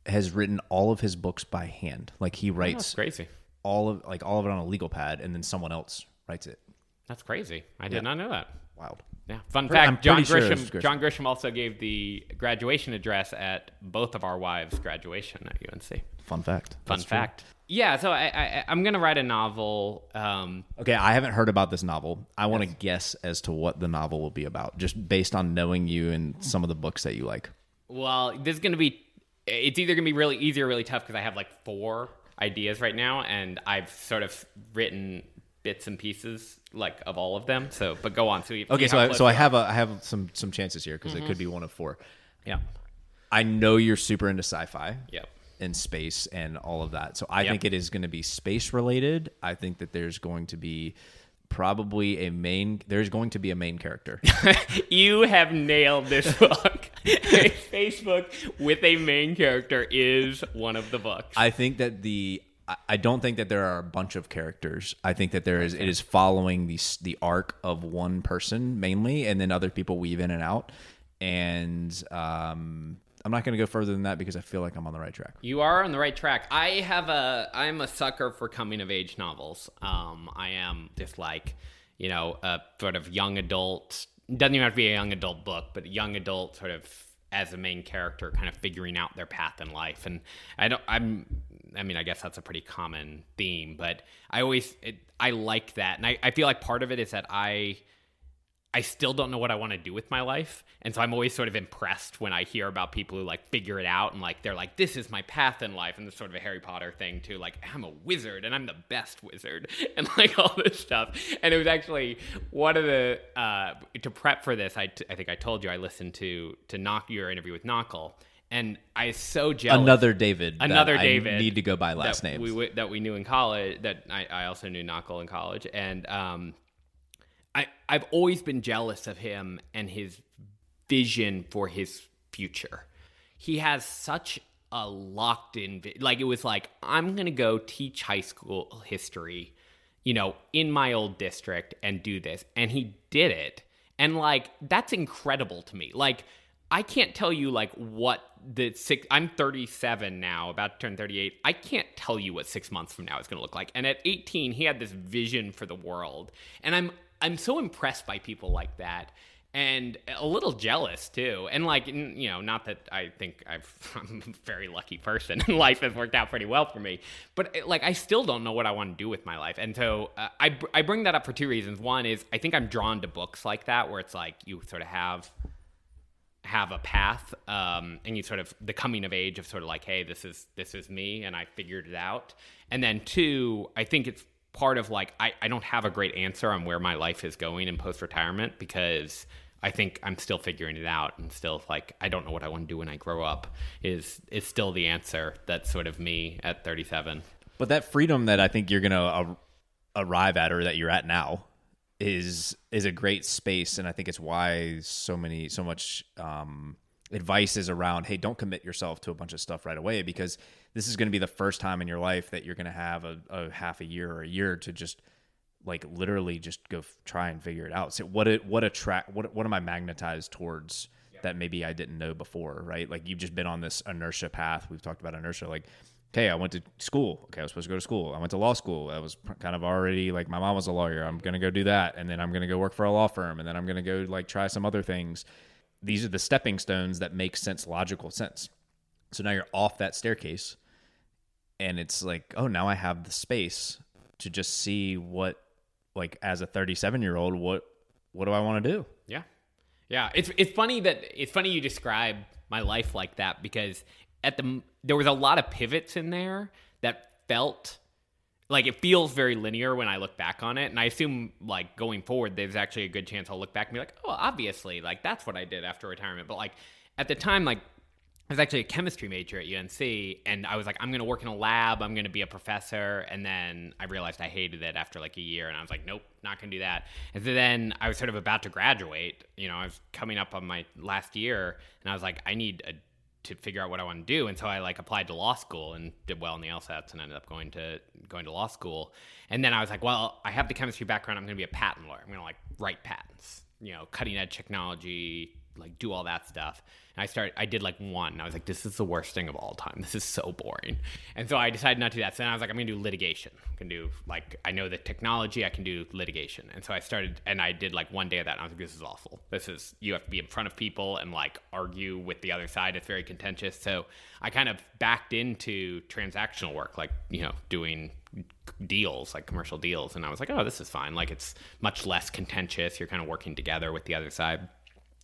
has written all of his books by hand. Like he that's writes crazy all of like all of it on a legal pad and then someone else writes it. that's crazy i did not know that Wild. Yeah fun fact john sure grisham, Grisham. john grisham also gave the graduation address at both of our wives graduation at unc Fun fact. fun That's true. fact yeah so I, I i'm gonna write a novel um, Okay, I haven't heard about this novel. I want to guess as to what the novel will be about, just based on knowing you and some of the books that you like. Well, this is going to be. It's either going to be really easy or really tough because I have like four ideas right now, and I've sort of written bits and pieces like of all of them. So, but go on. So, you- Okay, so I, so I have a I have some some chances here because it could be mm-hmm. one of four. Yeah. I know you're super into sci-fi. Yep. And space and all of that. So I Yep. think it is going to be space related. I think that there's going to be probably a main there's going to be a main character. you have nailed this book. Facebook with a main character is one of the books. I think that the I- don't think that there are a bunch of characters. I think that there is it is following the the arc of one person mainly, and then other people weave in and out. And um, I'm not going to go further than that because I feel like I'm on the right track. You are on the right track. I have a I'm a sucker for coming of age novels. Um, I am just like, you know, a sort of young adult. Doesn't even have to be a young adult book, but a young adult sort of as a main character, kind of figuring out their path in life. And I don't. I'm. I mean, I guess that's a pretty common theme, but I always it, I like that, and I, I feel like part of it is that I I still don't know what I want to do with my life. And so I'm always sort of impressed when I hear about people who like figure it out and like they're like, this is my path in life. And this sort of a Harry Potter thing too. Like, I'm a wizard and I'm the best wizard and like all this stuff. And it was actually one of the, uh, to prep for this, I, t- I think I told you I listened to, to knock your interview with Knockle. And I so jealous. Another David. Another I David. need to go by last names. we that we knew in college. That I, I also knew Knuckle in college, and um, I I've always been jealous of him and his vision for his future. He has such a locked in vi- like it was like I'm going to go teach high school history, you know, in my old district and do this and he did it. And like that's incredible to me. Like I can't tell you like what the six I'm 37 now, about to turn 38. I can't tell you what 6 months from now is going to look like. And at 18, he had this vision for the world. And I'm I'm so impressed by people like that and a little jealous too. And like, you know, not that I think I've, I'm a very lucky person and life has worked out pretty well for me, but uh, like, I still don't know what I want to do with my life. And so uh, I, I bring that up for two reasons. One is I think I'm drawn to books like that, where it's like you sort of have have a path um, and you sort of the coming of age of sort of like hey this is this is me and i figured it out. And then two i think it's part of like i, I don't have a great answer on where my life is going in post-retirement because i think i'm still figuring it out and still like i don't know what i want to do when i grow up is is still the answer that's sort of me at 37 But that freedom that I think you're gonna ar- arrive at, or that you're at now, is is a great space, and I think it's why so many so much um, advice is around. Hey, don't commit yourself to a bunch of stuff right away because this is going to be the first time in your life that you're going to have a, a half a year or a year to just like literally just go f- try and figure it out. So what it what attract what what am I magnetized towards that maybe I didn't know before, right? Like you've just been on this inertia path. We've talked about inertia like okay, I went to school. Okay, I was supposed to go to school. I went to law school. I was kind of already like my mom was a lawyer. I'm going to go do that and then I'm going to go work for a law firm and then I'm going to go like try some other things. These are the stepping stones that make sense, logical sense. So now you're off that staircase and it's like, oh, now I have the space to just see what like as a 37 year old what what do I want to do? Yeah. Yeah, it's it's funny that it's funny you describe my life like that because at the there was a lot of pivots in there that felt like it feels very linear when I look back on it, and I assume like going forward, there's actually a good chance I'll look back and be like, oh, obviously, like that's what I did after retirement. But like at the time, like I was actually a chemistry major at UNC, and I was like, I'm to work in a lab, I'm to be a professor. And then I realized I hated it after like a year, and I was like, nope, not to do that. And so then I was sort of about to graduate. You know, I was coming up on my last year, and I was like, I need a, to figure out what I want to do. And so I like applied to law school and did well in the LSATs, and ended up going to going to law school. And then I was like, well, I have the chemistry background. I'm going to be a patent lawyer. I'm going to like write patents. You know, cutting edge technology, like do all that stuff. And I started, I did like one. And I was like, this is the worst thing of all time. This is so boring. And so I decided not to do that. So then I was like, I'm gonna do litigation. I can do like I know the technology. I can do litigation. And so I started, and I did like one day of that. And I was like, this is awful. This is you have to be in front of people and like argue with the other side. It's very contentious. So I kind of backed into transactional work, like you know, doing deals, like commercial deals. And I was like, oh, this is fine. Like it's much less contentious. You're kind of working together with the other side.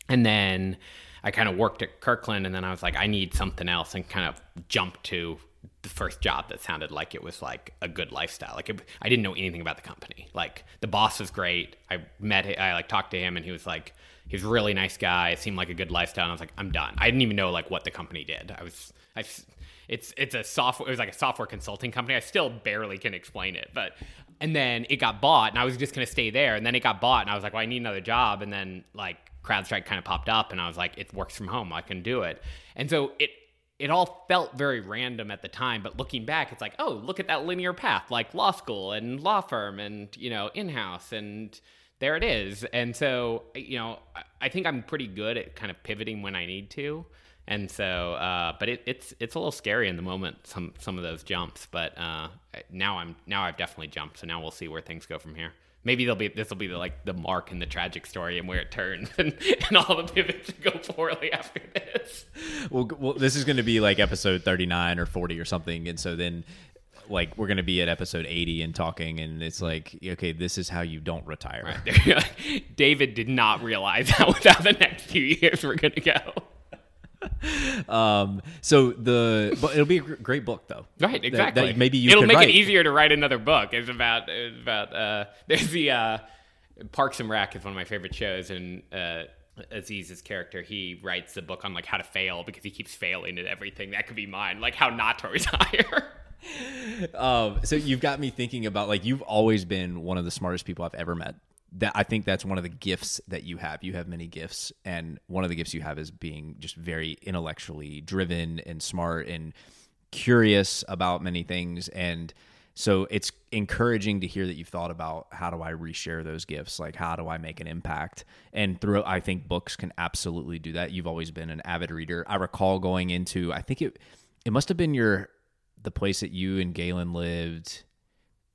And then I kind of worked at Kirkland, and then I was like, I need something else, and kind of jumped to the first job that sounded like it was like a good lifestyle. Like it, I didn't know anything about the company. Like the boss was great. I met, I like talked to him, and he was like, he was a really nice guy. It seemed like a good lifestyle. And I was like, I'm done. I didn't even know like what the company did. I was, I, it's it's a software. It was like a software consulting company. I still barely can explain it, but and then it got bought, and I was just gonna stay there. And then it got bought, and I was like, well, I need another job. And then like CrowdStrike kind of popped up, and I was like, it works from home. I can do it. And so it it all felt very random at the time, but looking back, it's like, oh, look at that linear path, like law school and law firm, and you know, in house, and there it is. And so you know, I, think I'm pretty good at kind of pivoting when I need to. And so, uh, but it, it's it's a little scary in the moment. Some some of those jumps, but uh, now I'm now I've definitely jumped. So now we'll see where things go from here. Maybe they'll be this will be the, like the mark in the tragic story and where it turns, and, and all the pivots go poorly after this. Well, well, this is going to be like episode 39 or 40 or something. And so then, like, we're going to be at episode 80 and talking, and it's like, okay, this is how you don't retire. David did not realize how without the next few years we're gonna go. Um, so the, but it'll be a great book, though. Right, exactly. that maybe you It'll make write. it easier to write another book. It's about it's about uh, there's the uh, Parks and Rec is one of my favorite shows, and uh, Aziz's character, he writes a book on like how to fail because he keeps failing at everything. That could be mine, like how not to retire. um, so you've got me thinking about like you've always been one of the smartest people I've ever met. That I think that's one of the gifts that you have. You have many gifts, and one of the gifts you have is being just very intellectually driven and smart and curious about many things. And so it's encouraging to hear that you've thought about how do I reshare those gifts? Like how do I make an impact? And through I think books can absolutely do that. You've always been an avid reader. I recall going into I think it it must have been your the place that you and Galen lived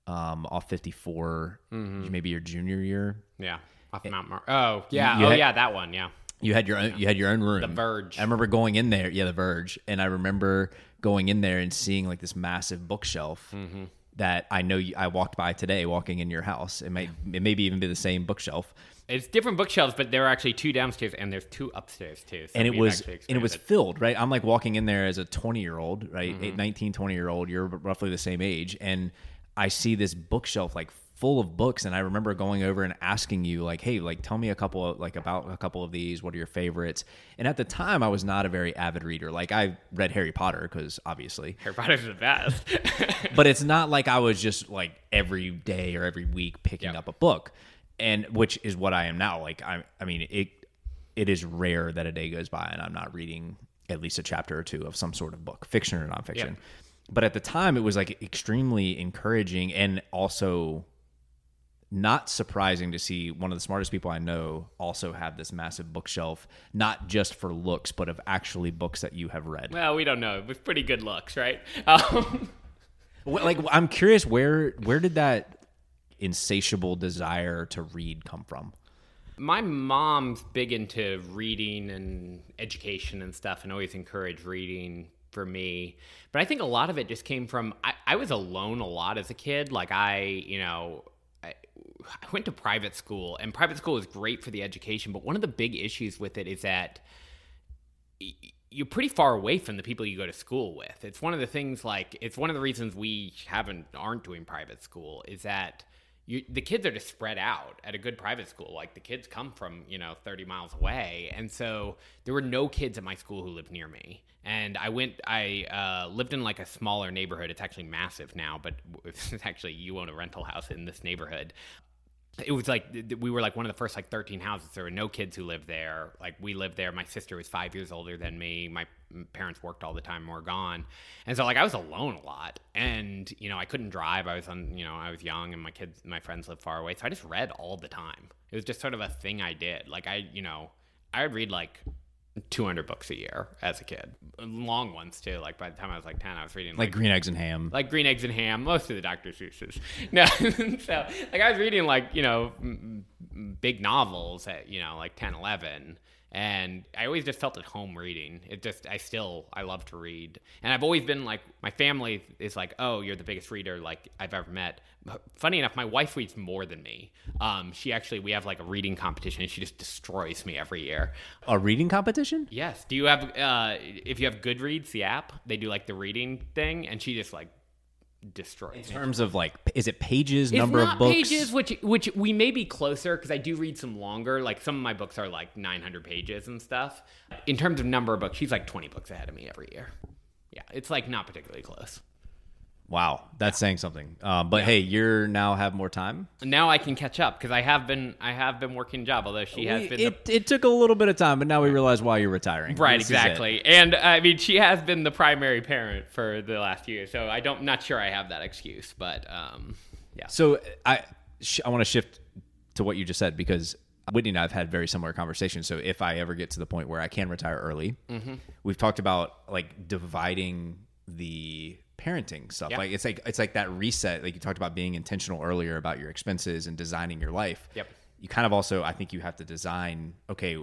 um, off 54, Mm-hmm. maybe your junior year. yeah, off Mount Mar. Oh yeah, oh had- yeah, that one. Yeah, You had your own, you had your own room. The Verge. I remember going in there. Yeah, the Verge. And I remember going in there and seeing like this massive bookshelf Mm-hmm. that I know you, I walked by today, walking in your house. It may it maybe even be the same bookshelf. it's different bookshelves, but there are actually two downstairs and there's two upstairs too. So and it was and it was filled right i'm like walking in there as a 20 year old right Mm-hmm. 19 20 year old you're roughly the same age and i see this bookshelf like full of books and i remember going over and asking you like hey like tell me a couple of like about a couple of these what are your favorites and at the time i was not a very avid reader like i read harry potter because obviously Harry Potter's the best. but it's not like I was just like every day or every week picking Yeah. up a book, and which is what I am now. Like I, I mean, it it is rare that a day goes by and I'm not reading at least a chapter or two of some sort of book, fiction or nonfiction. Yeah. But at the time, it was like extremely encouraging and also not surprising to see one of the smartest people I know also have this massive bookshelf, not just for looks, but of actually books that you have read. well, we don't know. With pretty good looks, right? Um, like I'm curious where where did that insatiable desire to read come from? My mom's big into reading and education and stuff and always encouraged reading for me. But I think a lot of it just came from I, I was alone a lot as a kid. Like I, you know, I, I went to private school and private school is great for the education, but one of the big issues with it is that you're pretty far away from the people you go to school with. It's one of the things like it's one of the reasons we haven't aren't doing private school is that you, the kids are just spread out at a good private school. Like the kids come from you know 30 miles away, and so there were no kids at my school who lived near me. And I went, I uh, lived in like a smaller neighborhood. It's actually massive now, but it's actually you own a rental house in this neighborhood it was like we were like one of the first like 13 houses. There were no kids who lived there. Like we lived there. My sister was five years older than me. My mm, parents worked all the time were gone. And so like i was alone a lot. And you know i couldn't drive. I was on you know i was young and my kids my friends lived far away. So i just read all the time. It was just sort of a thing i did. Like i you know i would read like 200 books a year as a kid. Long ones too. Like by the time i was like 10 i was reading Like green eggs and ham. like green eggs and ham most of the dr seuss's. No so like i was reading like you know big novels at you know like 10 11 and i always just felt at home reading. It just i still i love to read. And i've always been like my family is like oh you're the biggest reader like i've ever met. Funny enough my wife reads more than me. Um she actually we have like a reading competition. And she just destroys me every year. A reading competition? Yes. Do you have uh if you have Goodreads, the app, they do like the reading thing and she just like destroys In terms of like, is it pages, It's number of books? pages, which which we may be closer because I do read some longer. Like some of my books are like 900 pages and stuff. In terms of number of books, she's like 20 books ahead of me every year. Yeah, it's like not particularly close. Wow, that's saying something. Um, but hey, you're now have more time. Now I can catch up because I have been I have been working job, although she has We- been the it, it took a little bit of time, but now we realize why you're retiring. Right, This exactly. And I mean, she has been the primary parent for the last year, so I don't, not sure I have that excuse, but um, yeah. So I sh- I want to shift to what you just said because Whitney and I have had very similar conversations. So if I ever get to the point where I can retire early, Mm-hmm. we've talked about like dividing the parenting stuff. Yeah. Like it's like it's like that reset. Like you talked about being intentional earlier about your expenses and designing your life. Yep. You kind of also I think you have to design. Okay,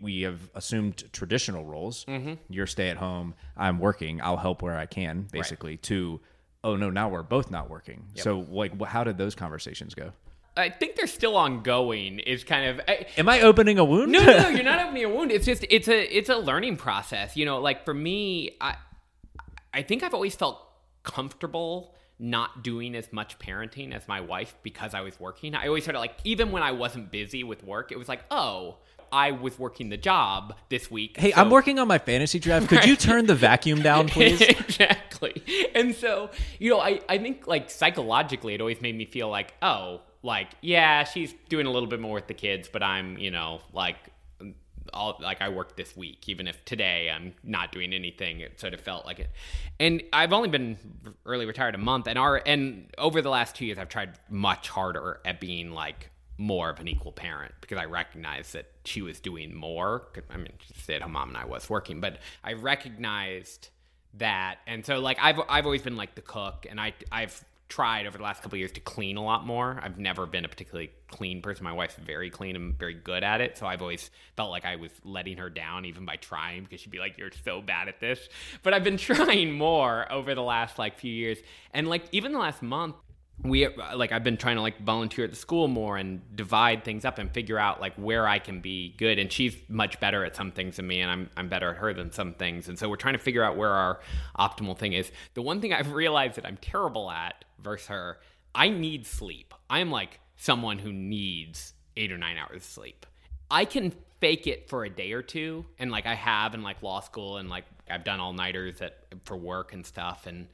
we have assumed traditional roles. Mm-hmm. You're stay at home. I'm working. I'll help where I can. Basically, to oh no, now we're both not working. So like, how did those conversations go? I think they're still ongoing. Is kind of I, Am I opening a wound? no, no, no, you're not opening a wound. It's just it's a it's a learning process. You know, like for me, I I think I've always felt comfortable not doing as much parenting as my wife because I was working. I always sort of like even when I wasn't busy with work, it was like, oh, I was working the job this week. Hey, so- I'm working on my fantasy draft. Could you turn the vacuum down, please? exactly. And so, you know, I, I think like psychologically, it always made me feel like, oh, like, yeah, she's doing a little bit more with the kids, but I'm, you know, like, all like I worked this week, even if today I'm not doing anything. It sort of felt like it. And I've only been early retired a month, and our and over the last two years, I've tried much harder at being like more of an equal parent because I recognized that she was doing more. I mean, she's a stay-at-home mom and I was working, but I recognized that, and so like I've I've always been like the cook, and I I've tried over the last couple years to clean a lot more. I've never been a particularly clean person. My wife's very clean and very good at it, so I've always felt like I was letting her down even by trying because she'd be like, "You're so bad at this." But I've been trying more over the last like few years, and like even the last month, we like I've been trying to like volunteer at the school more and divide things up and figure out like where I can be good and she's much better at some things than me and I'm I'm better at her than some things and so we're trying to figure out where our optimal thing is. The one thing I've realized that I'm terrible at versus her, I need sleep. I'm like someone who needs 8 or 9 hours of sleep. I can fake it for a day or two and like I have in like law school and like I've done all-nighters at for work and stuff and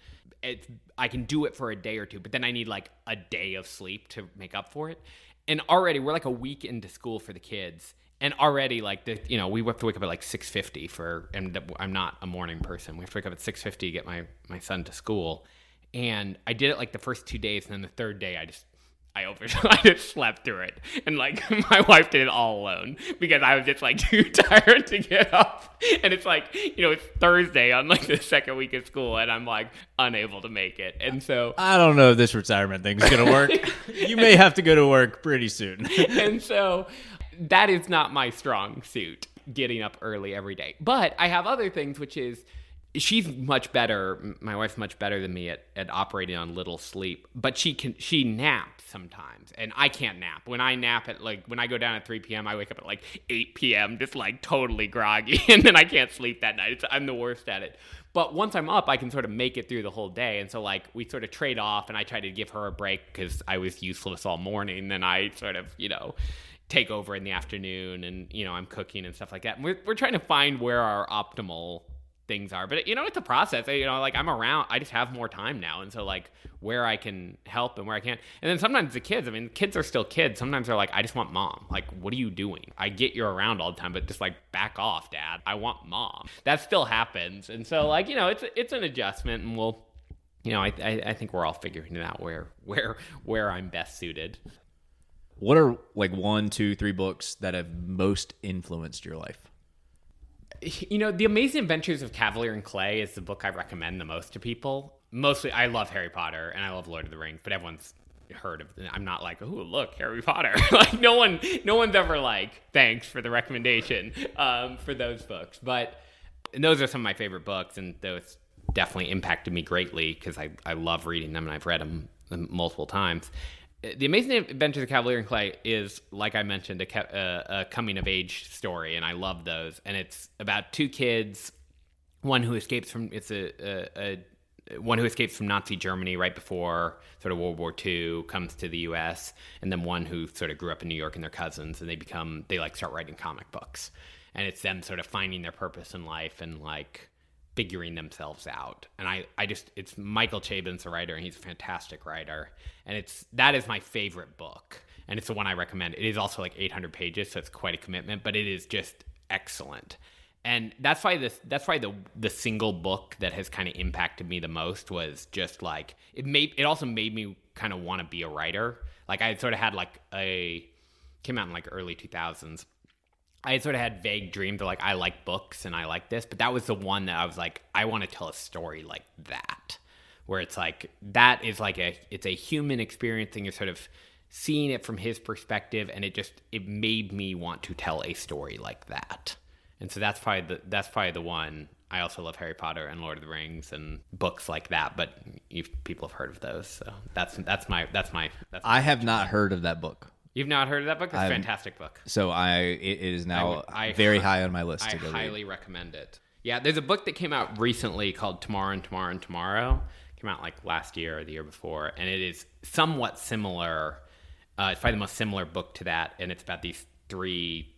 it's I can do it for a day or two, but then I need like a day of sleep to make up for it. And already we're like a week into school for the kids, and already like the you know we have to wake up at like six fifty for, and I'm not a morning person. We have to wake up at six fifty to get my my son to school, and I did it like the first two days, and then the third day I just I over I just slept through it. And like my wife did it all alone because I was just like too tired to get up. And it's like, you know, it's Thursday on like the second week of school and I'm like unable to make it. And so I don't know if this retirement thing's gonna work. you may have to go to work pretty soon. and so that is not my strong suit, getting up early every day. But I have other things which is she's much better my wife's much better than me at, at operating on little sleep but she can she naps sometimes and i can't nap. When i nap at like when i go down at 3 p.m i wake up at like 8 p.m just like totally groggy and then i can't sleep that night. It's, i'm the worst at it. But once i'm up i can sort of make it through the whole day and so like we sort of trade off and i try to give her a break because i was useless all morning then i sort of you know take over in the afternoon and you know i'm cooking and stuff like that. And we're, we're trying to find where our optimal things are. But you know, it's a process. You know, like I'm around. I just have more time now, and so like where I can help and where I can't. And then sometimes the kids. I mean, kids are still kids. Sometimes they're like, I just want mom. Like, what are you doing? I get you're around all the time, but just like back off, dad. I want mom. That still happens, and so like you know, it's it's an adjustment, and we'll. You know, I, I, I think we're all figuring it out where where where I'm best suited. What are like one, two, three books that have most influenced your life? You know, The Amazing Adventures of Kavalier and Clay is the book I recommend the most to people. Mostly, I love Harry Potter and I love Lord of the Rings, but everyone's heard of. I'm not like, oh, look, Harry Potter. like, no one, no one's ever like, thanks for the recommendation um, for those books. But those are some of my favorite books, and those definitely impacted me greatly because I, I love reading them and I've read them multiple times. Uh, the Amazing Adventures of Kavalier and Clay is, like I mentioned, a, a, uh, a, coming of age story, and I love those. And it's about two kids, one who escapes from it's a, a one who escapes from Nazi Germany right before sort of World War II comes to the U.S., and then one who sort of grew up in New York and their cousins, and they become they like start writing comic books, and it's them sort of finding their purpose in life and like figuring themselves out. And I, I just, it's Michael Chabon's the writer, and he's a fantastic writer. And it's, that is my favorite book. And it's the one I recommend. It is also like 800 pages, so it's quite a commitment, but it is just excellent. And that's why this, that's why the, the single book that has kind of impacted me the most was just like, it made, it also made me kind of want to be a writer. Like I sort of had like a, came out in like early 2000s I sort of had vague dreams of like I like books and I like this, but that was the one that I was like I want to tell a story like that, where it's like that is like a it's a human experience and you're sort of seeing it from his perspective, and it just it made me want to tell a story like that, and so that's probably the that's probably the one. I also love Harry Potter and Lord of the Rings and books like that, but people have heard of those, so that's that's my that's my. That's I have not heard of that book. You've not heard of that book? It's a fantastic book. So I it is now I- I- very high on my list I to go read. highly recommend it. Yeah, there's a book that came out recently called Tomorrow and Tomorrow and Tomorrow. Came out like last year or the year before, and it is somewhat similar. Uh, it's probably the most similar book to that, and it's about these three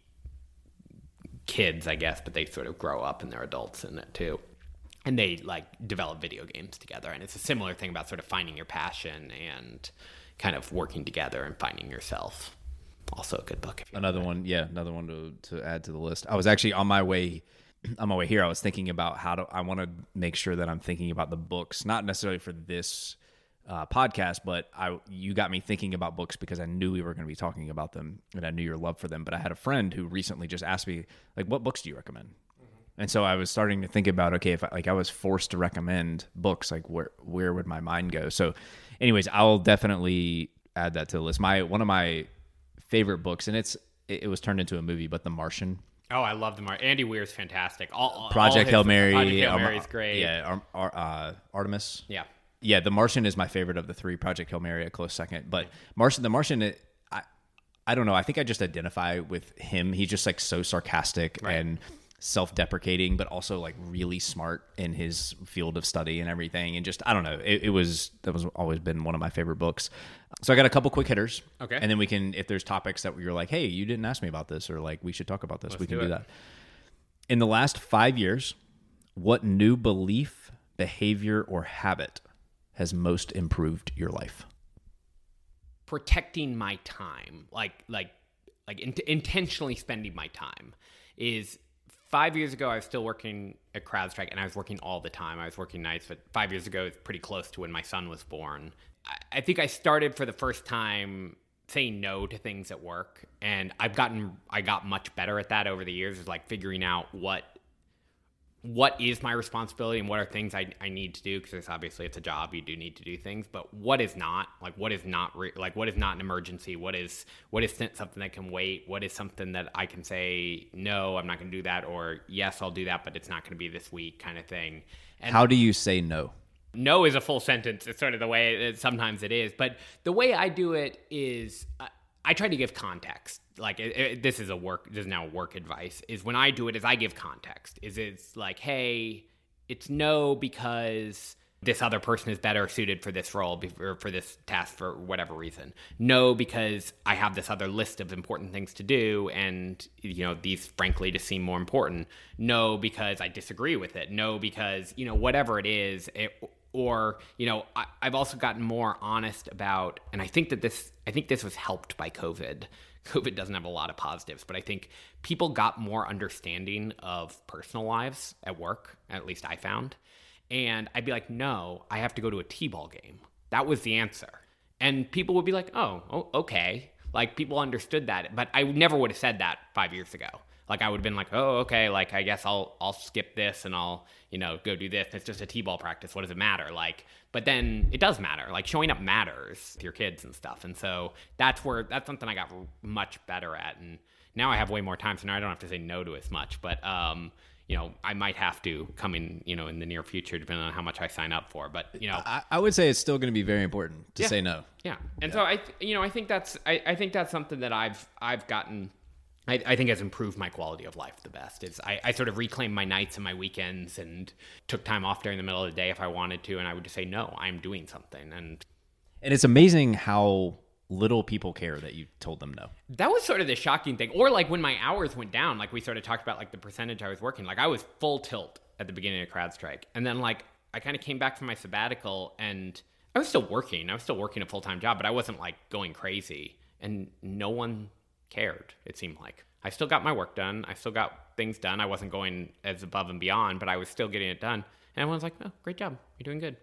kids, I guess, but they sort of grow up and they're adults in it too. And they like develop video games together. And it's a similar thing about sort of finding your passion and kind of working together and finding yourself. Also a good book. Another one, yeah, another one to, to add to the list. I was actually on my way on my way here. I was thinking about how to. I want to make sure that I'm thinking about the books, not necessarily for this uh, podcast, but I you got me thinking about books because I knew we were going to be talking about them, and I knew your love for them. But I had a friend who recently just asked me, like, "What books do you recommend?" And so I was starting to think about, okay, if I, like I was forced to recommend books, like where where would my mind go? So, anyways, I'll definitely add that to the list. My one of my favorite books, and it's it, it was turned into a movie, but The Martian. Oh, I love the Martian. Andy Weir's fantastic. All, all Project his- Hail Mary. Project Hail um, Mary is great. Yeah, Ar- Ar- uh, Artemis. Yeah. Yeah, The Martian is my favorite of the three. Project Hail Mary a close second, but Martian, The Martian, it, I, I don't know. I think I just identify with him. He's just like so sarcastic and self-deprecating, but also like really smart in his field of study and everything. And just I don't know. It, it was that was always been one of my favorite books. So I got a couple quick hitters. Okay. and then we can if there's topics that you're like, hey, you didn't ask me about this, or like we should talk about this, we can do do that. In the last five years, what new belief, behavior, or habit has most improved your life? protecting my time, like like like in- intentionally spending my time, is five years ago I was still working at CrowdStrike and I was working all the time. I was working nights, but five years ago it's pretty close to when my son was born. I, I think I started for the first time saying no to things at work, and I've gotten I got much better at that over the years. Is like figuring out what what is my responsibility and what are things I, I need to do because obviously it's a job you do need to do things but what is not like what is not re- like what is not an emergency what is what is something that can wait what is something that I can say no I'm not going to do that or yes I'll do that but it's not going to be this week kind of thing and How do you say no? no is a full sentence. It's sort of the way it, sometimes it is. But the way I do it is uh, I try to give context. Like it, it- this is a work. This is now work advice. Is when I do it is I give context. Is it's like hey, it's no because this other person is better suited for this role or for this task for whatever reason. No, because I have this other list of important things to do, and you know these frankly just seem more important. No, because I disagree with it. No, because you know whatever it is, it, or you know I, I've also gotten more honest about, and I think that this I think this was helped by COVID. COVID doesn't have a lot of positives, but I think people got more understanding of personal lives at work. At least I found. And I'd be like, no, I have to go to a T-ball game. That was the answer. And people would be like, oh, oh okay. Like people understood that, but I never would have said that five years ago. Like I would have been like, oh, okay. Like I guess I'll I'll skip this and I'll you know go do this. It's just a T-ball practice. What does it matter? Like, but then it does matter. Like showing up matters with your kids and stuff. And so that's where that's something I got much better at. And now I have way more time, so now I don't have to say no to as much. But um, you know, I might have to come in, you know, in the near future, depending on how much I sign up for. But you know, I, I would say it's still going to be very important to Yeah. say no. yeah, and so I, you know, I think that's I, I think that's something that I've I've gotten. I, I think has improved my quality of life the best. Is I, I sort of reclaimed my nights and my weekends and took time off during the middle of the day if I wanted to, and I would just say no, I'm doing something, and And it's amazing how little people care that you told them no. that was sort of the shocking thing. Or like when my hours went down, like we sort of talked about like the percentage I was working. Like I was full tilt at the beginning of CrowdStrike. And then like I kind of came back from my sabbatical and I was still working. I was still working a full time job, but I wasn't like going crazy. And no one cared, it seemed like. I still got my work done. I still got things done. I wasn't going as above and beyond, but I was still getting it done. And everyone's like, oh, great job. You're doing good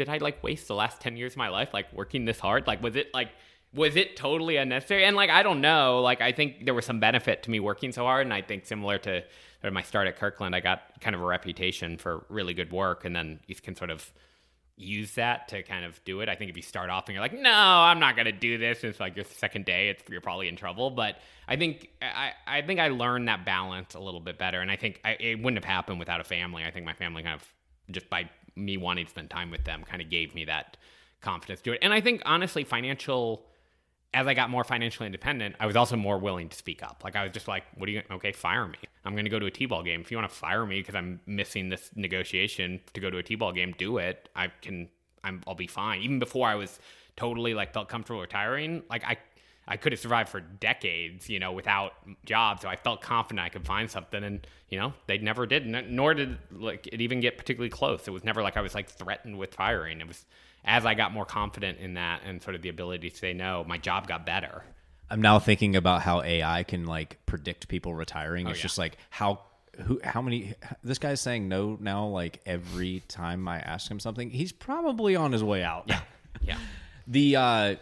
did I like waste the last 10 years of my life like working this hard? Like was it like was it totally unnecessary? And like I don't know, like I think there was some benefit to me working so hard and I think similar to my start at Kirkland, I got kind of a reputation for really good work and then you can sort of use that to kind of do it. I think if you start off and you're like, "No, I'm not to do this." It's like your second day, it's you're probably in trouble, but I think I I think I learned that balance a little bit better and I think I, it wouldn't have happened without a family. I think my family kind of just by me wanting to spend time with them kind of gave me that confidence to it. And I think honestly, financial as I got more financially independent, I was also more willing to speak up. Like I was just like, "What are you? Okay, fire me. I'm going to go to a t-ball game. If you want to fire me because I'm missing this negotiation to go to a t-ball game, do it. I can. I'm. I'll be fine. Even before I was totally like felt comfortable retiring, like I, I could have survived for decades, you know, without jobs. So I felt confident I could find something, and you know, they never did. Nor did like it even get particularly close. It was never like I was like threatened with firing. It was as I got more confident in that and sort of the ability to say no, my job got better. I'm now thinking about how AI can like predict people retiring. Oh, it's yeah. just like how who how many this guy's saying no now like every time I ask him something. He's probably on his way out. Yeah, yeah. The uh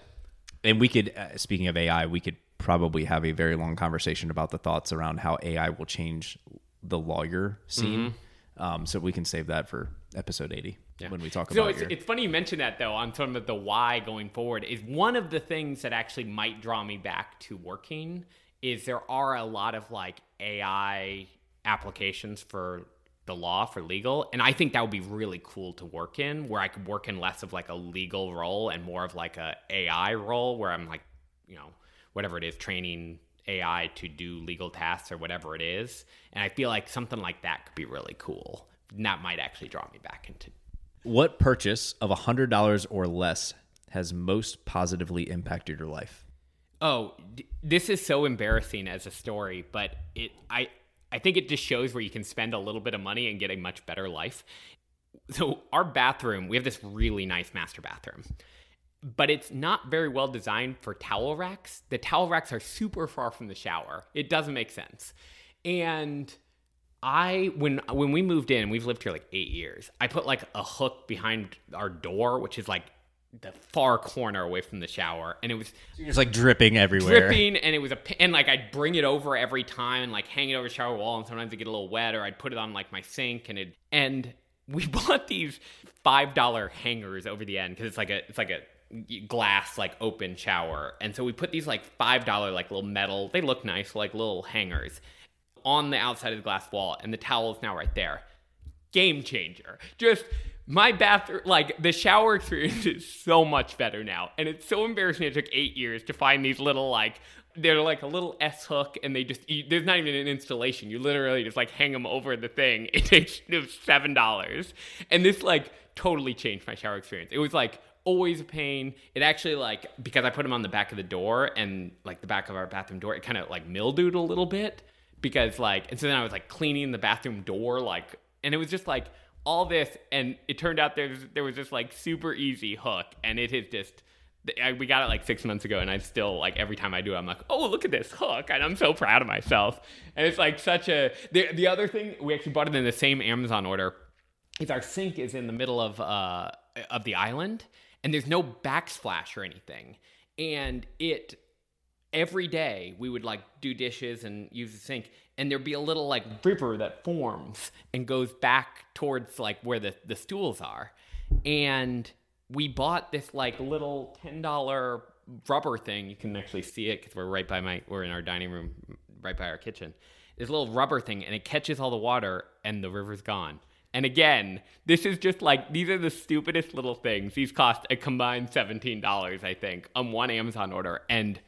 and we could uh, speaking of AI, we could probably have a very long conversation about the thoughts around how AI will change the lawyer scene. Um, so we can save that for episode 80 when we talk so about it's, your it's funny you mention that though on some of the why going forward. Is one of the things that actually might draw me back to working is there are a lot of like ai applications for the law for legal and i think that would be really cool to work in where i could work in less of like a legal role and more of like a ai role where i'm like you know whatever it is training ai to do legal tasks or whatever it is. And i feel like something like that could be really cool. And that might actually draw me back into what purchase of $100 or less has most positively impacted your life? Oh, d- this is so embarrassing as a story, but it I I think it just shows where you can spend a little bit of money and get a much better life. So our bathroom, we have this really nice master bathroom. But it's not very well designed for towel racks. The towel racks are super far from the shower. It doesn't make sense. And I when when we moved in, we've lived here like 8 years. I put like a hook behind our door, which is like the far corner away from the shower, and it was You're just like dripping everywhere. dripping and it was a and like I'd bring it over every time and like hang it over the shower wall and sometimes it get a little wet or I'd put it on like my sink and it and we bought these five dollar hangers over the end because it's like a it's like a glass like open shower and so we put these like five dollar like little metal they look nice like little hangers on the outside of the glass wall and the towel is now right there game changer. Just my bathroom, like the shower experience is so much better now. And it's so embarrassing. It took eight years to find these little, like, they're like a little S hook, and they just, you, there's not even an installation. You literally just like hang them over the thing. It takes it was $7. And this, like, totally changed my shower experience. It was like, always a pain. It actually like because I put them on the back of the door and like the back of our bathroom door, it kind of like mildewed a little bit because like and so then I was like cleaning the bathroom door like and it was just like all this and it turned out there there was this like super easy hook and it is just I- we got it like six months ago and I still like every time I do it I'm like oh look at this hook and I'm so proud of myself. And it's like such a the, the other thing we actually bought it in the same Amazon order. Is our sink is in the middle of uh of the island and there's no backsplash or anything. And it every day we would like do dishes and use the sink and there'd be a little like river that forms and goes back towards like where the, the stools are. And we bought this like little $10 rubber thing. You can actually see it because we're right by my we're in our dining room right by our kitchen. This little rubber thing and it catches all the water and the river's gone. And again, this is just like these are the stupidest little things. These cost a combined $17, I think, on one Amazon order and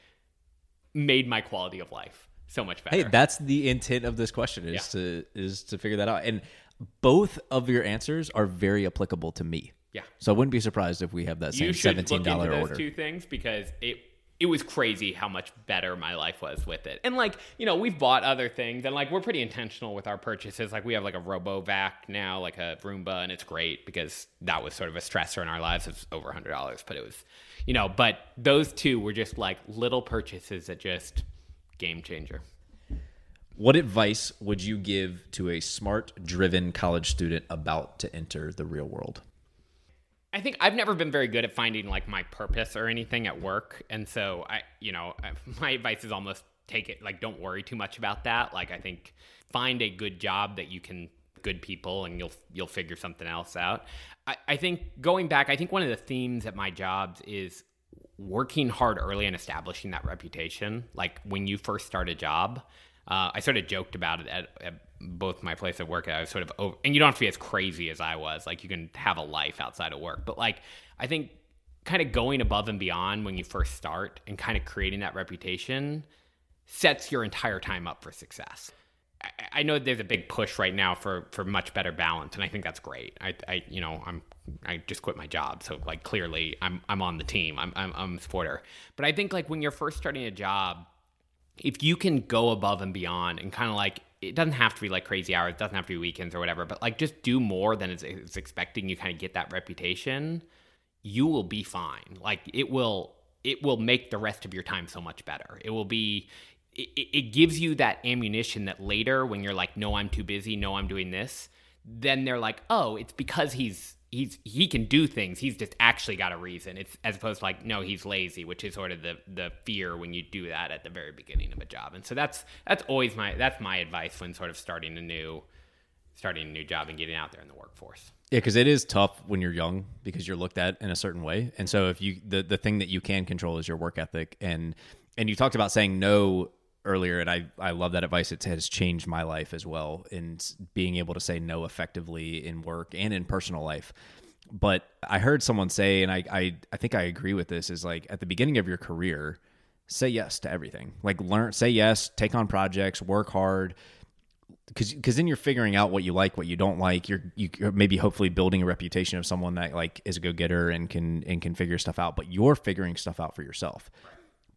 made my quality of life so much better. Hey, that's the intent of this question is to is to figure that out. And both of your answers are very applicable to me. yeah. So I wouldn't be surprised if we have that same seventeen dollar order. two things because it it was crazy how much better my life was with it. And like, you know, we've bought other things and like we're pretty intentional with our purchases. Like we have like a RoboVac now, like a Roomba, and it's great because that was sort of a stressor in our lives. It's over a hundred dollars, but it was you know, but those two were just like little purchases that just game changer. What advice would you give to a smart, driven college student about to enter the real world? I think I've never been very good at finding like my purpose or anything at work, and so I, you know, my advice is almost take it like don't worry too much about that. Like I think find a good job that you can good people and you'll you'll figure something else out. I, I think going back, I think one of the themes at my jobs is working hard early and establishing that reputation. Like when you first start a job, uh, I sort of joked about it at, at both my place of work. I was sort of over, and you don't have to be as crazy as I was. Like you can have a life outside of work, but like I think kind of going above and beyond when you first start and kind of creating that reputation sets your entire time up for success. I, know there's a big push right now for for much better balance, and I think that's great. I, I you know I'm I just quit my job, so like clearly I'm I'm on the team. I'm I'm, I'm a supporter. But I think like when you're first starting a job, if you can go above and beyond and kind of like it doesn't have to be like crazy hours, it doesn't have to be weekends or whatever, but like just do more than it's, it's expecting. You kind of get that reputation. You will be fine. Like it will it will make the rest of your time so much better. It will be it, it gives you that ammunition that later when you're like no I'm too busy, no I'm doing this, then they're like, "Oh, it's because he's he's he can do things. He's just actually got a reason. It's as opposed to like no, he's lazy, which is sort of the the fear when you do that at the very beginning of a job. And so that's that's always my that's my advice when sort of starting a new starting a new job and getting out there in the workforce. Yeah, because it is tough when you're young because you're looked at in a certain way, and so if you the the thing that you can control is your work ethic, and and you talked about saying no earlier, and I I love that advice. It has changed my life as well in being able to say no effectively in work and in personal life. But I heard someone say, and I I, I think I agree with this, is like at the beginning of your career, say yes to everything. Like learn, say yes, take on projects, work hard. Because, because then you're figuring out what you like, what you don't like. You're you are maybe hopefully building a reputation of someone that like is a go getter and can and can figure stuff out. But you're figuring stuff out for yourself.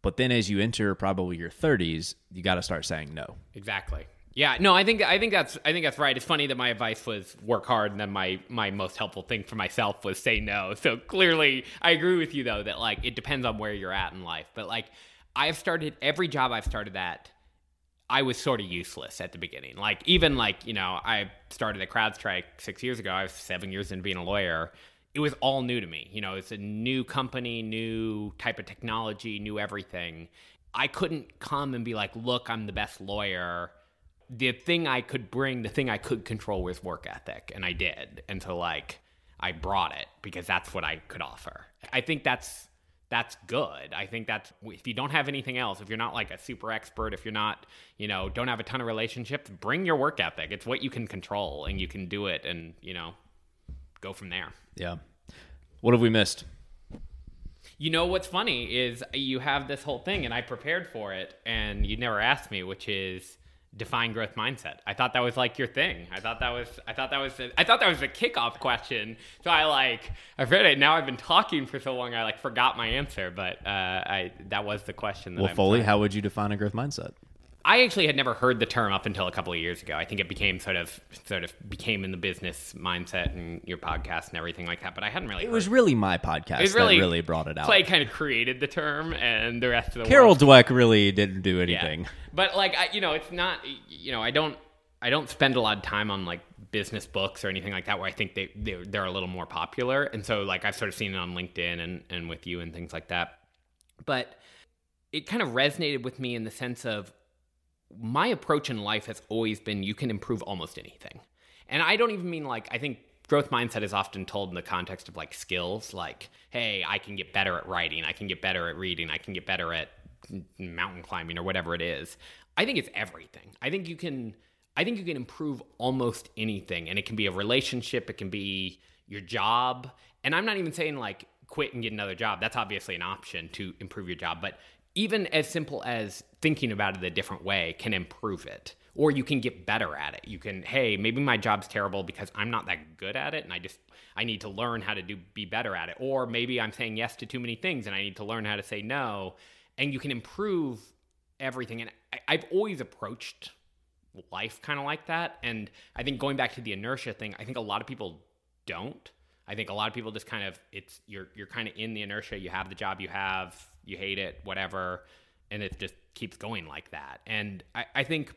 But then as you enter probably your 30s, you got to start saying no. Exactly. Yeah, no, I think I think that's I think that's right. It's funny that my advice was work hard, and then my my most helpful thing for myself was say no. So clearly, I agree with you though that like it depends on where you're at in life. But like I've started every job I've started at, I was sort of useless at the beginning. Like even like you know I started at CrowdStrike six years ago. I was seven years into being a lawyer it was all new to me. You know, it's a new company, new type of technology, new everything. I couldn't come and be like, look, I'm the best lawyer. The thing I could bring, the thing I could control was work ethic, and I did. And so, like, I brought it because that's what I could offer. I think that's that's good. I think that's if you don't have anything else, if you're not like a super expert, if you're not, you know, don't have a ton of relationships, bring your work ethic. It's what you can control and you can do it and, you know, go from there. Yeah. What have we missed? You know what's funny is you have this whole thing, and I prepared for it, and you never asked me, which is define growth mindset. I thought that was like your thing. I thought that was I thought that was a, I thought that was a kickoff question. So I like I've read it now. I've been talking for so long. I like forgot my answer, but uh, I that was the question. well, I'm Foley, trying. how would you define a growth mindset? I actually had never heard the term up until a couple of years ago. I think it became sort of sort of became in the business mindset and your podcast and everything like that. But I hadn't really. It was really my podcast It was really- that really brought it out. Clay kind of created the term, and the rest of the Carol world. Dweck really didn't do anything. Yeah. But like, I, you know, it's not. You know, I don't. I don't spend a lot of time on like business books or anything like that where I think they they're, they're a little more popular. And so like I've sort of seen it on LinkedIn and and with you and things like that. But it kind of resonated with me in the sense of my approach in life has always been you can improve almost anything. And I don't even mean like I think growth mindset is often told in the context of like skills like hey, I can get better at writing, I can get better at reading, I can get better at mountain climbing or whatever it is. I think it's everything. I think you can I think you can improve almost anything and it can be a relationship, it can be your job. And I'm not even saying like quit and get another job. That's obviously an option to improve your job, but even as simple as thinking about it a different way can improve it. Or you can get better at it. You can hey maybe my job's terrible because i'm not that good at it and i just i need to learn how to do be better at it. Or maybe i'm saying yes to too many things and i need to learn how to say no. And you can improve everything. And I, i've always approached life kind of like that. And i think going back to the inertia thing i think a lot of people don't. I think a lot of people just kind of it's you're you're kind of in the inertia. You have the job you have you hate it whatever and it just keeps going like that and i, I think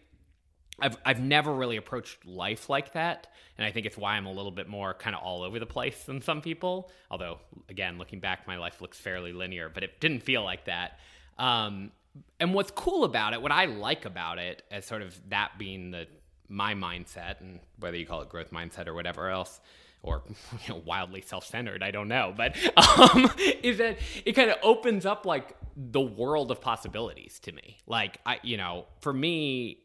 I've, I've never really approached life like that. And I think it's why I'm a little bit more kind of all over the place than some people. Although, again, looking back, my life looks fairly linear, but it didn't feel like that. Um, and what's cool about it, what I like about it, as sort of that being the my mindset, and whether you call it growth mindset or whatever else, or you know, wildly self-centered, I don't know, but um, is that it kind of opens up like the world of possibilities to me. Like I, you know, for me,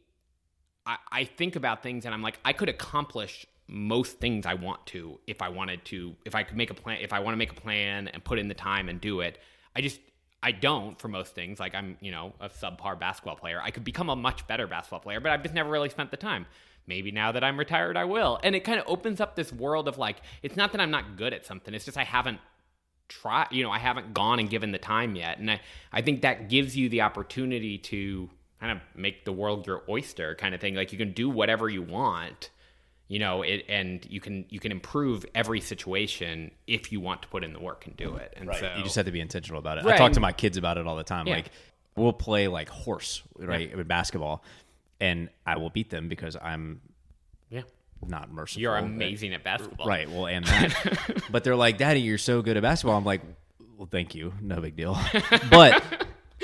I, I think about things and I'm like, I could accomplish most things I want to if I wanted to, if I could make a plan, if I want to make a plan and put in the time and do it. I just, I don't for most things. Like I'm, you know, a subpar basketball player. I could become a much better basketball player, but I've just never really spent the time. Maybe now that I'm retired, I will. And it kind of opens up this world of like, it's not that I'm not good at something. It's just I haven't tried, you know, I haven't gone and given the time yet. And I, I think that gives you the opportunity to kind of make the world your oyster kind of thing. Like you can do whatever you want you know it and you can you can improve every situation if you want to put in the work and do it and Right. so you just have to be intentional about it. I talk to my kids about it all the time. Yeah. Like we'll play like horse, right, with basketball, and I will beat them because I'm yeah not merciful. you're amazing at basketball Right. Well, and that. but they're like, Daddy, you're so good at basketball. I'm like, well, thank you. No big deal. But,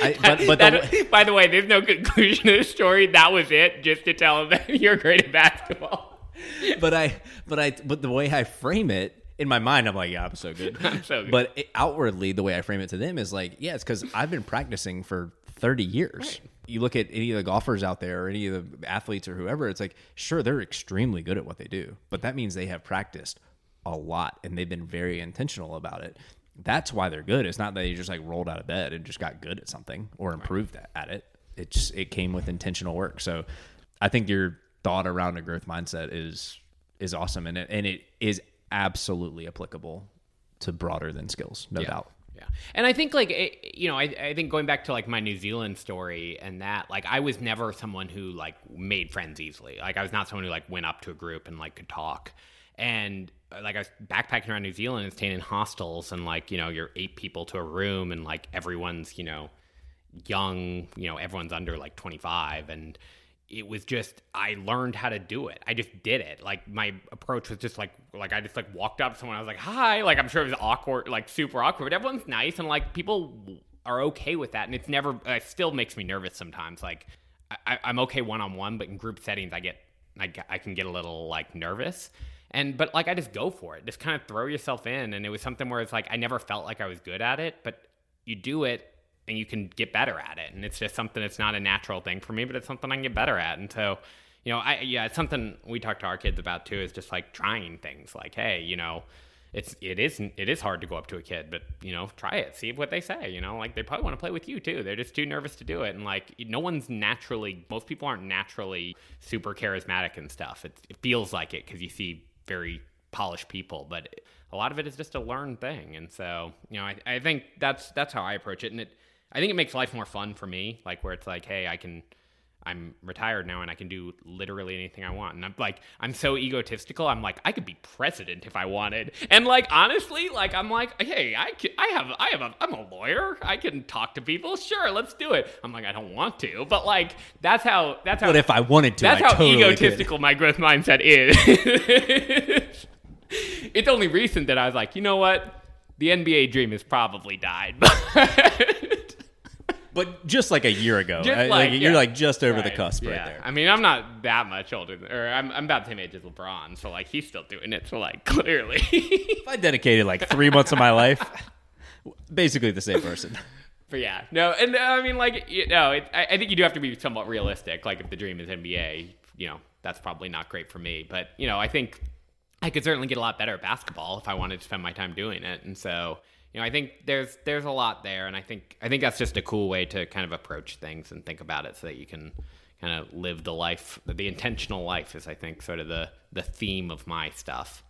I, but, but the, That- by the way there's no conclusion to the story that was it just to tell them that you're great at basketball but I, but I, but the way I frame it in my mind, I'm like, yeah, I'm so good. I'm so good. But it, outwardly, the way I frame it to them is like, yeah, it's because I've been practicing for 30 years. You look at any of the golfers out there, or any of the athletes, or whoever. It's like, sure, they're extremely good at what they do, but that means they have practiced a lot and they've been very intentional about it. That's why they're good. It's not that they just like rolled out of bed and just got good at something or improved at it. It just it came with intentional work. So I think your thought around a growth mindset is is awesome and it and it is absolutely applicable to broader than skills, no doubt. Yeah. And I think like it, you know, I, I think going back to like my New Zealand story and that like I was never someone who like made friends easily. Like I was not someone who like went up to a group and like could talk. And uh, like I was backpacking around New Zealand and staying in hostels and like, you know, you're eight people to a room and like everyone's, you know, young, you know, everyone's under like 25 and it was just I learned how to do it. I just did it. Like my approach was just like like I just like walked up to someone. I was like, "Hi!" Like I'm sure it was awkward, like super awkward, but everyone's nice and like people are okay with that. And it's never. Uh, it still makes me nervous sometimes. Like I, I'm okay one on one, but in group settings, I get I, I can get a little like nervous. And but like I just go for it. Just kind of throw yourself in. And it was something where it's like I never felt like I was good at it, but you do it and you can get better at it. And it's just something that's not a natural thing for me, but it's something I can get better at. And so, you know, I yeah, it's something we talk to our kids about too. Is just like trying things. Like, hey, you know, it's it is it is hard to go up to a kid, but you know, try it, see what they say. You know, like they probably want to play with you too. They're just too nervous to do it, and like no one's naturally. Most people aren't naturally super charismatic and stuff. It, it feels like it because you see very polished people, but a lot of it is just a learned thing. And so, you know, I, I think that's that's how I approach it, and it I think it makes life more fun for me. Like where it's like, hey, I can. I'm retired now and I can do literally anything I want. And I'm like, I'm so egotistical. I'm like, I could be president if I wanted. And like, honestly, like, I'm like, hey, I can, I have, I have a, I'm a lawyer. I can talk to people. Sure, let's do it. I'm like, I don't want to, but like, that's how, that's how, But if I wanted to, that's I how totally could. egotistical my growth mindset is. it's only recent that I was like, you know what? The NBA dream has probably died. But just like a year ago, Just I- like- you're like just over the Right, cusp right there. I mean, I'm not that much older, than, or I'm, I'm about the same age as LeBron, so like he's still doing it. So like clearly, If I dedicated like three months of my life, basically the same person. but yeah, no, and uh, I mean, like you know, it, I, I think you do have to be somewhat realistic. Like if the dream is NBA, you know, that's probably not great for me. But you know, I think I could certainly get a lot better at basketball if I wanted to spend my time doing it, and so. You know, I think there's there's a lot there, and I think I think that's just a cool way to kind of approach things and think about it, so that you can kind of live the life, the intentional life is I think sort of the the theme of my stuff.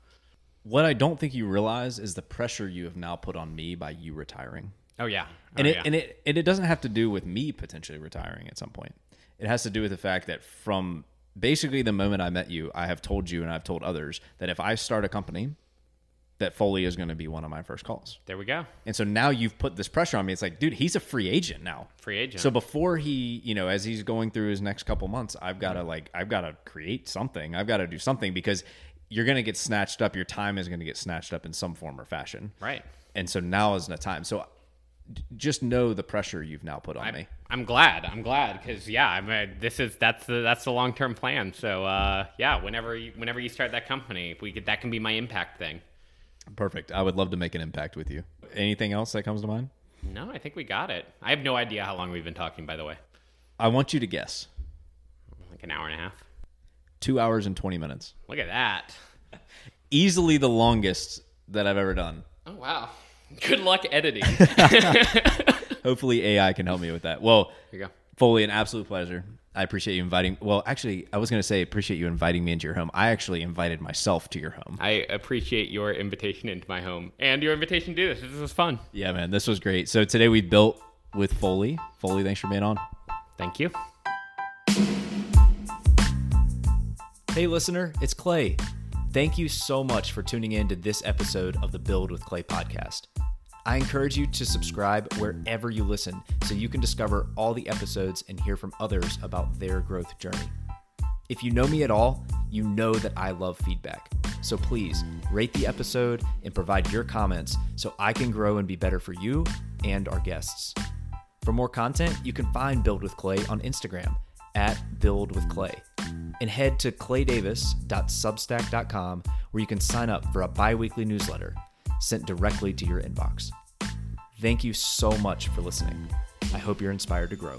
What I don't think you realize is the pressure you have now put on me by you retiring. Oh yeah, and Oh, it yeah. and it and it doesn't have to do with me potentially retiring at some point. It has to do with the fact that from basically the moment I met you, I have told you and I've told others that if I start a company, that Foley is going to be one of my first calls. there we go, And so now you've put this pressure on me. It's like, dude, he's a free agent now. free agent. So before he, you know, as he's going through his next couple months, I've got to like, I've got to create something. I've got to do something because you're going to get snatched up. Your time is going to get snatched up in some form or fashion. right. And so now is the time. So just know the pressure you've now put on me. I'm glad. I'm glad because yeah, I mean, this is that's the that's the long term plan. So uh, yeah, whenever you, whenever you start that company, we could, that can be my impact thing. Perfect. I would love to make an impact with you. Anything else that comes to mind? No, I think we got it. I have no idea how long we've been talking. By the way, I want you to guess like an hour and a half. two hours and 20 minutes. Look at that. Easily the longest that I've ever done. Oh wow. Good luck editing. Hopefully, AI can help me with that. Well, Here you go. Foley, an absolute pleasure. I appreciate you inviting. Well, actually, I was going to say appreciate you inviting me into your home. I actually invited myself to your home. I appreciate your invitation into my home and your invitation to do this. This was fun. Yeah, man, this was great. So today we built with Foley. Foley, thanks for being on. Thank you. Hey, listener, it's Clay. Thank you so much for tuning in to this episode of the Build with Clay podcast. I encourage you to subscribe wherever you listen so you can discover all the episodes and hear from others about their growth journey. If you know me at all, you know that I love feedback. So please rate the episode and provide your comments so I can grow and be better for you and our guests. For more content, you can find Build with Clay on Instagram at Build with Clay and head to claydavis.substack.com where you can sign up for a bi weekly newsletter sent directly to your inbox. Thank you so much for listening. I hope you're inspired to grow.